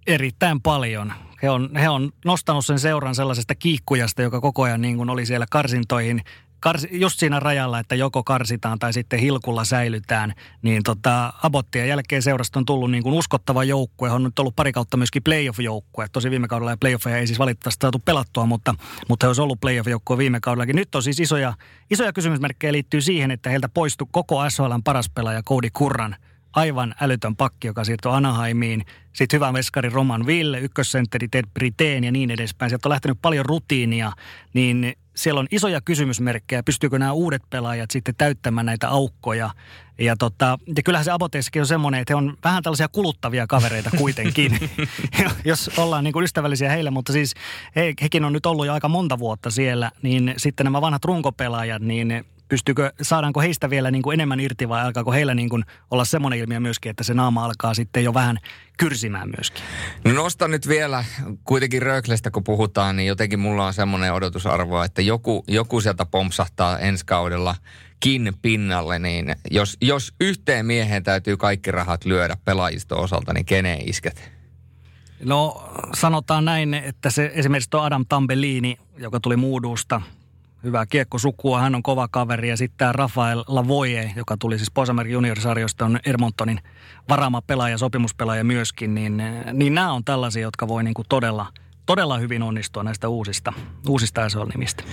Speaker 2: Erittäin paljon. He on, he on nostanut sen seuran sellaisesta kiikkujasta, joka koko ajan niin kuin oli siellä karsintoihin kars, just siinä rajalla, että joko karsitaan tai sitten hilkulla säilytään, niin tota, Abottien jälkeen seurasta on tullut niin kuin uskottava joukkue. On nyt ollut pari kautta myöskin playoff-joukkue. Tosi viime kaudella ja playoffeja ei siis valitettavasti saatu pelattua, mutta, mutta he olisi ollut playoff-joukkue viime kaudellakin. Nyt on siis isoja, isoja kysymysmerkkejä liittyy siihen, että heiltä poistui koko SHLn paras pelaaja Cody Kurran aivan älytön pakki, joka siirtyi Anaheimiin. Sitten hyvä meskari Roman Ville, ykkössentteri Ted Briteen ja niin edespäin. Sieltä on lähtenyt paljon rutiinia, niin siellä on isoja kysymysmerkkejä, pystyykö nämä uudet pelaajat sitten täyttämään näitä aukkoja. Ja, tota, ja kyllähän se Aboteissakin on semmoinen, että he on vähän tällaisia kuluttavia kavereita kuitenkin, [LAUGHS] [LAUGHS] jos ollaan niin kuin ystävällisiä heille. Mutta siis he, hekin on nyt ollut jo aika monta vuotta siellä, niin sitten nämä vanhat runkopelaajat, niin pystyykö, saadaanko heistä vielä niin kuin enemmän irti vai alkaako heillä niin kuin olla semmoinen ilmiö myöskin, että se naama alkaa sitten jo vähän kyrsimään myöskin?
Speaker 1: No nostan nyt vielä kuitenkin Röklestä, kun puhutaan, niin jotenkin mulla on semmoinen odotusarvo, että joku, joku sieltä pompsahtaa ensi kaudella kin pinnalle, niin jos, jos yhteen mieheen täytyy kaikki rahat lyödä pelaajiston osalta, niin keneen isket?
Speaker 2: No sanotaan näin, että se esimerkiksi tuo Adam Tambellini, joka tuli Muudusta – hyvää kiekkosukua. Hän on kova kaveri ja sitten tämä Rafael Lavoie, joka tuli siis Posamerkin juniorisarjoista, on Ermontonin varaama pelaaja, sopimuspelaaja myöskin. Niin, niin nämä on tällaisia, jotka voi niinku todella, todella hyvin onnistua näistä uusista, uusista SHL-nimistä.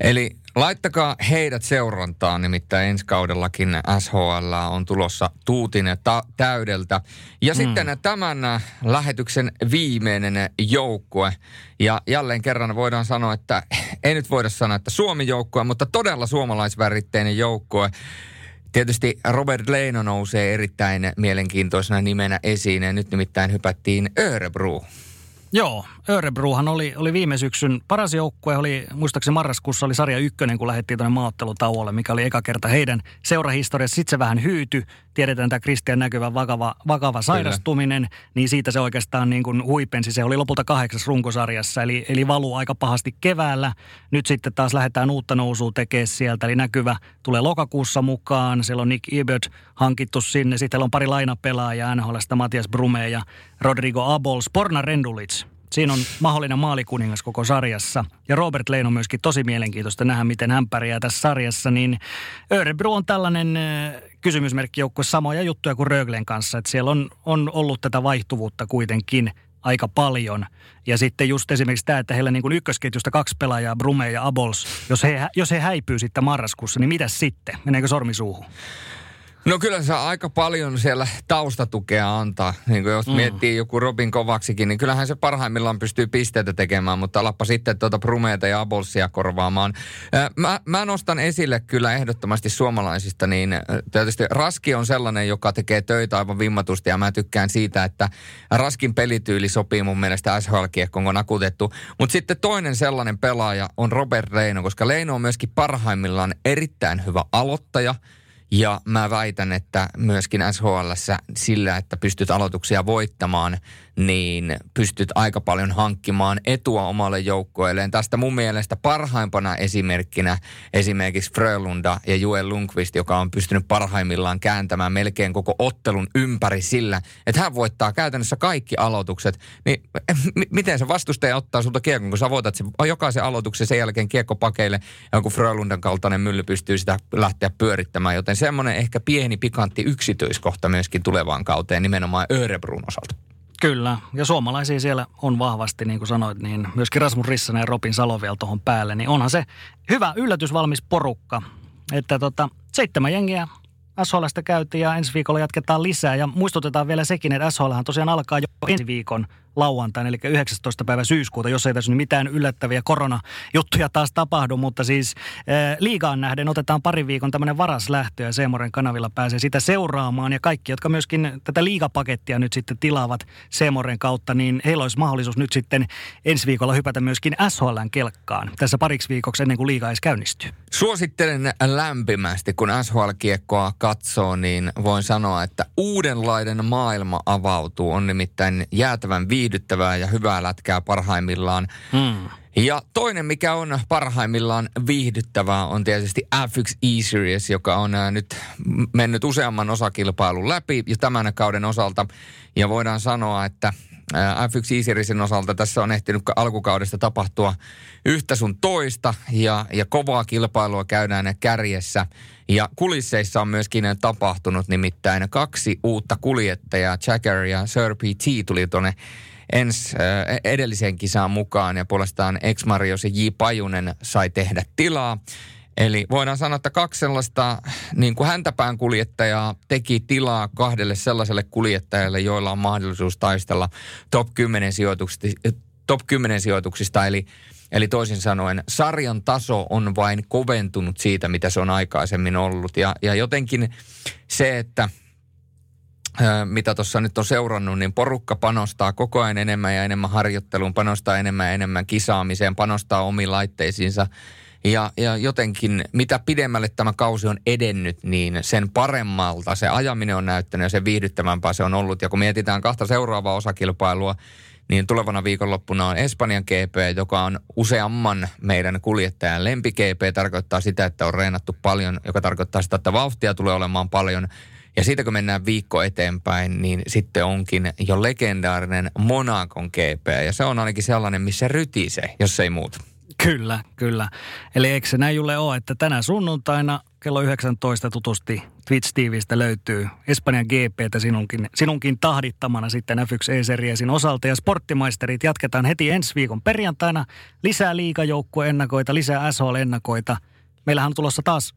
Speaker 1: Eli laittakaa heidät seurantaan, nimittäin ensi kaudellakin SHL on tulossa tuutinen ta- täydeltä. Ja mm. sitten tämän lähetyksen viimeinen joukkue. Ja jälleen kerran voidaan sanoa, että ei nyt voida sanoa, että Suomi-joukkue, mutta todella suomalaisväritteinen joukkue. Tietysti Robert Leino nousee erittäin mielenkiintoisena nimenä esiin ja nyt nimittäin hypättiin Örebro.
Speaker 2: Joo, Örebruhan oli, oli viime syksyn paras joukkue. Oli, muistaakseni marraskuussa oli sarja ykkönen, kun lähdettiin tuonne maaottelutauolle, mikä oli eka kerta heidän seurahistoriassa. Sitten se vähän hyyty. Tiedetään tämä Kristian näkyvä vakava, vakava sairastuminen, Kyllä. niin siitä se oikeastaan niin kuin huipensi. Se oli lopulta kahdeksas runkosarjassa, eli, eli valuu aika pahasti keväällä. Nyt sitten taas lähdetään uutta nousua tekemään sieltä, eli näkyvä tulee lokakuussa mukaan. Siellä on Nick Ebert hankittu sinne. Sitten on pari lainapelaajaa NHLstä, Matias Brume ja Rodrigo Abols. Porna Rendulic Siinä on mahdollinen maalikuningas koko sarjassa. Ja Robert Leino on myöskin tosi mielenkiintoista nähdä, miten hän pärjää tässä sarjassa. Niin Örebro on tällainen kysymysmerkki joukkue samoja juttuja kuin Röglen kanssa. Että siellä on, on ollut tätä vaihtuvuutta kuitenkin aika paljon. Ja sitten just esimerkiksi tämä, että heillä niin kuin ykkösketjusta kaksi pelaajaa, Brume ja Abols, jos he, jos he häipyy sitten marraskuussa, niin mitä sitten? Meneekö sormi suuhun?
Speaker 1: No kyllä se aika paljon siellä taustatukea antaa. Niin kuin jos mm. miettii joku Robin Kovaksikin, niin kyllähän se parhaimmillaan pystyy pisteitä tekemään, mutta alappa sitten tuota Brumeita ja Abolsia korvaamaan. Mä, mä nostan esille kyllä ehdottomasti suomalaisista, niin tietysti Raski on sellainen, joka tekee töitä aivan vimmatusti ja mä tykkään siitä, että Raskin pelityyli sopii mun mielestä SHL-kiekkoon, on akutettu. Mutta sitten toinen sellainen pelaaja on Robert Leino, koska Leino on myöskin parhaimmillaan erittäin hyvä aloittaja – ja mä väitän, että myöskin SHL sillä, että pystyt aloituksia voittamaan, niin pystyt aika paljon hankkimaan etua omalle joukkueelleen. Tästä mun mielestä parhaimpana esimerkkinä esimerkiksi Frölunda ja Joel Lundqvist, joka on pystynyt parhaimmillaan kääntämään melkein koko ottelun ympäri sillä, että hän voittaa käytännössä kaikki aloitukset. Niin m- miten se vastustaja ottaa sulta kiekon, kun sä voitat sen, jokaisen aloituksen sen jälkeen kiekko pakeille ja joku Frölundan kaltainen mylly pystyy sitä lähteä pyörittämään. Joten semmoinen ehkä pieni pikantti yksityiskohta myöskin tulevaan kauteen nimenomaan Örebrun osalta.
Speaker 2: Kyllä, ja suomalaisia siellä on vahvasti, niin kuin sanoit, niin myöskin Rasmus Rissanen ja Robin Salo vielä tuohon päälle, niin onhan se hyvä yllätysvalmis porukka. Että tota, seitsemän jengiä SHLstä käytiin ja ensi viikolla jatketaan lisää. Ja muistutetaan vielä sekin, että SHLhan tosiaan alkaa jo ensi viikon lauantaina, eli 19. päivä syyskuuta, jos ei tässä nyt mitään yllättäviä koronajuttuja taas tapahdu, mutta siis äh, liigaan nähden otetaan pari viikon tämmöinen varaslähtö ja Seemoren kanavilla pääsee sitä seuraamaan ja kaikki, jotka myöskin tätä liigapakettia nyt sitten tilaavat Seemoren kautta, niin heillä olisi mahdollisuus nyt sitten ensi viikolla hypätä myöskin SHLn kelkkaan tässä pariksi viikoksi ennen kuin liiga edes käynnistyy.
Speaker 1: Suosittelen lämpimästi, kun SHL-kiekkoa katsoo, niin voin sanoa, että uudenlainen maailma avautuu. On nimittäin jäätävän vi- viihdyttävää ja hyvää lätkää parhaimmillaan. Hmm. Ja toinen, mikä on parhaimmillaan viihdyttävää, on tietysti F1 E-Series, joka on nyt mennyt useamman osakilpailun läpi ja tämän kauden osalta. Ja voidaan sanoa, että F1 Easyracin osalta tässä on ehtinyt alkukaudesta tapahtua yhtä sun toista ja, ja kovaa kilpailua käydään kärjessä. Ja kulisseissa on myöskin tapahtunut nimittäin kaksi uutta kuljettajaa, Jagger ja Sir PT tuli tuonne ens äh, edelliseen kisaan mukaan ja puolestaan ex Marios ja J. Pajunen sai tehdä tilaa. Eli voidaan sanoa, että kaksi sellaista niin kuin häntäpään kuljettajaa teki tilaa kahdelle sellaiselle kuljettajalle, joilla on mahdollisuus taistella top 10 sijoituksista, top 10 sijoituksista eli Eli toisin sanoen sarjan taso on vain koventunut siitä, mitä se on aikaisemmin ollut. Ja, ja jotenkin se, että mitä tuossa nyt on seurannut, niin porukka panostaa koko ajan enemmän ja enemmän harjoitteluun, panostaa enemmän ja enemmän kisaamiseen, panostaa omiin laitteisiinsa. Ja, ja jotenkin, mitä pidemmälle tämä kausi on edennyt, niin sen paremmalta se ajaminen on näyttänyt ja sen viihdyttävämpää se on ollut. Ja kun mietitään kahta seuraavaa osakilpailua, niin tulevana viikonloppuna on Espanjan GP, joka on useamman meidän kuljettajan lempi GP. Tarkoittaa sitä, että on reenattu paljon, joka tarkoittaa sitä, että vauhtia tulee olemaan paljon. Ja siitä kun mennään viikko eteenpäin, niin sitten onkin jo legendaarinen Monakon GP. Ja se on ainakin sellainen, missä rytisee, jos ei muuta.
Speaker 2: Kyllä, kyllä. Eli eikö se näin Julle ole, että tänä sunnuntaina kello 19 tutusti Twitch TVstä löytyy Espanjan GPtä sinunkin, sinunkin tahdittamana sitten F1 E-seriesin osalta. Ja sporttimaisterit jatketaan heti ensi viikon perjantaina. Lisää liikajoukkueennakoita, lisää SHL-ennakoita. Meillähän on tulossa taas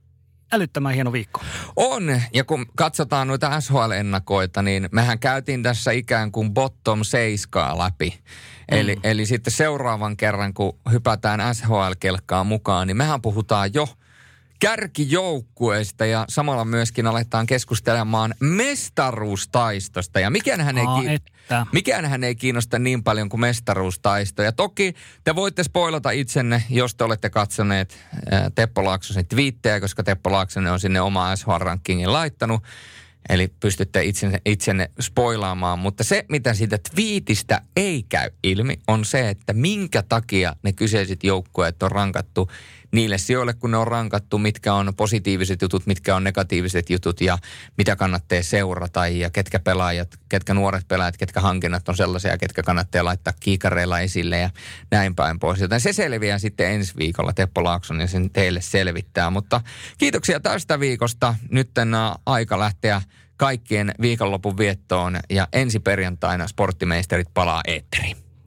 Speaker 2: älyttömän hieno viikko.
Speaker 1: On, ja kun katsotaan noita SHL-ennakoita, niin mehän käytiin tässä ikään kuin bottom seiskaa läpi. Eli, mm. eli sitten seuraavan kerran, kun hypätään SHL-kelkkaan mukaan, niin mehän puhutaan jo – kärkijoukkueesta ja samalla myöskin aletaan keskustelemaan mestaruustaistosta. Ja mikään hän, ei,
Speaker 2: Aa,
Speaker 1: mikään hän ei kiinnosta niin paljon kuin mestaruustaisto. Ja toki te voitte spoilata itsenne, jos te olette katsoneet ää, Teppo Laaksosen twiittejä, koska Teppo Laaksonen on sinne oma SH-rankingin laittanut. Eli pystytte itsenne, itsenne spoilaamaan. Mutta se, mitä siitä twiitistä ei käy ilmi, on se, että minkä takia ne kyseiset joukkueet on rankattu niille sijoille, kun ne on rankattu, mitkä on positiiviset jutut, mitkä on negatiiviset jutut ja mitä kannattaa seurata ja ketkä pelaajat, ketkä nuoret pelaajat, ketkä hankinnat on sellaisia, ketkä kannattaa laittaa kiikareilla esille ja näin päin pois. Joten se selviää sitten ensi viikolla. Teppo Laakson ja sen teille selvittää. Mutta kiitoksia tästä viikosta. Nyt aika lähteä kaikkien viikonlopun viettoon ja ensi perjantaina sporttimeisterit palaa eetteriin.